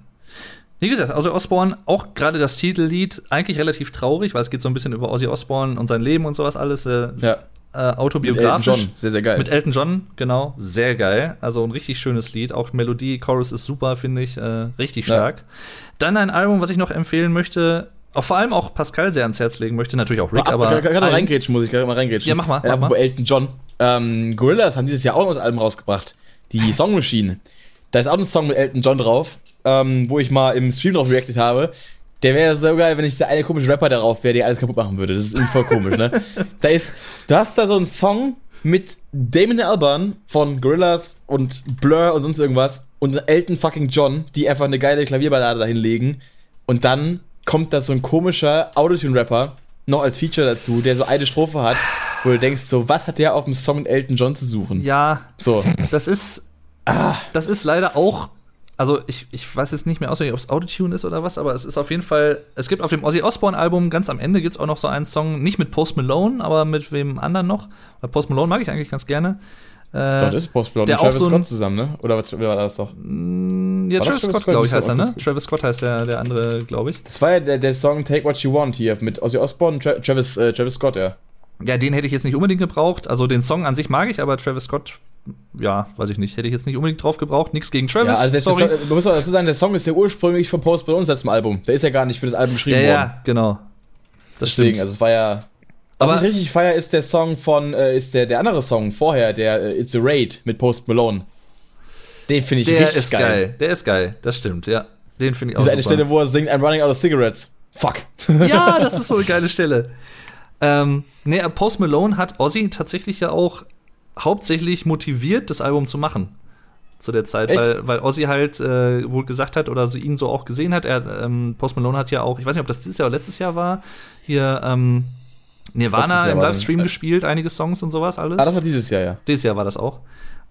Wie gesagt, Ozzy Osbourne, auch gerade das Titellied, eigentlich relativ traurig, weil es geht so ein bisschen über Ozzy Osbourne und sein Leben und sowas alles. Äh, Ja. äh, Mit Elton autobiografisch. John. Sehr, sehr geil. Mit Elton John, genau. Sehr geil. Also ein richtig schönes Lied. Auch Melodie, Chorus ist super, finde ich. Äh, richtig Ja. stark. Dann ein Album, was ich noch empfehlen möchte. Auch vor allem auch Pascal sehr ans Herz legen möchte. Natürlich auch Rick, Ab- aber. kann allen- reingrätschen, muss ich gerade mal reingrätschen. Ja, mach mal, mach mal. Elton John. Ähm, Gorillas haben dieses Jahr auch noch das Album rausgebracht. Die (laughs) Song Machine. Da ist auch ein Song mit Elton John drauf, ähm, wo ich mal im Stream drauf reacted habe. Der wäre so geil, wenn ich der eine komische Rapper darauf wäre, der alles kaputt machen würde. Das ist voll komisch, ne? Da ist, du hast da so einen Song mit Damon Albarn von Gorillas und Blur und sonst irgendwas und Elton fucking John, die einfach eine geile Klavierballade dahin legen. Und dann kommt da so ein komischer Autotune-Rapper noch als Feature dazu, der so eine Strophe hat, wo du denkst, so, was hat der auf dem Song mit Elton John zu suchen? Ja, So. das ist. Ah. Das ist leider auch. Also, ich, ich weiß jetzt nicht mehr auswendig, ob es Autotune ist oder was, aber es ist auf jeden Fall. Es gibt auf dem Ozzy Osbourne-Album ganz am Ende gibt es auch noch so einen Song, nicht mit Post Malone, aber mit wem anderen noch. Weil Post Malone mag ich eigentlich ganz gerne. Äh, Doch, das ist Post Malone der und Travis so Scott zusammen, ne? Oder was war das doch? ja, war Travis Scott, glaube ich, heißt er, ne? Travis Scott heißt der, der andere, glaube ich. Das war ja der, der Song Take What You Want hier mit Ozzy Osbourne und Tra Travis, äh, Travis Scott, ja. Ja, den hätte ich jetzt nicht unbedingt gebraucht. Also den Song an sich mag ich, aber Travis Scott, ja, weiß ich nicht, hätte ich jetzt nicht unbedingt drauf gebraucht. Nichts gegen Travis, Ja, also der, sorry. du musst auch dazu sagen, der Song ist ja ursprünglich von Post Malone letztem Album. Der ist ja gar nicht für das Album geschrieben ja, worden. ja, genau. Das Deswegen, stimmt. also es war ja. Was Aber- ich richtig feier, ist der Song von, äh, ist der, der andere Song vorher, der äh, It's a Raid mit Post Malone. Den finde ich der richtig ist geil. geil. Der ist geil, das stimmt, ja. Den finde ich auch Diese eine. Stelle, wo er singt, I'm running out of cigarettes. Fuck. (laughs) Ja, das ist so eine geile Stelle. Ähm, nee, Post Malone hat Ozzy tatsächlich ja auch hauptsächlich motiviert, das Album zu machen. Zu der Zeit, Echt? weil, weil Ozzy halt äh, wohl gesagt hat oder sie ihn so auch gesehen hat. Er, ähm, Post Malone hat ja auch, ich weiß nicht, ob das dieses Jahr oder letztes Jahr war, hier ähm, Nirvana im Livestream dann- gespielt, einige Songs und sowas alles. Ah, das war dieses Jahr, ja. Dieses Jahr war das auch.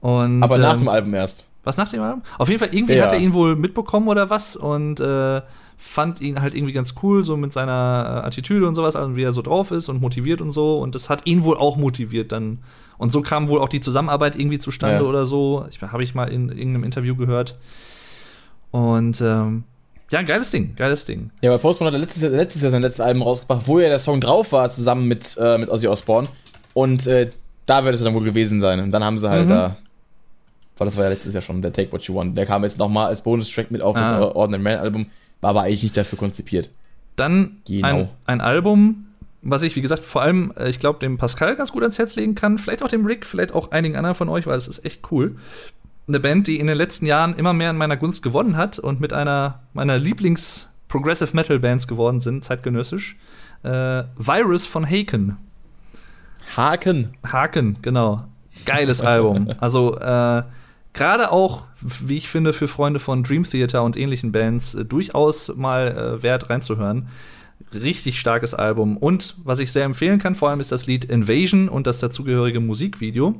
Und, Aber nach ähm, dem Album erst. Was nach dem Album? Auf jeden Fall, irgendwie Ja. hat er ihn wohl mitbekommen oder was und äh, fand ihn halt irgendwie ganz cool, so mit seiner äh, Attitüde und sowas, also wie er so drauf ist und motiviert und so. Und das hat ihn wohl auch motiviert dann. Und so kam wohl auch die Zusammenarbeit irgendwie zustande Ja. oder so. Ich habe ich mal in irgendeinem Interview gehört. Und ähm, ja, ein geiles Ding, geiles Ding. Ja, aber Post Malone hat letztes Jahr, letztes Jahr sein letztes Album rausgebracht, wo ja der Song drauf war, zusammen mit, äh, mit Ozzy Osbourne. Und äh, da wird es dann wohl gewesen sein. Und dann haben sie halt Mhm. da. Weil das war ja letztes Jahr schon der Take What You Want. Der kam jetzt nochmal als Bonustrack mit auf Ah. das Ordinary Man Album, war aber eigentlich nicht dafür konzipiert. Dann Genau. ein, ein Album, was ich, wie gesagt, vor allem, äh, ich glaube, dem Pascal ganz gut ans Herz legen kann. Vielleicht auch dem Rick, vielleicht auch einigen anderen von euch, weil das ist echt cool. Eine Band, die in den letzten Jahren immer mehr in meiner Gunst gewonnen hat und mit einer meiner Lieblings-Progressive Metal Bands geworden sind, zeitgenössisch. Äh, Virus von Haken. Haken. Haken, genau. Geiles Album. Also, äh, gerade auch, wie ich finde, für Freunde von Dream Theater und ähnlichen Bands äh, durchaus mal äh, wert reinzuhören. Richtig starkes Album. Und was ich sehr empfehlen kann, vor allem ist das Lied Invasion und das dazugehörige Musikvideo.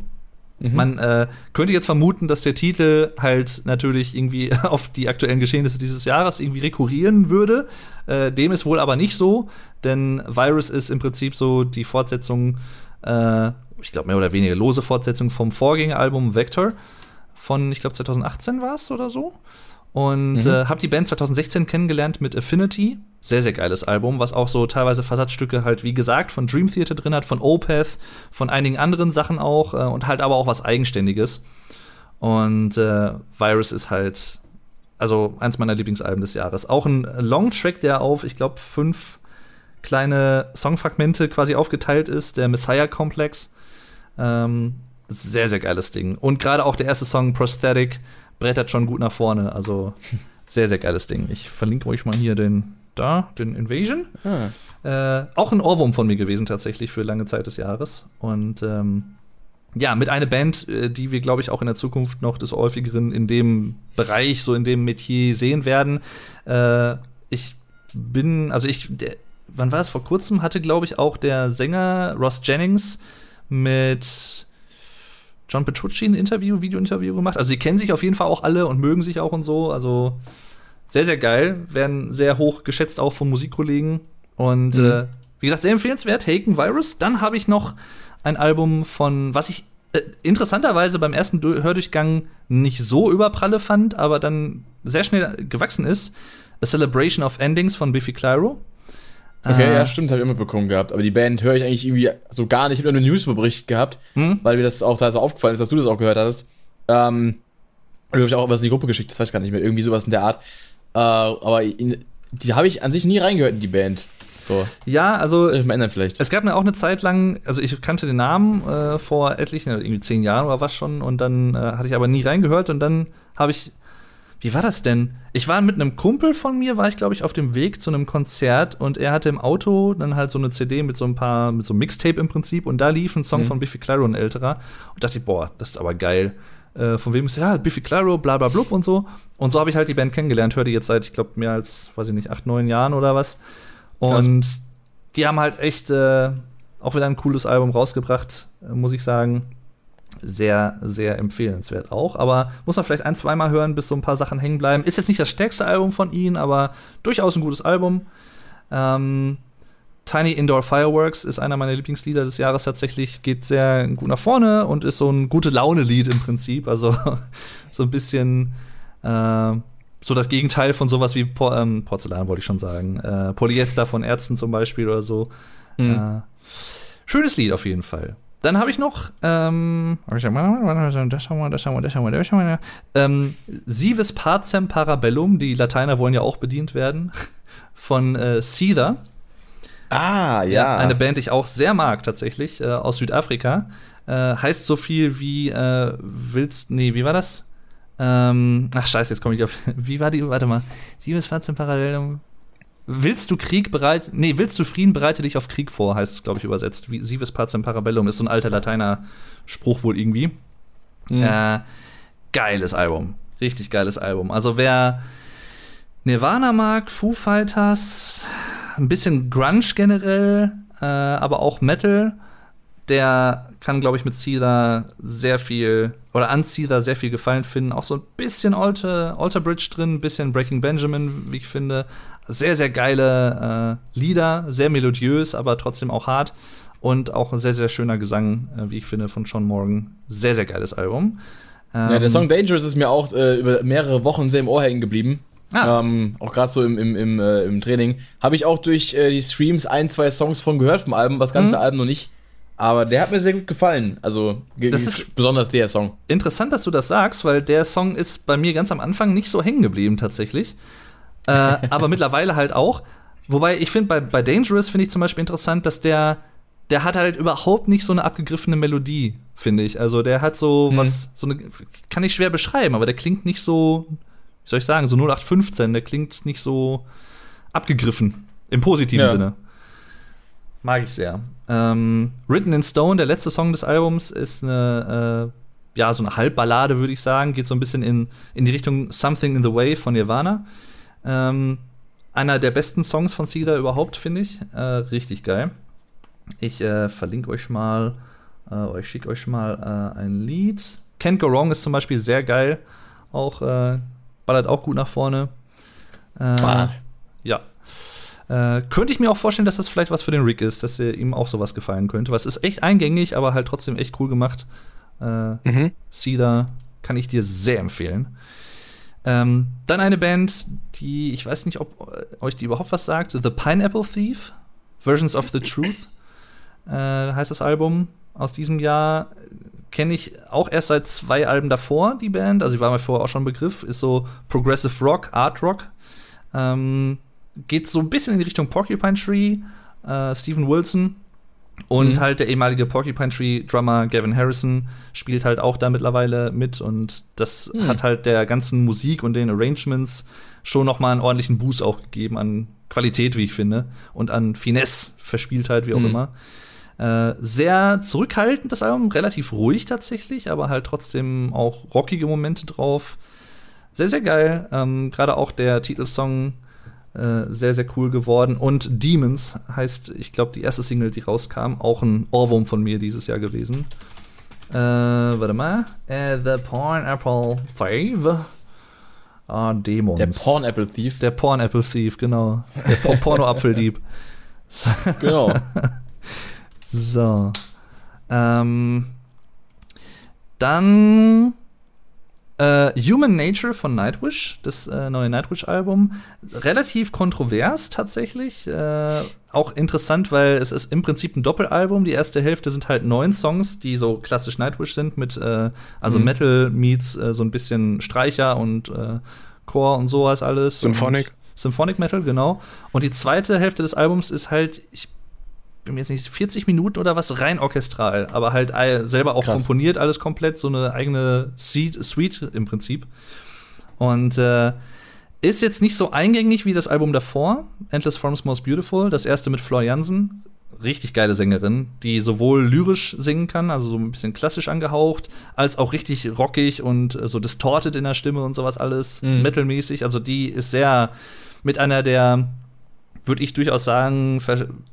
Man äh, könnte jetzt vermuten, dass der Titel halt natürlich irgendwie (laughs) auf die aktuellen Geschehnisse dieses Jahres irgendwie rekurrieren würde. Äh, dem ist wohl aber nicht so, denn Virus ist im Prinzip so die Fortsetzung, äh, ich glaube mehr oder weniger lose Fortsetzung vom Vorgängeralbum Vector von, ich glaube 2018 war es oder so. Und äh, habe die Band 2016 kennengelernt mit Affinity. Sehr, sehr geiles Album, was auch so teilweise Versatzstücke halt, wie gesagt, von Dream Theater drin hat, von Opeth, von einigen anderen Sachen auch äh, und halt aber auch was Eigenständiges. Und äh, Virus ist halt, also eins meiner Lieblingsalben des Jahres. Auch ein Longtrack, der auf, ich glaube, fünf kleine Songfragmente quasi aufgeteilt ist, der Messiah-Komplex. Ähm, sehr, sehr geiles Ding. Und gerade auch der erste Song, Prosthetic, brettert schon gut nach vorne. Also sehr, sehr geiles Ding. Ich verlinke euch mal hier den, da, den Invasion. Ah. Äh, auch ein Ohrwurm von mir gewesen tatsächlich für lange Zeit des Jahres. Und ähm, ja, mit einer Band, äh, die wir, glaube ich, auch in der Zukunft noch des häufigeren in dem Bereich, so in dem Metier sehen werden. Äh, ich bin, also ich, der, wann war es? Vor kurzem hatte, glaube ich, auch der Sänger Ross Jennings mit John Petrucci ein Interview, Video-Interview gemacht. Also sie kennen sich auf jeden Fall auch alle und mögen sich auch und so. Also sehr, sehr geil. Werden sehr hoch geschätzt auch von Musikkollegen. Und Mhm. äh, wie gesagt, sehr empfehlenswert. Haken Virus. Dann habe ich noch ein Album von, was ich äh, interessanterweise beim ersten Du- Hördurchgang nicht so überpralle fand, aber dann sehr schnell gewachsen ist. A Celebration of Endings von Biffy Clyro. Okay, Äh, ja, stimmt, habe ich immer bekommen gehabt. Aber die Band höre ich eigentlich irgendwie so gar nicht. Ich habe nur einen Newsbericht gehabt, Hm? weil mir das auch da so aufgefallen ist, dass du das auch gehört hattest. Ähm, oder habe ich auch was in die Gruppe geschickt, das weiß ich gar nicht mehr. Irgendwie sowas in der Art. Äh, aber in, die habe ich an sich nie reingehört in die Band. So, Ja, also soll ich mal ändern vielleicht. Es gab mir auch eine Zeit lang, also ich kannte den Namen äh, vor etlichen, irgendwie zehn Jahren oder was schon, und dann äh, hatte ich aber nie reingehört und dann habe ich, wie war das denn? Ich war mit einem Kumpel von mir, war ich glaube ich auf dem Weg zu einem Konzert und er hatte im Auto dann halt so eine CD mit so ein paar, mit so einem Mixtape im Prinzip und da lief ein Song Mhm. von Biffy Clyro, ein älterer, und dachte ich, boah, das ist aber geil. Äh, von wem ist ja Biffy Clyro, bla bla blub und so. Und so habe ich halt die Band kennengelernt, höre die jetzt seit, ich glaube, mehr als, weiß ich nicht, acht, neun Jahren oder was. Und die haben halt echt äh, auch wieder ein cooles Album rausgebracht, äh, muss ich sagen. Sehr, sehr empfehlenswert auch. Aber muss man vielleicht ein, zweimal hören, bis so ein paar Sachen hängen bleiben. Ist jetzt nicht das stärkste Album von ihnen, aber durchaus ein gutes Album. Ähm, Tiny Indoor Fireworks ist einer meiner Lieblingslieder des Jahres tatsächlich. Geht sehr gut nach vorne und ist so ein gute Laune-Lied im Prinzip. Also (laughs) so ein bisschen äh, so das Gegenteil von sowas wie Por ähm, Porzellan, wollte ich schon sagen. Äh, Polyester von Ärzten zum Beispiel oder so. Mhm. Äh, schönes Lied auf jeden Fall. Dann habe ich noch, ähm, das haben wir, das haben wir, das haben wir, das haben wir, das haben wir. Ähm, Sivis Pacem Parabellum, die Lateiner wollen ja auch bedient werden, (laughs) von äh, Seether. Ah, ja. Eine Band, die ich auch sehr mag, tatsächlich, äh, aus Südafrika. Äh, heißt so viel wie, äh, willst, nee, wie war das? Ähm, ach, scheiße, jetzt komme ich auf. (laughs) Wie war die, warte mal. Siebes Fazit Parallelum. Willst du Krieg bereit, nee, willst du Frieden, bereite dich auf Krieg vor, heißt es, glaube ich, übersetzt. Wie, Sivis Pacem Parabellum ist so ein alter Lateiner Spruch wohl irgendwie. Mhm. Äh, geiles Album. Richtig geiles Album. Also wer Nirvana mag, Foo Fighters, ein bisschen Grunge generell, äh, aber auch Metal. Der kann, glaube ich, mit Caesar sehr viel oder an Caesar sehr viel Gefallen finden. Auch so ein bisschen Alter, Alter Bridge drin, ein bisschen Breaking Benjamin, wie ich finde. Sehr, sehr geile äh, Lieder, sehr melodiös, aber trotzdem auch hart. Und auch ein sehr, sehr schöner Gesang, äh, wie ich finde, von Sean Morgan. Sehr, sehr geiles Album. Ähm, ja, der Song Dangerous ist mir auch äh, über mehrere Wochen sehr im Ohr hängen geblieben. Ah. Ähm, auch gerade so im, im, im, äh, im Training. Habe ich auch durch äh, die Streams ein, zwei Songs von gehört vom Album, das ganze mhm. Album noch nicht. Aber der hat mir sehr gut gefallen. Also das ist besonders der Song. Interessant, dass du das sagst, weil der Song ist bei mir ganz am Anfang nicht so hängen geblieben tatsächlich. Äh, (laughs) aber mittlerweile halt auch. Wobei ich finde, bei, bei Dangerous finde ich zum Beispiel interessant, dass der, der hat halt überhaupt nicht so eine abgegriffene Melodie, finde ich. Also der hat so mhm. was, so eine, kann ich schwer beschreiben, aber der klingt nicht so, wie soll ich sagen, so 0815, der klingt nicht so abgegriffen. Im positiven ja. Sinne. Mag ich sehr. Ähm, Written in Stone, der letzte Song des Albums, ist eine, äh, ja, so eine Halbballade, würde ich sagen. Geht so ein bisschen in, in die Richtung Something in the Way von Nirvana. Ähm, einer der besten Songs von Cedar überhaupt, finde ich. Äh, richtig geil. Ich äh, verlinke euch mal, äh, ich schicke euch mal äh, ein Lied. Can't Go Wrong ist zum Beispiel sehr geil. Auch äh, ballert auch gut nach vorne. Äh, ballert. Ja, äh, könnte ich mir auch vorstellen, dass das vielleicht was für den Rick ist, dass ihm auch sowas gefallen könnte. Was ist echt eingängig, aber halt trotzdem echt cool gemacht. Äh, mhm. Cedar kann ich dir sehr empfehlen. Ähm, dann eine Band, die, ich weiß nicht, ob euch die überhaupt was sagt. The Pineapple Thief, Versions of the Truth, äh, heißt das Album aus diesem Jahr. Kenne ich auch erst seit zwei Alben davor, die Band. Also, ich war mir vorher auch schon ein Begriff. Ist so Progressive Rock, Art Rock. Ähm, geht so ein bisschen in die Richtung Porcupine Tree, äh, Steven Wilson. Und mhm. halt der ehemalige Porcupine Tree Drummer Gavin Harrison spielt halt auch da mittlerweile mit und das mhm. hat halt der ganzen Musik und den Arrangements schon noch mal einen ordentlichen Boost auch gegeben an Qualität, wie ich finde, und an Finesse, Verspieltheit, wie auch mhm. immer. Äh, sehr zurückhaltend das Album, relativ ruhig tatsächlich, aber halt trotzdem auch rockige Momente drauf. Sehr, sehr geil. Ähm, Gerade auch der Titelsong äh, sehr, sehr cool geworden. Und Demons heißt, ich glaube, die erste Single, die rauskam, auch ein Ohrwurm von mir dieses Jahr gewesen. Äh, warte mal. Uh, the Porn-Apple Thief. Ah, Demons. Der Porn-Apple Thief. Der Porn-Apple Thief, genau. Der (laughs) Porno-Apfeldieb. genau. (laughs) so. Ähm, dann äh, Human Nature von Nightwish, das äh, neue Nightwish-Album. Relativ kontrovers tatsächlich. Äh, auch interessant, weil es ist im Prinzip ein Doppelalbum. Die erste Hälfte sind halt neun Songs, die so klassisch Nightwish sind, mit äh, also mhm. Metal meets äh, so ein bisschen Streicher und äh, Chor und sowas alles. Symphonic. Symphonic Metal, genau. Und die zweite Hälfte des Albums ist halt, ich bin mir jetzt nicht 40 Minuten oder was rein orchestral, aber halt selber auch Krass. komponiert alles komplett, so eine eigene Suite im Prinzip. Und äh, ist jetzt nicht so eingängig wie das Album davor, Endless Forms Most Beautiful, das erste mit Flor Jansen. Richtig geile Sängerin, die sowohl lyrisch singen kann, also so ein bisschen klassisch angehaucht, als auch richtig rockig und äh, so distorted in der Stimme und sowas alles, mhm. metalmäßig. Also die ist sehr mit einer der würde ich durchaus sagen,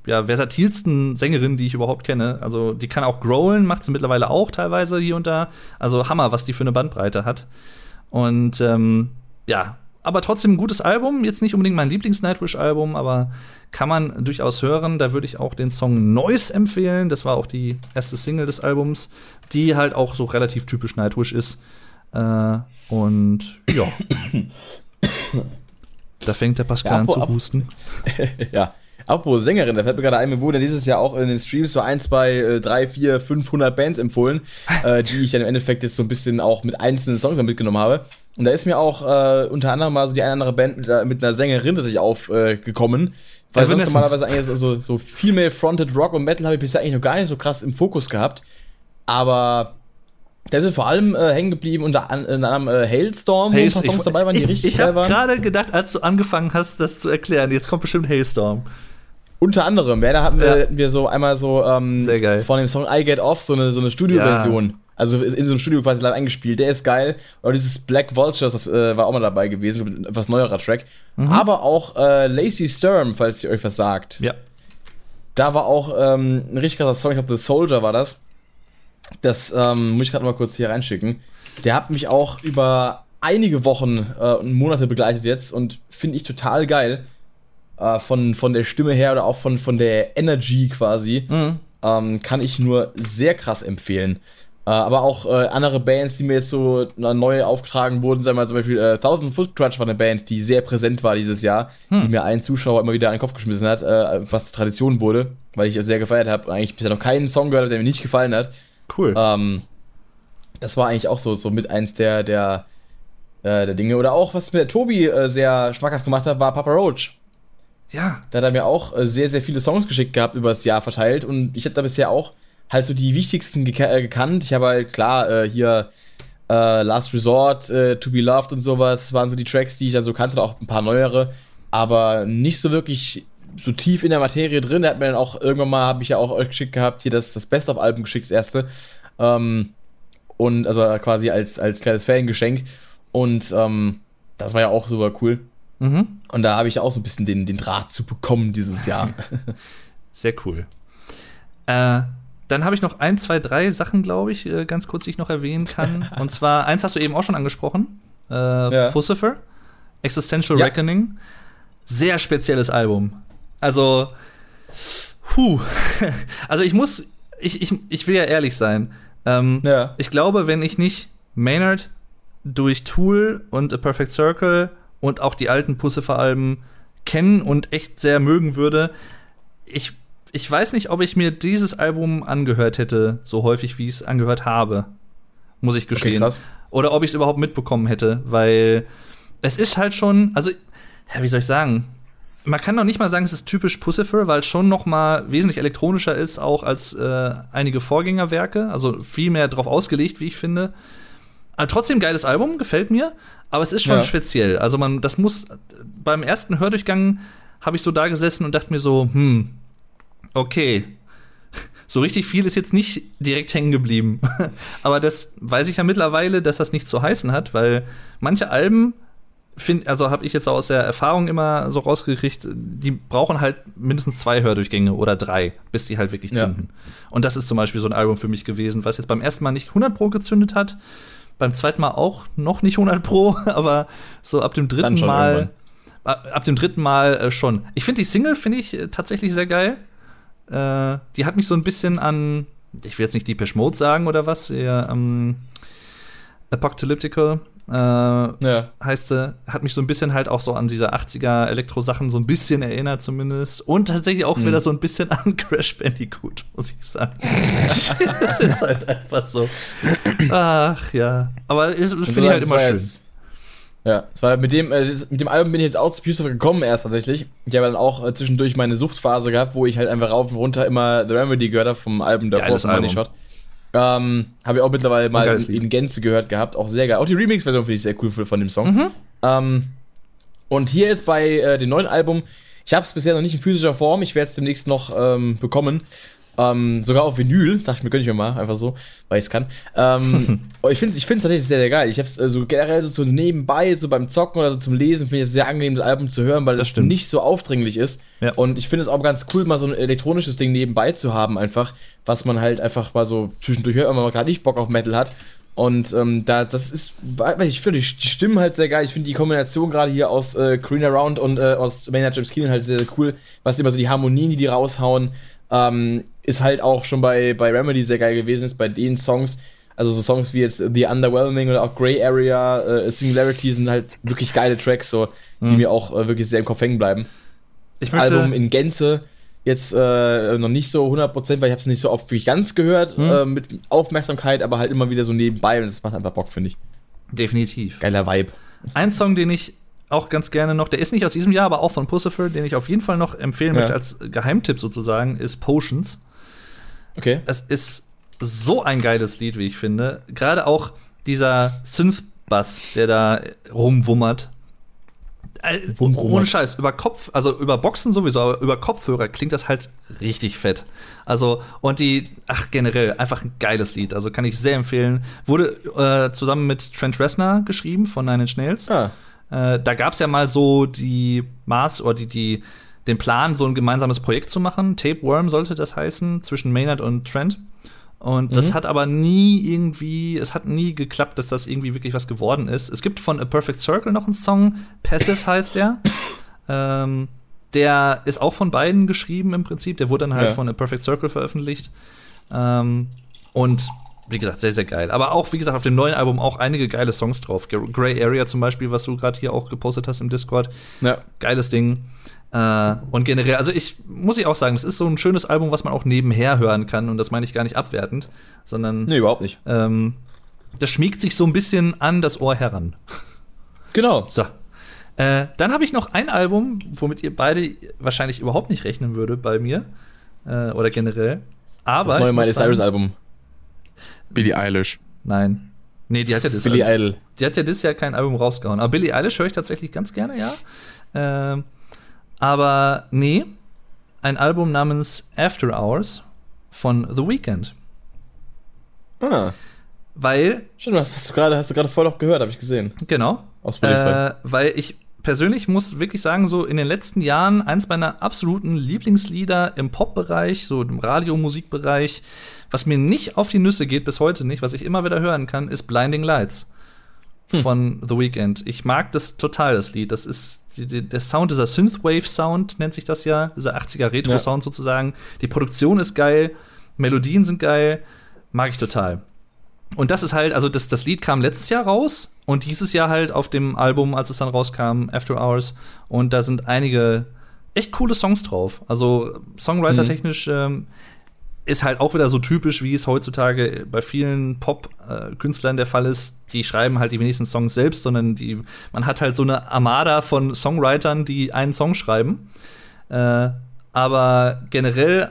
ja, versatilsten Sängerin, die ich überhaupt kenne. Also die kann auch growlen, macht sie mittlerweile auch teilweise hier und da. Also Hammer, was die für eine Bandbreite hat. Und ähm, ja, aber trotzdem ein gutes Album. Jetzt nicht unbedingt mein Lieblings-Nightwish-Album, aber kann man durchaus hören. Da würde ich auch den Song Noise empfehlen. Das war auch die erste Single des Albums, die halt auch so relativ typisch Nightwish ist. Äh, und ja. (coughs) Da fängt der Pascal ja, an zu husten. (laughs) ja. Apropos Sängerin, da fällt mir gerade ein, mir wurde dieses Jahr auch in den Streams so ein, zwei, äh, drei, vier, 500 Bands empfohlen, (laughs) äh, die ich dann im Endeffekt jetzt so ein bisschen auch mit einzelnen Songs mitgenommen habe. Und da ist mir auch äh, unter anderem mal so die eine andere Band mit, äh, mit einer Sängerin tatsächlich aufgekommen. weil ja, sonst normalerweise eigentlich so, so, so Female-Fronted Rock und Metal habe ich bisher eigentlich noch gar nicht so krass im Fokus gehabt. Aber der ist vor allem äh, hängen geblieben unter anderem äh, Hailstorm, wo ein paar Songs dabei waren, die ich, richtig ich, ich habe gerade gedacht, als du angefangen hast, das zu erklären, jetzt kommt bestimmt Hailstorm. Unter anderem, ja, da hatten wir, ja. wir so einmal so ähm, geil. von dem Song I Get Off so eine, so eine Studioversion. Ja. Also in so einem Studio quasi live eingespielt. Der ist geil. Oder dieses Black Vultures, das äh, war auch mal dabei gewesen, etwas neuerer Track. Mhm. Aber auch äh, Lacey Sturm, falls ihr euch was sagt. Ja. da war auch ähm, ein richtig krasser Song, ich glaube, The Soldier war das. Das ähm, muss ich gerade mal kurz hier reinschicken. Der hat mich auch über einige Wochen äh, und Monate begleitet jetzt und finde ich total geil. Äh, von, von der Stimme her oder auch von, von der Energy quasi. Mhm. Ähm, kann ich nur sehr krass empfehlen. Äh, aber auch äh, andere Bands, die mir jetzt so neu aufgetragen wurden, sagen wir mal zum Beispiel äh, Thousand Foot Crutch war eine Band, die sehr präsent war dieses Jahr, Hm. die mir ein Zuschauer immer wieder an den Kopf geschmissen hat, äh, was zur Tradition wurde, weil ich es sehr gefeiert habe. Eigentlich bisher noch keinen Song gehört, habe, der mir nicht gefallen hat. Cool. Ähm, das war eigentlich auch so, so mit eins der, der, äh, der Dinge. Oder auch, was mir der Tobi äh, sehr schmackhaft gemacht hat, war Papa Roach. ja. Da hat er mir auch äh, sehr, sehr viele Songs geschickt gehabt über das Jahr verteilt und ich habe da bisher auch halt so die wichtigsten geka äh, gekannt. Ich habe halt klar äh, hier äh, Last Resort, To Be Loved und sowas, das waren so die Tracks, die ich dann so kannte, auch ein paar neuere, aber nicht so wirklich so tief in der Materie drin. Er hat mir dann auch irgendwann mal, habe ich ja auch euch geschickt gehabt, hier das, das Best-of-Album geschickt, das erste. Ähm, und also quasi als, als kleines Fangeschenk. Und ähm, das war ja auch super cool. Mhm. Und da habe ich auch so ein bisschen den, den Draht zu bekommen dieses Jahr. (laughs) Sehr cool. Äh, dann habe ich noch ein, zwei, drei Sachen, glaube ich, äh, ganz kurz, die ich noch erwähnen kann. (laughs) Und zwar, eins hast du eben auch schon angesprochen: äh, Ja. Pussifer, Existential Ja. Reckoning. Sehr spezielles Album. Also, puh. (laughs) Also, ich muss, ich, ich, ich will ja ehrlich sein. Ähm, Ja. Ich glaube, wenn ich nicht Maynard durch Tool und A Perfect Circle und auch die alten Pussifer-Alben kennen und echt sehr mögen würde, ich, ich weiß nicht, ob ich mir dieses Album angehört hätte, so häufig wie ich es angehört habe. Muss ich gestehen. krass. Oder ob ich es überhaupt mitbekommen hätte, weil es ist halt schon, also, ja, wie soll ich sagen? Man kann doch nicht mal sagen, es ist typisch Pussifer, weil es schon noch mal wesentlich elektronischer ist, auch als äh, einige Vorgängerwerke. Also viel mehr drauf ausgelegt, wie ich finde. Aber trotzdem geiles Album, gefällt mir. Aber es ist schon Ja. speziell. Also man, das muss beim ersten Hördurchgang habe ich so da gesessen und dachte mir so, hm, okay. (laughs) So richtig viel ist jetzt nicht direkt hängen geblieben. (laughs) Aber das weiß ich ja mittlerweile, dass das nichts zu heißen hat, weil manche Alben find, also habe ich jetzt so aus der Erfahrung immer so rausgekriegt, die brauchen halt mindestens zwei Hördurchgänge oder drei, bis die halt wirklich Ja. zünden. Und das ist zum Beispiel so ein Album für mich gewesen, was jetzt beim ersten Mal nicht 100 Pro gezündet hat, beim zweiten Mal auch noch nicht 100 Pro, (laughs) aber so ab dem dritten Mal, irgendwann. ab, dem dritten Mal äh, schon. Ich finde die Single finde ich äh, tatsächlich sehr geil. Äh, die hat mich so ein bisschen an, ich will jetzt nicht Depeche Mode sagen oder was, eher ähm, Apocalyptical äh, Ja. heißt sie, hat mich so ein bisschen halt auch so an diese 80er Elektro-Sachen so ein bisschen erinnert zumindest. Und tatsächlich auch wieder so ein bisschen an (laughs) Crash Bandicoot, muss ich sagen. (laughs) das ist halt einfach so. Ach ja. Aber es finde ich halt das immer schön. Jetzt, ja, es war mit dem, äh, das- mit dem Album bin ich jetzt auch zu Pucifer gekommen erst tatsächlich. Ich habe dann auch äh, zwischendurch meine Suchtphase gehabt, wo ich halt einfach rauf und runter immer The Remedy gehört habe vom Album davor Geiles von Money Album. Ähm, habe ich auch mittlerweile mal in, in Gänze gehört gehabt, auch sehr geil. Auch die Remix-Version finde ich sehr cool von dem Song. Mhm. Ähm, und hier ist bei äh, dem neuen Album, ich habe es bisher noch nicht in physischer Form, ich werde es demnächst noch ähm, bekommen. Ähm, sogar auf Vinyl, dachte ich mir, gönne ich mir mal, einfach so, weil ich es kann. Ähm, aber (laughs) ich finde es ich find's tatsächlich sehr, sehr geil. Ich habe es äh, so generell so, nebenbei, so beim Zocken oder so zum Lesen, finde ich es sehr angenehm, das Album zu hören, weil Das es stimmt. nicht so aufdringlich ist. Ja. Und ich finde es auch ganz cool, mal so ein elektronisches Ding nebenbei zu haben, einfach, was man halt einfach mal so zwischendurch hört, wenn man gerade nicht Bock auf Metal hat. Und ähm, da, das ist, weil ich finde die, die Stimmen halt sehr geil. Ich finde die Kombination gerade hier aus äh, Green Around und äh, aus Maynard James Keenan halt sehr, sehr cool. Was immer so die Harmonien, die die raushauen, ähm, ist halt auch schon bei, bei Remedy sehr geil gewesen. Ist bei den Songs, also so Songs wie jetzt The Underwhelming oder auch Grey Area, äh, Singularity sind halt wirklich geile Tracks, so, die Mhm. mir auch äh, wirklich sehr im Kopf hängen bleiben. Ich möchte, Album in Gänze jetzt äh, noch nicht so 100%, weil ich habe es nicht so oft wirklich ganz gehört, Hm. äh, mit Aufmerksamkeit, aber halt immer wieder so nebenbei und das macht einfach Bock, finde ich. definitiv. Geiler Vibe. Ein Song, den ich auch ganz gerne noch, der ist nicht aus diesem Jahr, aber auch von Pussifer, den ich auf jeden Fall noch empfehlen Ja. möchte als Geheimtipp sozusagen, ist Potions. Okay. Es ist so ein geiles Lied, wie ich finde. Gerade auch dieser Synth-Bass, der da rumwummert. Äh, Wumrummert. Ohne Scheiß, über Kopf, also über Boxen sowieso, aber über Kopfhörer klingt das halt richtig fett. Also, und die, ach, generell, einfach ein geiles Lied. Also kann ich sehr empfehlen. Wurde äh, zusammen mit Trent Reznor geschrieben von Nine Inch Nails. Ah, Äh, da gab es ja mal so die Maß oder die, die, den Plan, so ein gemeinsames Projekt zu machen. Tapeworm sollte das heißen, zwischen Maynard und Trent. Und das Mhm. hat aber nie irgendwie, es hat nie geklappt, dass das irgendwie wirklich was geworden ist. Es gibt von A Perfect Circle noch einen Song, Passive heißt der. (laughs) ähm, der ist auch von beiden geschrieben im Prinzip. Der wurde dann halt Ja. von A Perfect Circle veröffentlicht. Ähm, und wie gesagt, sehr, sehr geil. Aber auch, wie gesagt, auf dem neuen Album auch einige geile Songs drauf. Grey Area zum Beispiel, was du gerade hier auch gepostet hast im Discord. Ja. Geiles Ding. Äh, und generell, also ich muss ich auch sagen, das ist so ein schönes Album, was man auch nebenher hören kann. Und das meine ich gar nicht abwertend, sondern Nee, überhaupt nicht. ähm, das schmiegt sich so ein bisschen an das Ohr heran. Genau. So. Äh, dann habe ich noch ein Album, womit ihr beide wahrscheinlich überhaupt nicht rechnen würde bei mir. Äh, oder generell. Aber. Das neue Miley Cyrus Album. Billie Eilish. Nein. Nee, die hat ja das Billy Idol. Die hat ja dieses Jahr kein Album rausgehauen. Aber Billie Eilish höre ich tatsächlich ganz gerne, ja. Ähm, aber nee, ein Album namens After Hours von The Weeknd. Ah. Weil, Stimmt, das hast du gerade, hast du gerade voll noch gehört, habe ich gesehen. genau, Auf Spotify. äh, weil ich persönlich muss wirklich sagen, so in den letzten Jahren eins meiner absoluten Lieblingslieder im Pop-Bereich, so im Radiomusikbereich, was mir nicht auf die Nüsse geht bis heute nicht, was ich immer wieder hören kann, ist Blinding Lights von The Weeknd. Ich mag das total, das Lied. Das ist der Sound, dieser Synthwave-Sound nennt sich das ja, dieser 80er Retro-Sound sozusagen. Die Produktion ist geil, Melodien sind geil, mag ich total. Und das ist halt, also das, das Lied kam letztes Jahr raus und dieses Jahr halt auf dem Album, als es dann rauskam, After Hours. Und da sind einige echt coole Songs drauf. Also Songwriter-technisch ähm, ist halt auch wieder so typisch, wie es heutzutage bei vielen Pop-Künstlern der Fall ist. Die schreiben halt die wenigsten Songs selbst, sondern die, man hat halt so eine Armada von Songwritern, die einen Song schreiben. Äh, aber generell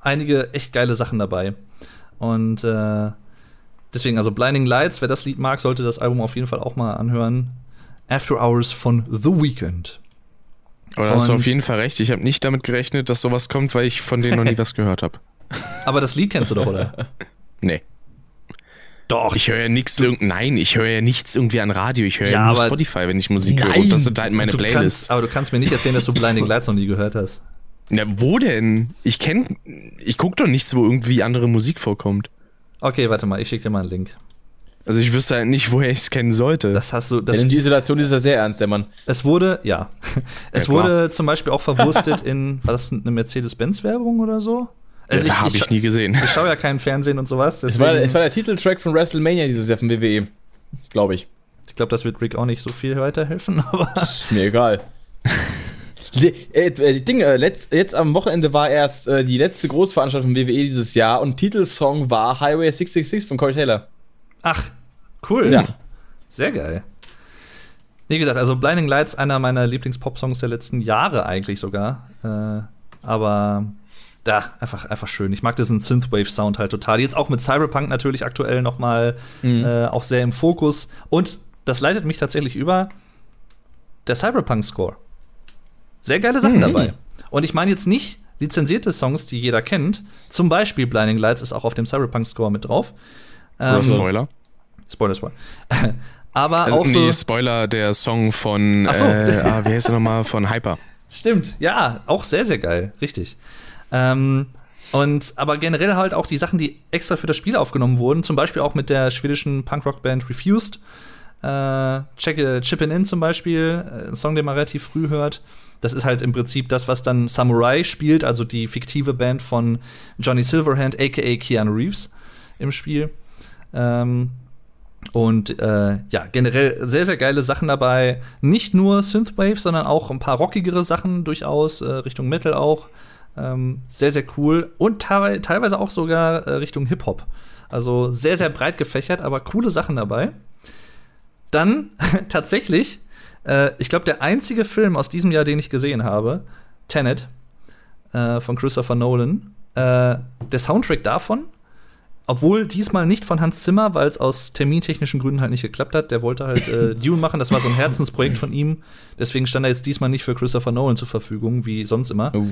einige echt geile Sachen dabei. Und äh, deswegen, also Blinding Lights, wer das Lied mag, sollte das Album auf jeden Fall auch mal anhören. After Hours von The Weeknd. Aber da hast du auf jeden Fall recht. Ich habe nicht damit gerechnet, dass sowas kommt, weil ich von denen noch nie (laughs) was gehört habe. Aber das Lied kennst du doch, oder? (laughs) Nee. Doch. Ich höre ja nichts irgend Nein, ich höre ja nichts irgendwie an Radio. Ich höre ja, Ja, nur Spotify, wenn ich Musik höre. Nein. Und das sind halt meine du Playlists. Kannst, aber du kannst mir nicht erzählen, dass du Blinding Lights noch nie gehört hast. Na, wo denn? Ich kenn. Ich guck doch nichts, wo irgendwie andere Musik vorkommt. Okay, warte mal, ich schicke dir mal einen Link. Also ich wüsste halt nicht, woher ich es kennen sollte. Das hast du. Das, nimmt die Isolation ist ja sehr ernst, der Mann. es wurde, ja. (laughs) Es Ja, wurde zum Beispiel auch verwurstet in, war das eine Mercedes-Benz-Werbung oder so? Also ja, habe ich, nie gesehen. Ich schaue ja kein Fernsehen und sowas. Es war, es war der Titeltrack von WrestleMania dieses Jahr von WWE. Glaube ich. ich glaube, das wird Rick auch nicht so viel weiterhelfen, (laughs) aber. Ist mir egal. Die, äh, äh, Ding, äh, letzt, jetzt am Wochenende war erst äh, die letzte Großveranstaltung von WWE dieses Jahr und Titelsong war Highway 666 von Corey Taylor. Ach, cool. Ja. Sehr geil. Wie gesagt, also Blinding Lights, einer meiner Lieblings-Pop-Songs der letzten Jahre eigentlich sogar. Äh, aber da, einfach, einfach schön. Ich mag diesen Synthwave-Sound halt total. Jetzt auch mit Cyberpunk natürlich aktuell noch mal äh, auch sehr im Fokus. Und das leitet mich tatsächlich über der Cyberpunk-Score. Sehr geile Sachen Mhm. dabei. Und ich meine jetzt nicht lizenzierte Songs, die jeder kennt. Zum Beispiel Blinding Lights ist auch auf dem Cyberpunk-Score mit drauf. Ähm, Spoiler. Spoiler, Spoiler. (laughs) Aber Also, auch so. Spoiler, der Song von, Ach so. äh, ah, wie heißt der nochmal? Von Hyper. (laughs) Stimmt, ja, auch sehr, sehr geil, richtig. Ähm, und aber generell halt auch die Sachen, die extra für das Spiel aufgenommen wurden, zum Beispiel auch mit der schwedischen Punkrock-Band Refused. Äh, Check, äh, Chippin' In zum Beispiel, äh, ein Song, den man relativ früh hört. Das ist halt im Prinzip das, was dann Samurai spielt, also die fiktive Band von Johnny Silverhand, aka Keanu Reeves, im Spiel. Ähm, und äh, ja, generell sehr, sehr geile Sachen dabei. Nicht nur Synthwave, sondern auch ein paar rockigere Sachen durchaus, äh, Richtung Metal auch. Ähm, sehr, sehr cool. Und teilweise, teilweise auch sogar äh, Richtung Hip-Hop. Also sehr, sehr breit gefächert, aber coole Sachen dabei. Dann (laughs) tatsächlich, äh, ich glaube, der einzige Film aus diesem Jahr, den ich gesehen habe, Tenet äh, von Christopher Nolan. Äh, der Soundtrack davon obwohl diesmal nicht von Hans Zimmer, weil es aus termintechnischen Gründen halt nicht geklappt hat. Der wollte halt äh, (laughs) Dune machen, das war so ein Herzensprojekt von ihm. Deswegen stand er jetzt diesmal nicht für Christopher Nolan zur Verfügung, wie sonst immer. Uh.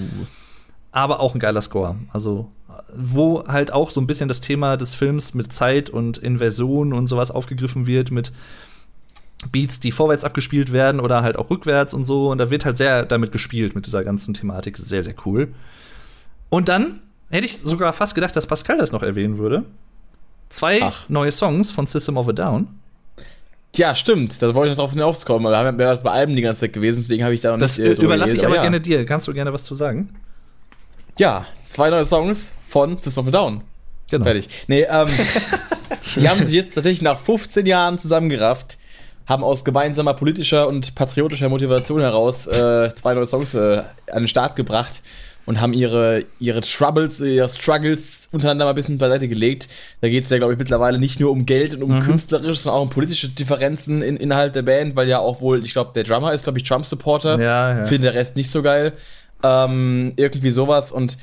Aber auch ein geiler Score. Also, wo halt auch so ein bisschen das Thema des Films mit Zeit und Inversion und sowas aufgegriffen wird, mit Beats, die vorwärts abgespielt werden oder halt auch rückwärts und so. Und da wird halt sehr damit gespielt, mit dieser ganzen Thematik. Sehr, sehr cool. Und dann hätte ich sogar fast gedacht, dass Pascal das noch erwähnen würde. Zwei Ach. neue Songs von System of a Down. Ja, stimmt. Da wollte ich noch drauf hinauskommen. Wir haben ja bei Alben die ganze Zeit gewesen, deswegen habe ich da noch Das nicht äh, drüber überlasse ich aber ja. gerne dir. Kannst du gerne was zu sagen? Ja, zwei neue Songs von System of a Down. Genau. Fertig. Nee, ähm, (laughs) die haben sich jetzt tatsächlich nach 15 Jahren zusammengerafft, haben aus gemeinsamer politischer und patriotischer Motivation heraus äh, zwei neue Songs äh, an den Start gebracht und haben ihre, ihre Troubles, ihre Struggles untereinander mal ein bisschen beiseite gelegt. Da geht es ja, glaube ich, mittlerweile nicht nur um Geld und um Mhm. künstlerische, sondern auch um politische Differenzen in, innerhalb der Band, weil ja auch wohl, ich glaube, der Drummer ist, glaube ich, Trump-Supporter. Ja, ja. Finde der Rest nicht so geil. Ähm, irgendwie sowas. Und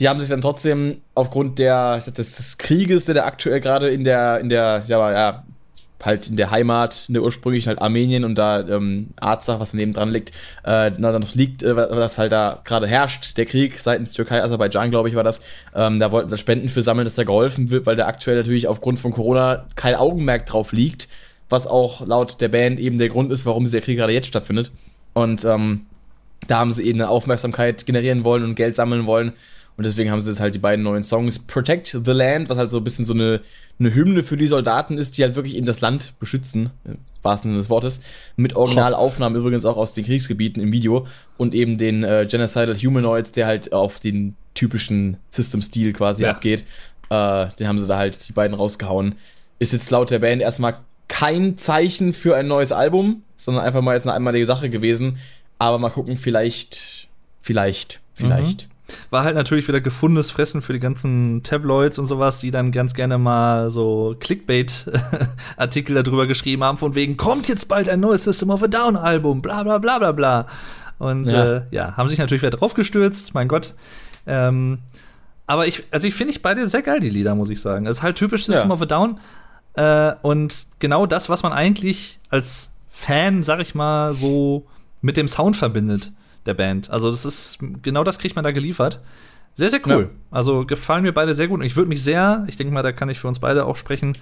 die haben sich dann trotzdem aufgrund der, sag, des, des Krieges, der da aktuell gerade in der, in der, ja, ja, halt in der Heimat, in der ursprünglichen halt Armenien und da ähm, Arzach, was daneben dran liegt, äh, na, noch liegt, äh, was halt da gerade herrscht, der Krieg seitens Türkei, Aserbaidschan, glaube ich, war das. Ähm, da wollten sie Spenden für sammeln, dass da geholfen wird, weil da aktuell natürlich aufgrund von Corona kein Augenmerk drauf liegt, was auch laut der Band eben der Grund ist, warum dieser Krieg gerade jetzt stattfindet. Und ähm, da haben sie eben eine Aufmerksamkeit generieren wollen und Geld sammeln wollen. Und deswegen haben sie jetzt halt die beiden neuen Songs Protect the Land, was halt so ein bisschen so eine, eine Hymne für die Soldaten ist, die halt wirklich eben das Land beschützen, im wahrsten Sinne des Wortes. Mit Originalaufnahmen übrigens auch aus den Kriegsgebieten im Video und eben den äh, Genocidal Humanoids, der halt auf den typischen System-Stil quasi Ja. abgeht. Äh, den haben sie da halt die beiden rausgehauen. Ist jetzt laut der Band erstmal kein Zeichen für ein neues Album, sondern einfach mal jetzt eine einmalige Sache gewesen. Aber mal gucken, vielleicht, vielleicht, vielleicht. War halt natürlich wieder gefundenes Fressen für die ganzen Tabloids und sowas, die dann ganz gerne mal so Clickbait-Artikel (laughs) darüber geschrieben haben, von wegen, kommt jetzt bald ein neues System of a Down-Album, bla bla bla bla bla. Und Ja. ja, äh, ja haben sich natürlich wieder draufgestürzt, mein Gott. Ähm, aber ich, also ich finde ich beide sehr geil, die Lieder, muss ich sagen. Es ist halt typisch System Ja. of a Down. Äh, und genau das, was man eigentlich als Fan, sag ich mal, so mit dem Sound verbindet der Band. Also das ist genau das kriegt man da geliefert. Sehr, sehr cool. Ja. Also gefallen mir beide sehr gut. Und ich würde mich sehr, ich denke mal, da kann ich für uns beide auch sprechen,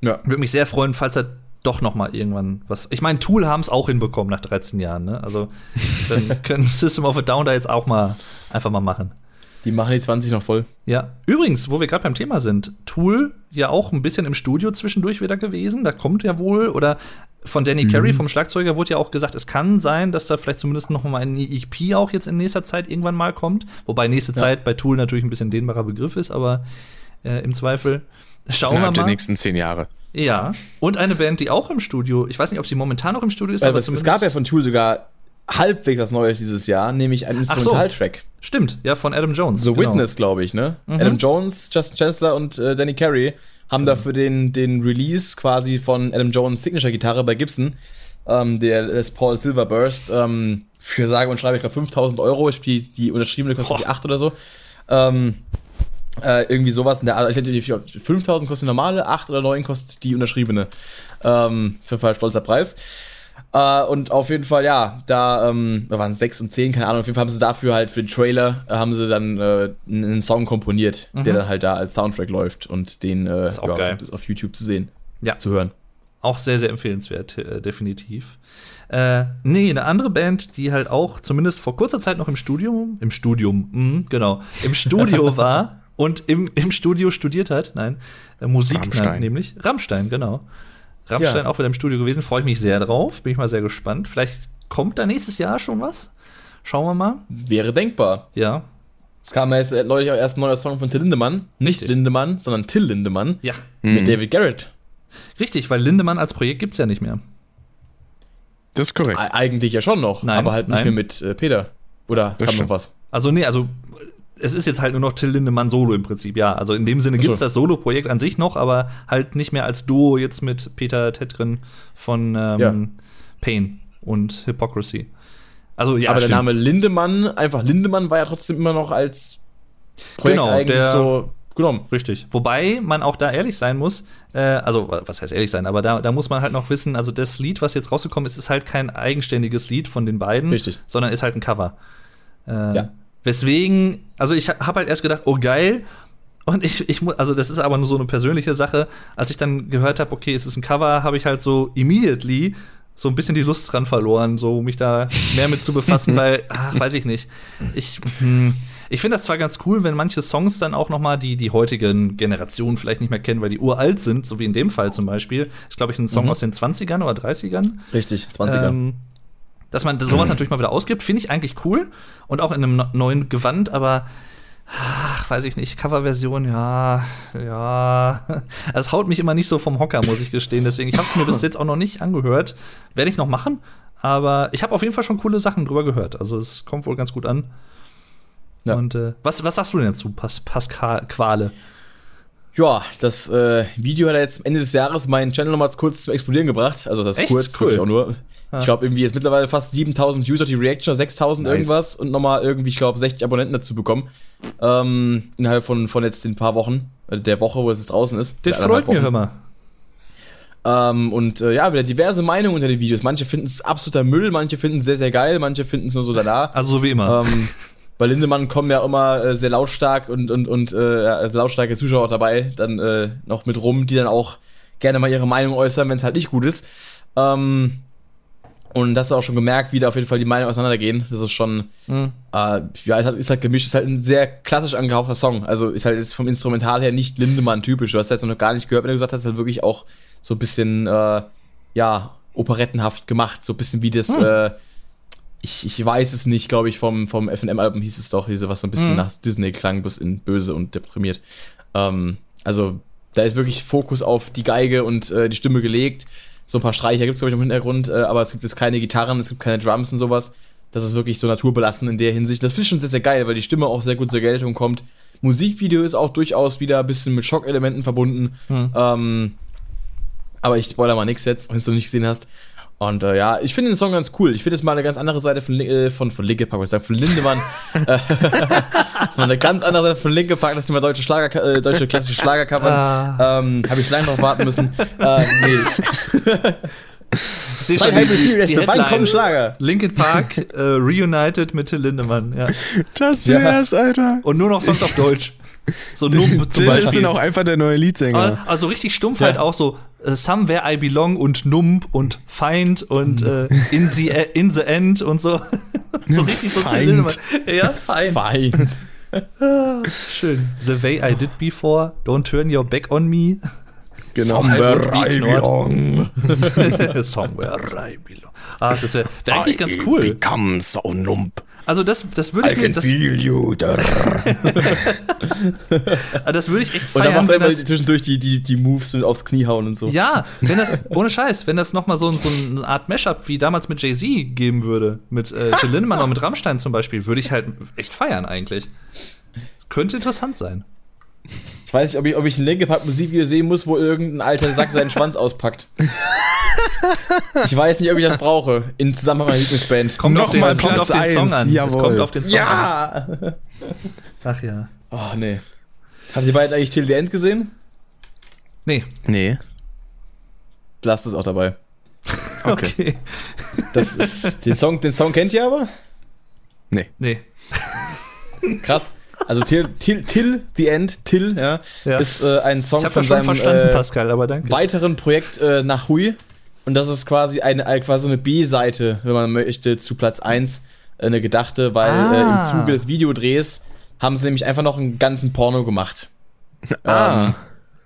Ja. würde mich sehr freuen, falls er doch noch mal irgendwann was. Ich meine, Tool haben es auch hinbekommen nach 13 Jahren. Ne? Also dann (laughs) können System of a Down da jetzt auch mal einfach mal machen. Die machen die 20 noch voll. Ja, übrigens, wo wir gerade beim Thema sind, Tool ja auch ein bisschen im Studio zwischendurch wieder gewesen. Da kommt ja wohl, oder von Danny Carey, vom Schlagzeuger, wurde ja auch gesagt, es kann sein, dass da vielleicht zumindest noch mal ein EP auch jetzt in nächster Zeit irgendwann mal kommt. Wobei nächste Zeit bei Tool natürlich ein bisschen dehnbarer Begriff ist, aber äh, im Zweifel schauen Innerhalb wir der mal. nächsten zehn Jahre. Ja, und eine Band, die auch im Studio, ich weiß nicht, ob sie momentan noch im Studio ist, Aber aber es, es gab ja von Tool sogar halbwegs was Neues dieses Jahr, nämlich einen Ach so. Instrumentaltrack. Stimmt, ja, von Adam Jones. The genau. Witness, glaube ich, ne? Mhm. Adam Jones, Justin Chancellor und äh, Danny Carey haben dafür den, den Release quasi von Adam Jones Signature-Gitarre bei Gibson, ähm, der Les Paul Silver Burst, ähm, für sage und schreibe, ich glaube 5000 Euro. Ich, die, die unterschriebene kostet Boah. die 8 oder so. Ähm, äh, irgendwie sowas in der Art. Ich die 5000 kostet die normale, 8 oder 9 kostet die unterschriebene. Ähm, für einen stolzer Preis. Äh, und auf jeden Fall, ja, da, ähm, da waren es 6 und 10, keine Ahnung. Auf jeden Fall haben sie dafür halt für den Trailer, äh, haben sie dann äh, einen Song komponiert, der dann halt da als Soundtrack läuft und den äh, Mhm. Ist auch ja, geil. gibt es auf YouTube zu sehen, Ja. zu hören. Auch sehr, sehr empfehlenswert, äh, definitiv. Äh, nee, eine andere Band, die halt auch zumindest vor kurzer Zeit noch im Studium, im Studium, mhm, genau, im Studio (laughs) war und im, im Studio studiert hat, nein, äh, Musik Rammstein. nein, nämlich Rammstein, genau. Rammstein Ja. auch wieder im Studio gewesen, freue ich mich sehr drauf, bin ich mal sehr gespannt. Vielleicht kommt da nächstes Jahr schon was. Schauen wir mal. Wäre denkbar. Ja. Es kam ja jetzt äh, neulich auch erst ein neuer Song von Till Lindemann. Nicht Richtig. Lindemann, sondern Till Lindemann. Ja. Mit David Garrett. Richtig, weil Lindemann als Projekt gibt's ja nicht mehr. Das ist korrekt. Eigentlich ja schon noch, Nein, aber halt nicht nein. mehr mit äh, Peter. Oder kam noch stimmt. was? Also, nee, also es ist jetzt halt nur noch Till Lindemann Solo im Prinzip, ja. Also in dem Sinne gibt es das Solo-Projekt an sich noch, aber halt nicht mehr als Duo jetzt mit Peter Tetrin von ähm, Ja. Pain und Hypocrisy. Also ja, aber der stimmt. Name Lindemann, einfach Lindemann, war ja trotzdem immer noch als Projekt Genau, eigentlich der- so genommen. Richtig. Wobei man auch da ehrlich sein muss, äh, also was heißt ehrlich sein, aber da, da muss man halt noch wissen, also das Lied, was jetzt rausgekommen ist, ist halt kein eigenständiges Lied von den beiden, Richtig. sondern ist halt ein Cover. Äh, Ja. Weswegen, also ich habe halt erst gedacht, oh geil, Und ich, ich muss, also das ist aber nur so eine persönliche Sache. Als ich dann gehört habe, okay, es ist ein Cover, habe ich halt so immediately so ein bisschen die Lust dran verloren, so mich da mehr mit zu befassen, (laughs) weil, ach, weiß ich nicht. Ich, hm, ich finde das zwar ganz cool, wenn manche Songs dann auch noch mal die, die heutigen Generationen vielleicht nicht mehr kennen, weil die uralt sind, so wie in dem Fall zum Beispiel. Ist, glaube ich, ein Song Mhm. aus den 20ern oder 30ern. Richtig, 20er. Ähm, dass man sowas natürlich mal wieder ausgibt, finde ich eigentlich cool. Und auch in einem neuen Gewand, aber ach, weiß ich nicht, Coverversion, ja, ja. (laughs) Es haut mich immer nicht so vom Hocker, muss ich gestehen. Deswegen, ich habe es mir bis (laughs) jetzt auch noch nicht angehört. Werde ich noch machen. Aber ich habe auf jeden Fall schon coole Sachen drüber gehört. Also es kommt wohl ganz gut an. Ja. Und äh, was, was sagst du denn dazu, Pas Pascal Quale? Ja, das äh, Video hat jetzt Ende des Jahres meinen Channel nochmal kurz zum Explodieren gebracht. Also das ist Echt? kurz, Cool. wirklich auch nur. Ja. Ich glaube, irgendwie jetzt mittlerweile fast 7000 User die Reaction, oder 6000 Nice. irgendwas und nochmal irgendwie, ich glaube, 60 Abonnenten dazu bekommen. Ähm, innerhalb von, von jetzt den paar Wochen, äh, der Woche, wo es jetzt draußen ist. Das freut mich, mal. Ähm, und äh, ja, wieder diverse Meinungen unter den Videos. Manche finden es absoluter Müll, manche finden es sehr, sehr geil, manche finden es nur so da. Also so wie immer. ähm, (laughs) bei Lindemann kommen ja immer äh, sehr lautstark und, und, und äh, sehr lautstarke Zuschauer dabei, dann äh, noch mit rum, die dann auch gerne mal ihre Meinung äußern, wenn es halt nicht gut ist. Ähm, und das du auch schon gemerkt, wie da auf jeden Fall die Meinungen auseinandergehen. Das ist schon, Hm. äh, ja, ist halt, ist halt gemischt, ist halt ein sehr klassisch angehauchter Song. Also ist halt jetzt vom Instrumental her nicht Lindemann typisch. Du hast das jetzt noch gar nicht gehört, wenn du gesagt hast, halt wirklich auch so ein bisschen, äh, ja, operettenhaft gemacht. So ein bisschen wie das, Hm. äh, ich, ich weiß es nicht, glaube ich, vom, vom FM-Album hieß es doch, diese, was so ein bisschen Mhm. nach Disney klang, bis in böse und deprimiert. Ähm, also, da ist wirklich Fokus auf die Geige und äh, die Stimme gelegt. So ein paar Streicher gibt es, glaube ich, im Hintergrund, äh, aber es gibt jetzt keine Gitarren, es gibt keine Drums und sowas. Das ist wirklich so naturbelassen in der Hinsicht. Das finde ich schon sehr, sehr geil, weil die Stimme auch sehr gut zur Geltung kommt. Musikvideo ist auch durchaus wieder ein bisschen mit Schockelementen verbunden. Hm. Ähm, aber ich spoiler mal nichts jetzt, wenn du es noch nicht gesehen hast. Und äh, ja, ich finde den Song ganz cool. Ich finde es mal eine ganz andere Seite von, äh, von, von Linke Park, was ich sag, von Lindemann. (laughs) äh, (laughs) mal eine ganz andere Seite von Linke Park, dass die mal deutsche, Schlager, äh, deutsche klassische Schlager covern. Ah. Ähm, Habe ich lange noch warten müssen. äh, nee. (laughs) Sehe schon die, die, die wann kommen Headline. Schlager? Linkin Park äh, reunited mit Till Lindemann, ja. Das Ja. wär's, Alter. Und nur noch sonst auf Deutsch. So Numb zum Till ist Beispiel. dann auch einfach der neue Leadsänger. Aber- Also richtig stumpf Ja. halt auch so Somewhere I Belong und Numb und Feind und äh, in, the, in the End und so. (laughs) so richtig so Feind. Ja, Feind. Feind. Schön. The way I did before, don't turn your back on me. Genau. Somewhere I belong. Somewhere I belong. (laughs) Ah, das wäre wär eigentlich ganz cool. Become so numb. Also das, das würde ich mir, das, you. (laughs) ah, das würde ich echt Und dann feiern, macht er immer das, zwischendurch die, die, die Moves mit aufs Knie hauen und so. Ja, (laughs) wenn das, ohne Scheiß, wenn das nochmal so, so eine Art Mashup wie damals mit Jay-Z geben würde, mit äh, Till Lindemann oder mit Rammstein zum Beispiel, würde ich halt echt feiern eigentlich. Könnte interessant sein. Ich weiß nicht, ob ich, ob ich ein Linke Park Musikvideo sehen muss, wo irgendein alter Sack seinen Schwanz auspackt. (laughs) Ich weiß nicht, ob ich das brauche. In Zusammenhang mit meiner Lieblingsband. Kommt Nochmal kommt auf Platz den Song an. Es jawohl. kommt auf den Song an. Ja! Ach ja. Oh, nee. Habt ihr beiden eigentlich Till the End gesehen? Nee. Nee. Blast ist auch dabei. (laughs) Okay. Das ist, den, Song, den Song kennt ihr aber? Nee. Krass. Also Till, Till, Till the End, Till, ja, Ja. ist äh, ein Song von seinem verstanden, äh, Pascal, aber danke. weiteren Projekt äh, nach Hui. Und das ist quasi eine, äh, quasi so eine B-Seite, wenn man möchte, zu Platz 1 äh, eine gedachte, weil Ah. äh, im Zuge des Videodrehs haben sie nämlich einfach noch einen ganzen Porno gemacht. (laughs) Ah. Ähm,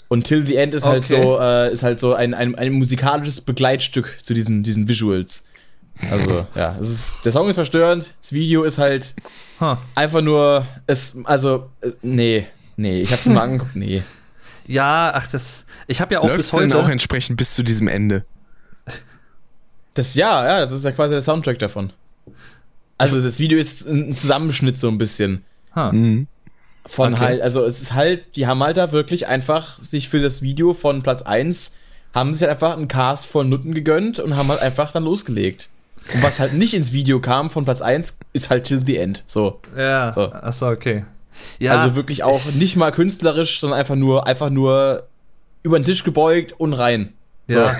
und Till the End ist halt Okay. so, äh, ist halt so ein, ein, ein musikalisches Begleitstück zu diesen, diesen Visuals. Also, (laughs) ja, es ist, der Song ist verstörend, das Video ist halt Huh. einfach nur, es, also, es, nee, nee, ich hab's mir mal (laughs) angeguckt, nee. Ja, ach, das. Ich habe ja auch Läuft's bis denn heute. auch entsprechend bis zu diesem Ende? Das, ja, ja, das ist ja quasi der Soundtrack davon. Also, das Video ist ein Zusammenschnitt so ein bisschen. Huh. Mhm. Von Okay. halt, also es ist halt, die haben halt da wirklich einfach sich für das Video von Platz 1 haben sich halt einfach einen Cast voll Nutten gegönnt und haben halt einfach dann losgelegt. Und was halt nicht ins Video kam von Platz 1, ist halt Till the End. So. Ja. So. Achso, okay. Ja, Also wirklich auch nicht mal künstlerisch, sondern einfach nur, einfach nur über den Tisch gebeugt und rein. So. Ja.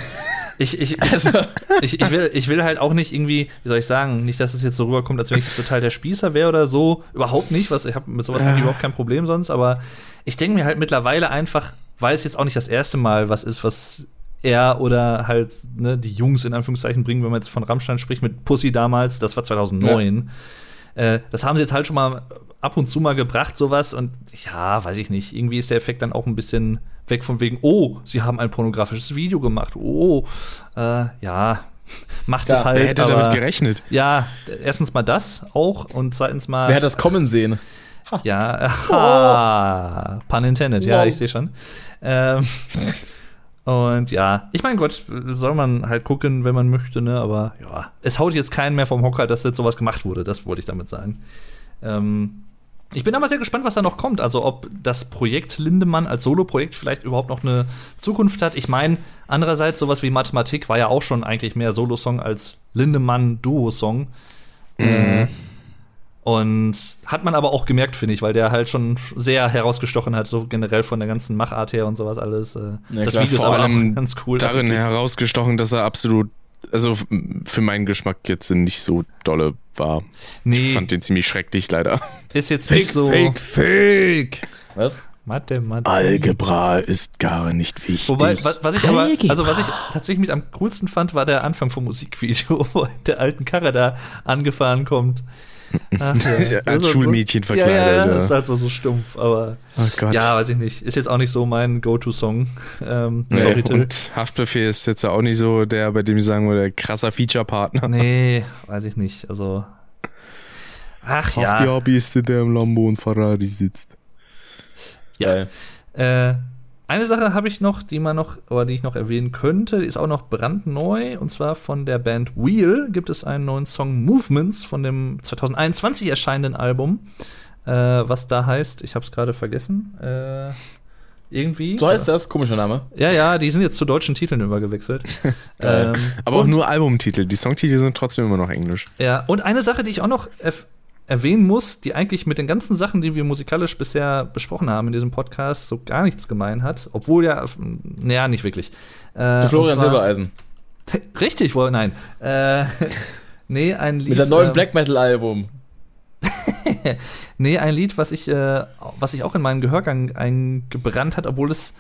Ich, ich, ich, ich, ich, will, ich will halt auch nicht irgendwie, wie soll ich sagen, nicht, dass es jetzt so rüberkommt, als wenn ich total der Spießer wäre oder so. Überhaupt nicht, was ich habe mit sowas ich überhaupt kein Problem sonst, aber ich denke mir halt mittlerweile einfach, weil es jetzt auch nicht das erste Mal was ist, was er oder halt ne, die Jungs in Anführungszeichen bringen, wenn man jetzt von Rammstein spricht, mit Pussy damals, das war 2009. Ja. Äh, das haben sie jetzt halt schon mal ab und zu mal gebracht, sowas. Und ja, weiß ich nicht. Irgendwie ist der Effekt dann auch ein bisschen weg von wegen, oh, sie haben ein pornografisches Video gemacht. Oh, äh, ja, (laughs) macht ja, es halt. Wer hätte aber, damit gerechnet? Ja, erstens mal das auch und zweitens mal. Wer hat das kommen sehen? Ha. Ja, ha, oh. pun intended, wow. ja, ich sehe schon. Ähm, (laughs) und ja, ich meine, Gott, soll man halt gucken, wenn man möchte, ne? Aber ja, es haut jetzt keinen mehr vom Hocker, dass jetzt sowas gemacht wurde. Das wollte ich damit sagen. Ähm, ich bin aber sehr gespannt, was da noch kommt. Also, ob das Projekt Lindemann als Solo-Projekt vielleicht überhaupt noch eine Zukunft hat. Ich meine, andererseits, sowas wie Mathematik war ja auch schon eigentlich mehr Solo-Song als Lindemann-Duo-Song. Mhm. Äh, und hat man aber auch gemerkt, finde ich, weil der halt schon sehr herausgestochen hat, so generell von der ganzen Machart her und sowas alles. Äh, ja, das klar, Video ist aber auch ganz cool. Darin eigentlich. herausgestochen, dass er absolut also für meinen Geschmack jetzt nicht so dolle war. Nee. Ich fand den ziemlich schrecklich, leider. Ist jetzt fake, nicht so. Fake, fake. Was? Mathe, Mathe. Algebra ist gar nicht wichtig. Wobei, was, was ich aber, also was ich tatsächlich mit am coolsten fand, war der Anfang vom Musikvideo, (laughs) wo der alten Karre da angefahren kommt. Ach, ja. (laughs) Als Schulmädchen so, verkleidet. Ja, ja, ja, ist halt so, so stumpf, aber oh ja, weiß ich nicht. Ist jetzt auch nicht so mein Go-To-Song. (laughs) Ähm, nee, sorry, und Haftbefehl ist jetzt auch nicht so der, bei dem ich sagen würde, krasser Feature-Partner. Nee, weiß ich nicht. Also. Ach Auf ja. Auf die Hobbyiste, der im Lambo und Ferrari sitzt. Ja. Äh, eine Sache habe ich noch, die man noch, oder die ich noch erwähnen könnte, die ist auch noch brandneu. Und zwar von der Band Wheel gibt es einen neuen Song Movements von dem 2021 erscheinenden Album. Äh, was da heißt, ich habe es gerade vergessen. Äh, irgendwie. So heißt das, komischer Name. Ja, ja, die sind jetzt zu deutschen Titeln übergewechselt. (laughs) ähm, Aber auch nur Albumtitel. Die Songtitel sind trotzdem immer noch Englisch. Ja, und eine Sache, die ich auch noch erwähnen muss, die eigentlich mit den ganzen Sachen, die wir musikalisch bisher besprochen haben in diesem Podcast, so gar nichts gemein hat. Obwohl ja, naja, nicht wirklich. Äh, Florian zwar, Silbereisen. (laughs) Richtig, wohl, nein. Äh, (laughs) nee, ein Lied. Mit seinem neuen ähm, Black Metal-Album. (laughs) nee, ein Lied, was ich, äh, was ich auch in meinen Gehörgang eingebrannt hat, obwohl es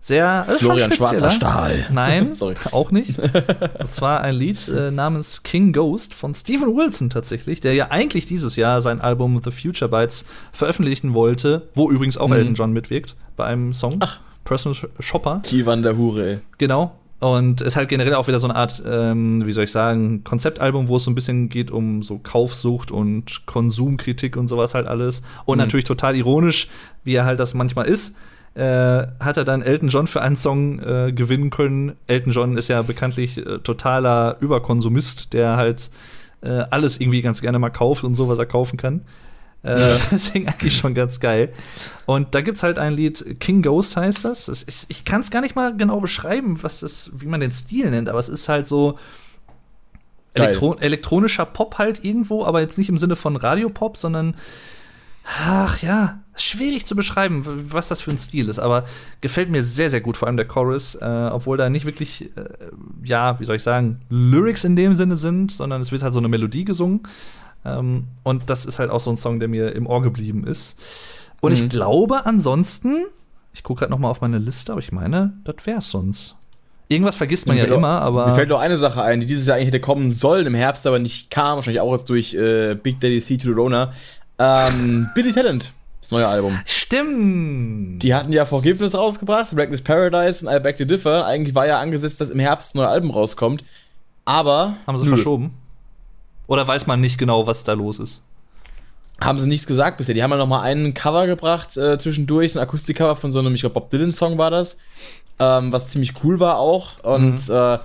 sehr äh, Florian Schwarzer Stahl. (laughs) Nein, (laughs) auch nicht. Und zwar ein Lied äh, namens King Ghost von Steven Wilson tatsächlich, der ja eigentlich dieses Jahr sein Album The Future Bites veröffentlichen wollte, wo übrigens auch mhm. Elton John mitwirkt bei einem Song. Ach. Personal Shopper. Tivan der Hure. Genau. Und ist halt generell auch wieder so eine Art, ähm, wie soll ich sagen, Konzeptalbum, wo es so ein bisschen geht um so Kaufsucht und Konsumkritik und sowas halt alles. Und mhm. natürlich total ironisch, wie er halt das manchmal ist äh, hat er dann Elton John für einen Song äh, gewinnen können. Elton John ist ja bekanntlich äh, totaler Überkonsumist, der halt äh, alles irgendwie ganz gerne mal kauft und so, was er kaufen kann. Äh, (laughs) deswegen eigentlich schon ganz geil. Und da gibt's halt ein Lied, King Ghost heißt das. Ist, ich kann es gar nicht mal genau beschreiben, was das, wie man den Stil nennt, aber es ist halt so Elektro elektronischer Pop halt irgendwo, aber jetzt nicht im Sinne von Radiopop, sondern ach ja, schwierig zu beschreiben, was das für ein Stil ist, aber gefällt mir sehr, sehr gut, vor allem der Chorus, äh, obwohl da nicht wirklich, äh, ja, wie soll ich sagen, Lyrics in dem Sinne sind, sondern es wird halt so eine Melodie gesungen. Ähm, und das ist halt auch so ein Song, der mir im Ohr geblieben ist. Und mhm. ich glaube ansonsten, ich gucke gerade noch mal auf meine Liste, aber ich meine, das wär's sonst. Irgendwas vergisst man ja immer, aber. Mir fällt noch eine Sache ein, die dieses Jahr eigentlich hätte kommen sollen, im Herbst aber nicht kam, wahrscheinlich auch jetzt durch äh, Big Daddy C to the Rona. Ähm, Billy Talent das neue Album. Stimmt. Die hatten ja Forgiveness rausgebracht, Reckless Paradise und I Back to Differ. Eigentlich war ja angesetzt, dass im Herbst ein neues Album rauskommt. Aber. Haben sie nö. verschoben? Oder weiß man nicht genau, was da los ist? Haben sie nichts gesagt bisher. Die haben ja noch mal einen Cover gebracht äh, zwischendurch, ein Akustikcover von so einem, ich glaube, Bob Dylan-Song war das. Ähm, was ziemlich cool war auch. Und mhm. äh,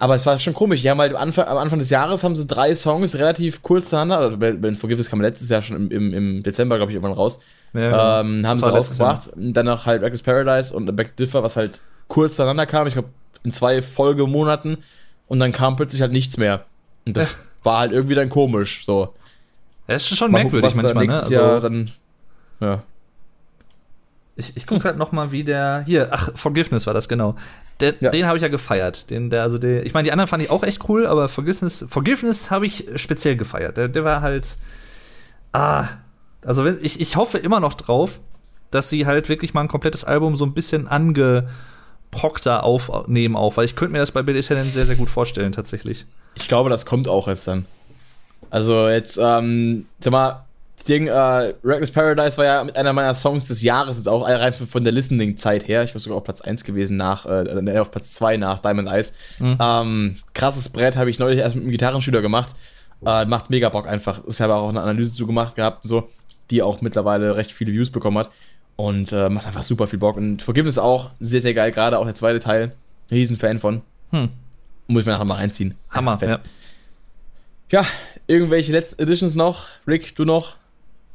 aber es war schon komisch. Die haben halt am Anfang, am Anfang des Jahres haben sie drei Songs relativ kurz zueinander. Also Ben Forgiveness kam letztes Jahr schon im, im, im Dezember, glaube ich, irgendwann raus. Ja, genau. ähm, haben sie rausgebracht. Dann noch halt Reckless Paradise und Back to Differ, was halt kurz zueinander kam. Ich glaube, in zwei Folgemonaten. Und dann kam plötzlich halt nichts mehr. Und das ja. war halt irgendwie dann komisch. So. Das ist schon Mal merkwürdig gucken, manchmal, ne? Also, Jahr dann, ja. Ich, ich gucke gerade noch mal, wie der hier. Ach, Forgiveness war das genau. Der, Ja. Den habe ich ja gefeiert. Den, der, also der, ich meine, die anderen fand ich auch echt cool, aber Forgiveness, Forgiveness habe ich speziell gefeiert. Der, der war halt. Ah, also wenn, ich, ich hoffe immer noch drauf, dass sie halt wirklich mal ein komplettes Album so ein bisschen angeprockter aufnehmen auch, weil ich könnte mir das bei Billy Talent sehr, sehr gut vorstellen, tatsächlich. Ich glaube, das kommt auch jetzt dann. Also jetzt, ähm, sag mal, Ding, äh, Reckless Paradise war ja mit einer meiner Songs des Jahres, ist auch rein von der Listening-Zeit her. Ich war sogar auf Platz 1 gewesen nach, äh, auf Platz 2 nach Diamond Eyes. Ähm, krasses Brett habe ich neulich erst mit einem Gitarrenschüler gemacht. Äh, macht mega Bock einfach. Ich habe auch eine Analyse zu gemacht gehabt, so, die auch mittlerweile recht viele Views bekommen hat. Und äh, macht einfach super viel Bock. Und Forgiveness auch sehr, sehr geil, gerade auch der zweite Teil. Riesenfan von. Hm. Muss ich mir nachher mal reinziehen. Hammer, Fett. ja. Ja, irgendwelche letzten Editions noch? Rick, du noch?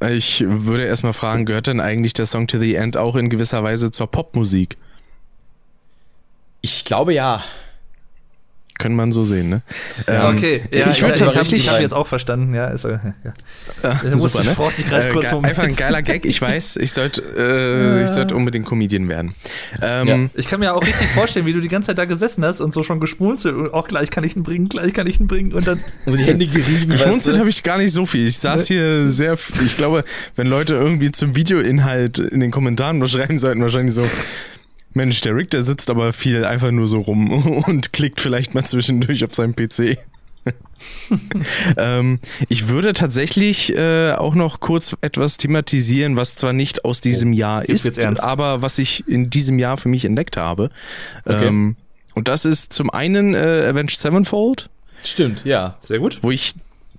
Ich würde erstmal fragen, gehört denn eigentlich der Song to the End auch in gewisser Weise zur Popmusik? Ich glaube ja. Können man so sehen, ne? Ja, Ähm, okay, ich ja, würde ich, ich, tatsächlich- Ich habe jetzt auch verstanden, ja. Ist, ja. Ah, Ich muss- super, ich ne? gerade Äh, kurz Moment. einfach ein geiler Gag, ich weiß, ich sollte äh, ich sollte unbedingt Comedian werden. Ähm, Ja. Ich kann mir auch richtig vorstellen, wie du die ganze Zeit da gesessen hast und so schon geschmunzelt und auch gleich kann ich ihn bringen, gleich kann ich ihn bringen und dann. (laughs) Also die Hände gerieben. Geschmunzelt habe ich gar nicht so viel. Ich saß hier sehr, ich glaube, wenn Leute irgendwie zum Videoinhalt in den Kommentaren beschreiben sollten, wahrscheinlich so, Mensch, der Rick, der sitzt aber viel einfach nur so rum (laughs) und klickt vielleicht mal zwischendurch auf seinem PC. (laughs) ähm, ich würde tatsächlich äh, auch noch kurz etwas thematisieren, was zwar nicht aus diesem Jahr jetzt ist, aber was ich in diesem Jahr für mich entdeckt habe. Okay. Ähm, und das ist zum einen äh, Avenged Sevenfold? Stimmt, ja. Sehr gut. wo ich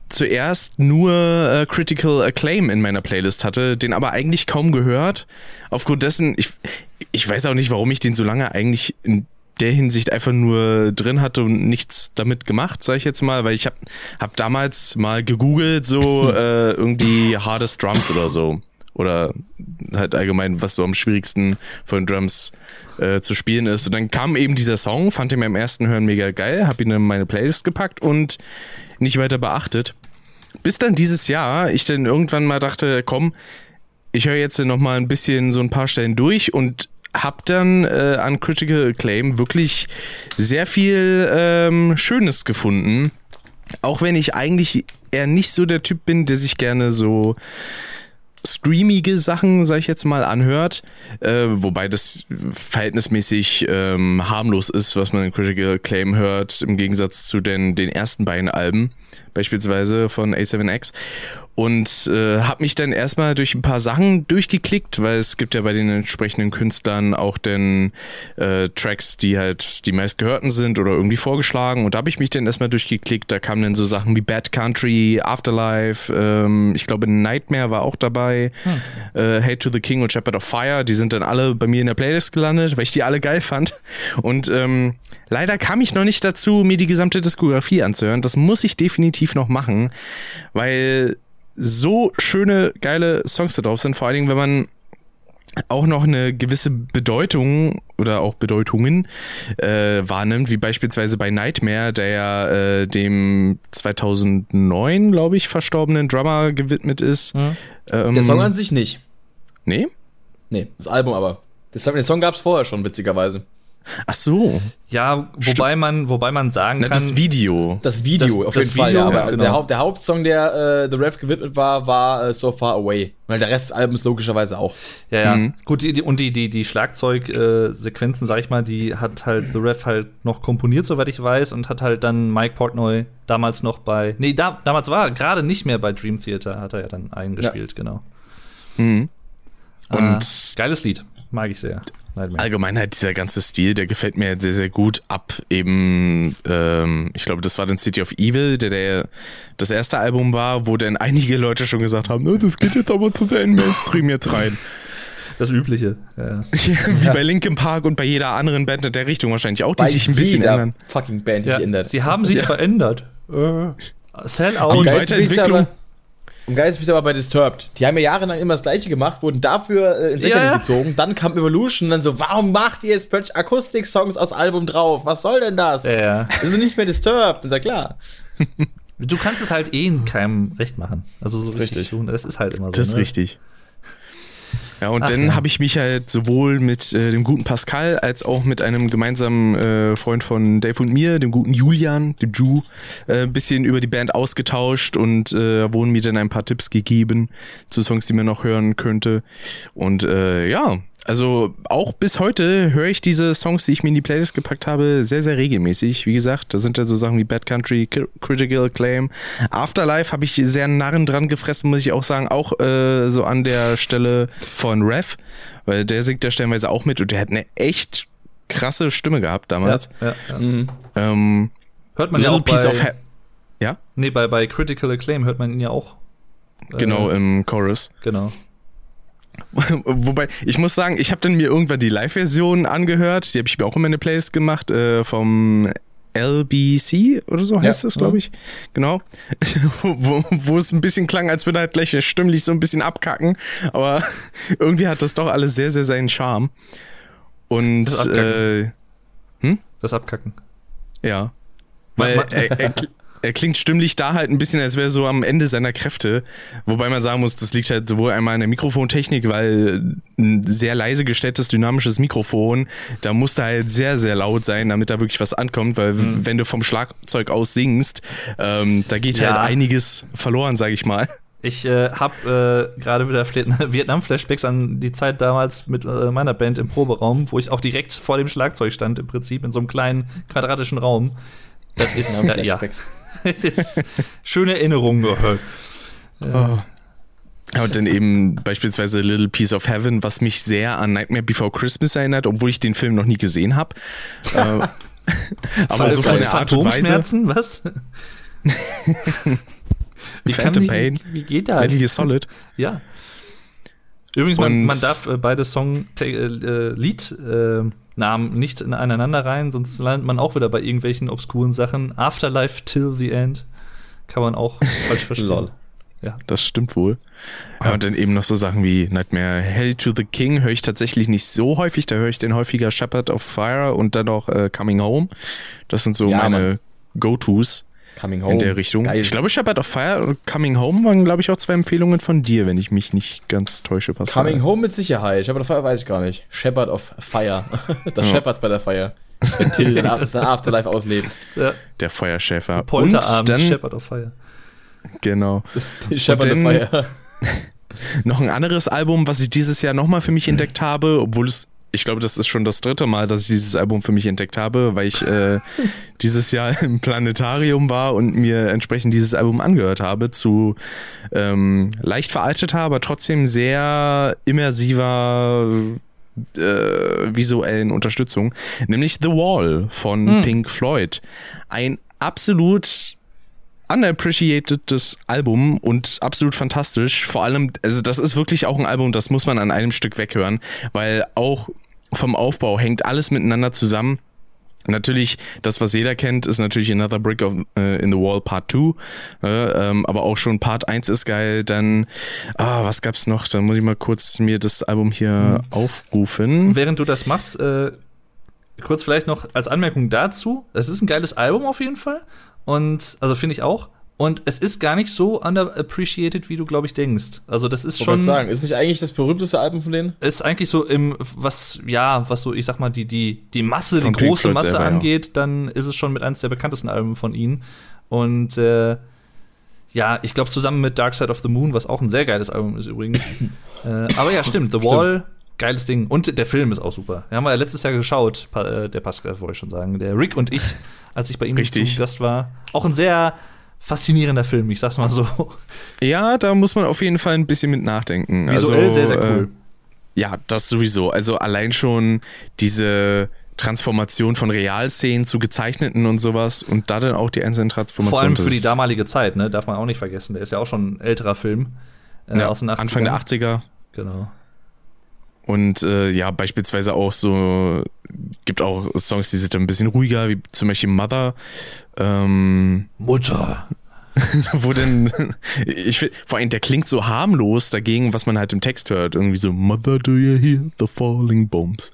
zuerst nur äh, Critical Acclaim in meiner Playlist hatte, den aber eigentlich kaum gehört. Aufgrund dessen, ich, ich weiß auch nicht, warum ich den so lange eigentlich in der Hinsicht einfach nur drin hatte und nichts damit gemacht, sage ich jetzt mal, weil ich habe hab damals mal gegoogelt, so (laughs) äh, irgendwie Hardest Drums oder so. Oder halt allgemein, was so am schwierigsten von Drums äh, zu spielen ist. Und dann kam eben dieser Song, fand ihn beim ersten Hören mega geil, hab ihn in meine Playlist gepackt und nicht weiter beachtet. Bis dann dieses Jahr ich dann irgendwann mal dachte, komm, ich höre jetzt noch mal ein bisschen so ein paar Stellen durch und hab dann äh, an Critical Acclaim wirklich sehr viel ähm, Schönes gefunden. Auch wenn ich eigentlich eher nicht so der Typ bin, der sich gerne so streamige Sachen, sag ich jetzt mal, anhört, äh, wobei das verhältnismäßig ähm, harmlos ist, was man in Critical Acclaim hört, im Gegensatz zu den, den ersten beiden Alben, beispielsweise von A7X. Und äh, habe mich dann erstmal durch ein paar Sachen durchgeklickt, weil es gibt ja bei den entsprechenden Künstlern auch den äh, Tracks, die halt die meistgehörten sind oder irgendwie vorgeschlagen. Und da habe ich mich dann erstmal durchgeklickt. Da kamen dann so Sachen wie Bad Country, Afterlife, ähm, ich glaube Nightmare war auch dabei, äh, Hate to the King und Shepherd of Fire. Die sind dann alle bei mir in der Playlist gelandet, weil ich die alle geil fand. Und ähm, leider kam ich noch nicht dazu, mir die gesamte Diskografie anzuhören. Das muss ich definitiv noch machen, weil so schöne, geile Songs da drauf sind, vor allen Dingen, wenn man auch noch eine gewisse Bedeutung oder auch Bedeutungen äh, wahrnimmt, wie beispielsweise bei Nightmare, der ja äh, dem 2009, glaube ich, verstorbenen Drummer gewidmet ist. Mhm. Ähm, Der Song an sich nicht. Nee? Nee, das Album aber. Das, den Song gab es vorher schon, witzigerweise. Ach so, Ja, wobei man, wobei man sagen Na, kann. das Video. Das Video, Das- auf das jeden Fall, Video, ja. Aber ja, genau. der, Haupt, der Hauptsong, der äh, The Rev gewidmet war, war äh, So Far Away. Weil der Rest des Albums logischerweise auch. Ja, ja. Mhm. Gut, die, die, und die, die, die Schlagzeugsequenzen, sag ich mal, die hat halt The Ref halt noch komponiert, soweit ich weiß, und hat halt dann Mike Portnoy damals noch bei. Nee, da, damals war er gerade nicht mehr bei Dream Theater, hat er ja dann eingespielt, genau. Mhm. Und Ah, geiles Lied. Mag ich sehr. Nightmare. allgemein halt dieser ganze Stil, der gefällt mir sehr, sehr gut ab eben, ähm, ich glaube, das war dann City of Evil, der, der das erste Album war, wo dann einige Leute schon gesagt haben, "Na, das geht jetzt aber zu sehr in Mainstream jetzt rein. Das Übliche. Ja. (laughs) Wie bei Linkin Park und bei jeder anderen Band in der Richtung wahrscheinlich auch, die Bei sich ein bisschen jeder ändern. fucking Band, die Ja, sich ändert. Sie haben sich verändert. Äh, Sellout. Die geil- Weiterentwicklung. aber- Am geilsten ist aber bei Disturbed. Die haben ja jahrelang immer das gleiche gemacht, wurden dafür äh, ins Lächerliche ja. gezogen. Dann kam Evolution und dann so, warum macht ihr jetzt plötzlich Akustik-Songs aus Album drauf? Was soll denn das? Ja, ja. Das ist nicht mehr Disturbed. Dann sag klar. Du kannst es halt eh in keinem recht machen. Also so richtig. Richtig. Das ist halt immer so. Das ist ne? richtig. Ja, und Ach, dann ja. habe ich mich halt sowohl mit äh, dem guten Pascal als auch mit einem gemeinsamen äh, Freund von Dave und mir, dem guten Julian, dem Ju, äh, ein bisschen über die Band ausgetauscht und äh, wurden mir dann ein paar Tipps gegeben zu Songs, die man noch hören könnte. Und äh, ja, also auch bis heute höre ich diese Songs, die ich mir in die Playlist gepackt habe, sehr, sehr regelmäßig. Wie gesagt, da sind ja so Sachen wie Bad Country, Critical Acclaim. Afterlife habe ich sehr Narren dran gefressen, muss ich auch sagen. Auch äh, so an der Stelle von Rev, weil der singt ja stellenweise auch mit und der hat eine echt krasse Stimme gehabt damals. Ja, ja. Mhm. Ähm, Hört man ja Little auch Piece bei, of Ha- Ja, nee, bei, bei Critical Acclaim hört man ihn ja auch. Äh, genau, im Chorus. Genau. (laughs) Wobei, ich muss sagen, ich habe dann mir irgendwann die Live-Version angehört, die habe ich mir auch in meine Playlist gemacht, äh, vom LBC oder so heißt Ja. das, glaube ich. Genau. (laughs) wo, wo es ein bisschen klang, als würde er halt gleich stimmlich so ein bisschen abkacken. Aber (laughs) irgendwie hat das doch alles sehr, sehr seinen Charme. Und Das äh, Abkacken. Das Abkacken. ja. Weil er, er, er klingt stimmlich da halt ein bisschen, als wäre er so am Ende seiner Kräfte. Wobei man sagen muss, das liegt halt sowohl einmal an der Mikrofon-Technik, weil ein sehr leise gestelltes dynamisches Mikrofon, da muss da halt sehr, sehr laut sein, damit da wirklich was ankommt, weil Mhm. wenn du vom Schlagzeug aus singst, ähm, da geht Ja. halt einiges verloren, sag ich mal. Ich äh, habe äh, gerade wieder (laughs) Vietnam-Flashbacks an die Zeit damals mit äh, meiner Band im Proberaum, wo ich auch direkt vor dem Schlagzeug stand, im Prinzip, in so einem kleinen quadratischen Raum. Das ist, Ja. Es ist schöne Erinnerung. Äh, Ja, und dann eben beispielsweise Little Piece of Heaven, was mich sehr an Nightmare Before Christmas erinnert, obwohl ich den Film noch nie gesehen habe. äh, (laughs) (laughs) aber so von der Art und Weise. Was? (laughs) wie, Phantom die- Pain. wie geht das? Metal Gear Solid. Ja. Übrigens, man, man darf äh, beide Song äh, äh, Liednamen nicht in aneinander rein, sonst landet man auch wieder bei irgendwelchen obskuren Sachen. Afterlife Till the End kann man auch falsch (laughs) verstehen. Lol. Das stimmt wohl. Ja, und dann eben noch so Sachen wie Nightmare Hell to the King höre ich tatsächlich nicht so häufig. Da höre ich den häufiger Shepherd of Fire und dann noch äh, Coming Home. Das sind so Ja, meine Go-Tos Coming Home. in der Richtung. Geil. Ich glaube, Shepherd of Fire und Coming Home waren, glaube ich, auch zwei Empfehlungen von dir, wenn ich mich nicht ganz täusche, Pascal. Coming Home mit Sicherheit. Shepherd of Fire weiß ich gar nicht. Shepherd of Fire. (laughs) Das Ja. Shepherds bei der Feier. Wenn Till After- sein Afterlife auslebt. Ja. Der Feuerschäfer. Und Polterabend, dann, Shepherd of Fire. genau. (laughs) Shepherd of Fire. (laughs) Noch ein anderes Album, was ich dieses Jahr nochmal für mich entdeckt habe, obwohl es, ich glaube, das ist schon das dritte Mal, dass ich dieses Album für mich entdeckt habe, weil ich äh, (laughs) dieses Jahr im Planetarium war und mir entsprechend dieses Album angehört habe zu ähm, leicht veralteter, aber trotzdem sehr immersiver äh, visuellen Unterstützung, nämlich The Wall von Hm. Pink Floyd. Ein absolut unappreciatedes Album und absolut fantastisch. Vor allem, also das ist wirklich auch ein Album, das muss man an einem Stück weghören, weil auch vom Aufbau hängt alles miteinander zusammen. Natürlich, das, was jeder kennt, ist natürlich Another Brick of, äh, in the Wall Part 2. Äh, ähm, aber auch schon Part 1 ist geil. Dann, ah, was gab's noch? Dann muss ich mal kurz mir das Album hier aufrufen. Während du das machst, äh, kurz vielleicht noch als Anmerkung dazu: Es ist ein geiles Album auf jeden Fall. Und, also finde ich auch. Und es ist gar nicht so underappreciated, wie du, glaube ich, denkst. Also, das ist Ich wollte schon. sagen, ist nicht eigentlich das berühmteste Album von denen? ist eigentlich so im, was, ja, was so, ich sag mal, die, die, die Masse, Von die Pink große Floyd Masse selber, ja. angeht, dann ist es schon mit eines der bekanntesten Alben von ihnen. Und äh, ja, ich glaube, zusammen mit Dark Side of the Moon, was auch ein sehr geiles Album ist übrigens. (laughs) äh, aber ja, stimmt, The Wall, geiles Ding. Und der Film ist auch super. Den haben wir ja letztes Jahr geschaut, Pa- äh, der Pascal, wollte ich schon sagen. Der Rick und ich, als ich bei ihm Richtig. zu Gast war. Auch ein sehr faszinierender Film, ich sag's mal so. Ja, da muss man auf jeden Fall ein bisschen mit nachdenken. Visuell also, sehr, sehr cool. Äh, ja, das sowieso. Also allein schon diese Transformation von Realszenen zu gezeichneten und sowas und da dann auch die einzelnen Transformationen. Vor allem für die damalige Zeit, ne? Darf man auch nicht vergessen. Der ist ja auch schon ein älterer Film. Äh, ja, aus den 80ern. Anfang der 80er. Genau. Und äh, ja, beispielsweise auch so, gibt auch Songs, die sind ein bisschen ruhiger, wie zum Beispiel Mother. Ähm, Mutter. (laughs) wo denn, ich find, vor allem der klingt so harmlos dagegen, was man halt im Text hört. Irgendwie so, Mother, do you hear the falling bombs?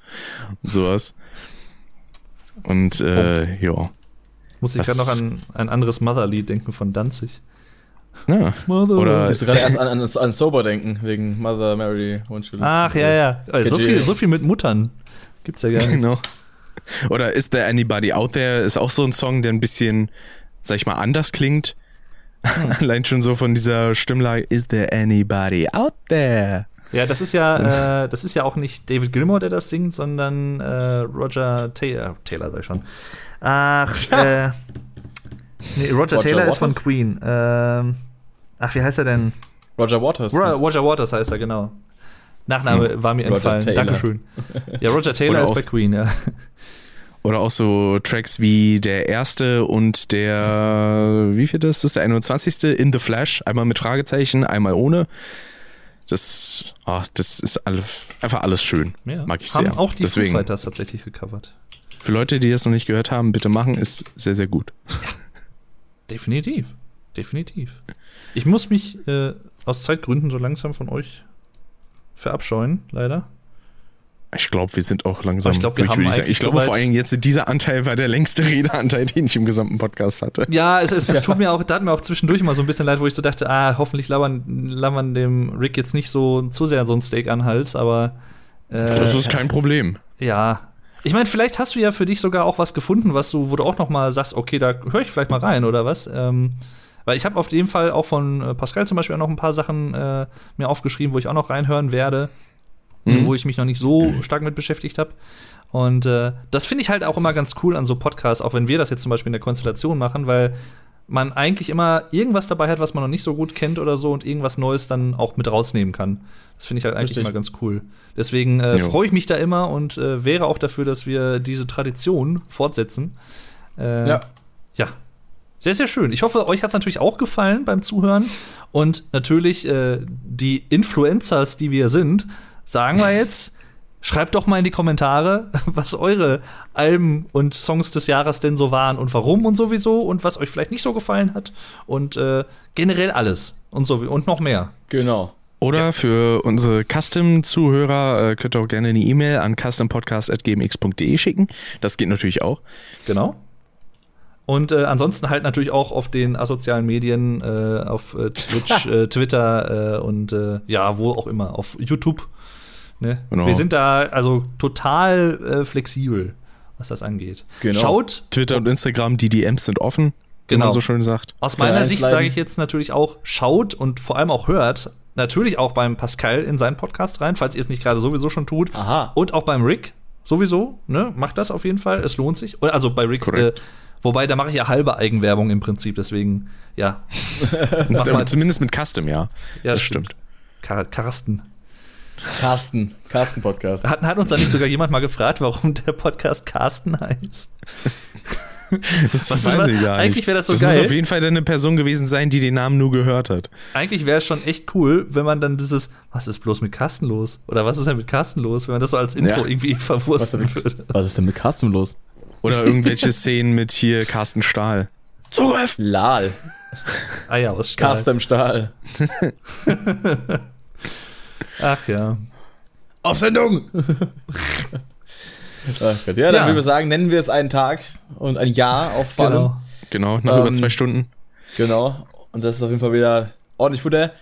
Und sowas. Und äh, ja. Muss ich gerade noch an ein anderes Mother-Lied denken von Danzig. Ja. Mother. Oder- Ich musste gerade (laughs) erst an, an, an Sober denken, wegen Mother Mary listen Ach ja, ja. Äh, So viel, so viel mit Muttern. Gibt's ja gar nicht. Genau. Oder Is There Anybody Out There ist auch so ein Song, der ein bisschen, sag ich mal, anders klingt. (laughs) Allein schon so von dieser Stimmlage. Is there anybody out there? Ja, das ist ja, (laughs) äh, das ist ja auch nicht David Gilmour, der das singt, sondern äh, Roger Taylor. Taylor, sag ich schon. Ach, äh, nee, Roger, Roger Taylor ist von Waters? Queen. Ähm, ach, wie heißt er denn? Roger Waters. Ro Roger Waters heißt er, genau. Nachname war mir Roger entfallen. Taylor. Dankeschön. Ja, Roger Taylor ist bei Queen, ja. Oder auch so Tracks wie der erste und der, wie viel das ist, der 21. In the Flash, einmal mit Fragezeichen, einmal ohne. Das, ah, das ist alles, einfach alles schön. ja. Mag ich Haben sehr. auch die Foo Deswegen, Fighters tatsächlich gecovert. für Leute, die das noch nicht gehört haben, bitte machen, ist sehr, sehr gut. (laughs) Definitiv. Definitiv. Ich muss mich äh, aus Zeitgründen so langsam von euch verabscheuen, leider. Ich glaube, wir sind auch langsam Aber ich glaub, wir durch, haben ich sagen. Ich glaube, vor allem jetzt dieser Anteil war der längste (laughs) Redeanteil, den ich im gesamten Podcast hatte. Ja, es, es, es tut mir auch, da hat mir auch zwischendurch immer so ein bisschen leid, wo ich so dachte, ah, hoffentlich labern, labern dem Rick jetzt nicht so zu sehr so ein Steak an Hals, aber äh, Das ist kein Problem. ja. Ich meine, vielleicht hast du ja für dich sogar auch was gefunden, was du, wo du auch noch mal sagst, okay, da höre ich vielleicht mal rein oder was. Ähm, weil ich habe auf jeden Fall auch von äh, Pascal zum Beispiel auch noch ein paar Sachen äh, mir aufgeschrieben, wo ich auch noch reinhören werde, Mhm. wo ich mich noch nicht so stark mit beschäftigt habe. Und äh, das finde ich halt auch immer ganz cool an so Podcasts, auch wenn wir das jetzt zum Beispiel in der Konstellation machen, weil man eigentlich immer irgendwas dabei hat, was man noch nicht so gut kennt oder so und irgendwas Neues dann auch mit rausnehmen kann. Das finde ich halt eigentlich Richtig. immer ganz cool. Deswegen äh, freue ich mich da immer und äh, wäre auch dafür, dass wir diese Tradition fortsetzen. Äh, Ja. ja. Sehr, sehr schön. Ich hoffe, euch hat es natürlich auch gefallen beim Zuhören. Und natürlich, äh, die Influencers, die wir sind, sagen wir jetzt, (laughs) schreibt doch mal in die Kommentare, (laughs) was eure Alben und Songs des Jahres denn so waren und warum und sowieso und was euch vielleicht nicht so gefallen hat. Und äh, generell alles und so und noch mehr. Genau. Oder für unsere Custom-Zuhörer äh, könnt ihr auch gerne eine E-Mail an custompodcast.gmx.de schicken. Das geht natürlich auch. Genau. Und äh, ansonsten halt natürlich auch auf den asozialen Medien, äh, auf äh, Twitch, (laughs) äh, Twitter äh, und äh, ja, wo auch immer, auf YouTube. Ne? Genau. Wir sind da also total äh, flexibel, was das angeht. Genau. Schaut, Twitter und Instagram, die DMs sind offen, wie Genau. man so schön sagt. aus meiner er Sicht sage ich jetzt natürlich auch, schaut und vor allem auch hört, natürlich auch beim Pascal in seinen Podcast rein, falls ihr es nicht gerade sowieso schon tut. Aha. Und auch beim Rick sowieso, ne? Macht das auf jeden Fall, es lohnt sich. Also bei Rick, äh, wobei da mache ich ja halbe Eigenwerbung im Prinzip, deswegen, ja. (laughs) Mach Aber mal, zumindest mit Custom, ja. ja, das stimmt. Kar Carsten. Carsten. Carsten-Podcast. Hat, hat uns da nicht sogar jemand mal gefragt, warum der Podcast Carsten heißt? Das Was weiß ist- ich gar eigentlich nicht. wäre das so das geil. muss auf jeden Fall eine Person gewesen sein, die den Namen nur gehört hat. Eigentlich wäre es schon echt cool, wenn man dann dieses, was ist bloß mit Carsten los? Oder was ist denn mit Carsten los, wenn man das so als Intro Ja. irgendwie verwursten würde. was ist denn mit Carsten los? Oder irgendwelche Szenen mit hier Carsten Stahl. Zugriff! Lal. Eier Ah aus Stahl. Carsten Stahl. (laughs) Ach ja. Auf Sendung! (laughs) Ach Gott. Ja, dann Ja. würde ich sagen, nennen wir es einen Tag und ein Jahr auch vor allem. Genau. Genau, nach Ähm, über zwei Stunden. Genau. Und das ist auf jeden Fall wieder ordentlich Futter.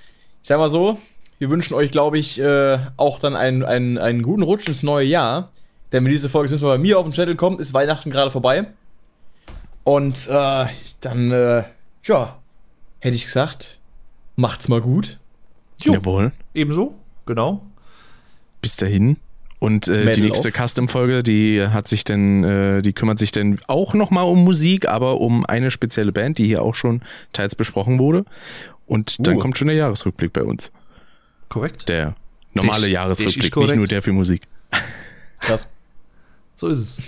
Ich sag mal so, wir wünschen euch, glaube ich, äh, auch dann einen, einen, einen guten Rutsch ins neue Jahr. Denn wenn diese Folge zumindest mal bei mir auf den Channel kommt, ist Weihnachten gerade vorbei. Und äh, dann, äh, ja, hätte ich gesagt, macht's mal gut. Jo. Jawohl. Ebenso, genau. Bis dahin. Und äh, die nächste. Custom-Folge, die hat sich denn, äh, die kümmert sich dann auch nochmal um Musik, aber um eine spezielle Band, die hier auch schon teils besprochen wurde. Und dann Uh. kommt schon der Jahresrückblick bei uns. Korrekt. Der normale Dich- dich Jahresrückblick, korrekt. nicht nur der für Musik. Krass. So ist es.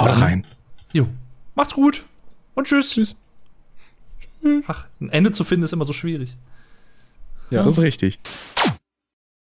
Haut Dann- rein. Jo. Macht's gut. Und tschüss. Tschüss. Ach, ein Ende zu finden ist immer so schwierig. Ja. Das ist richtig.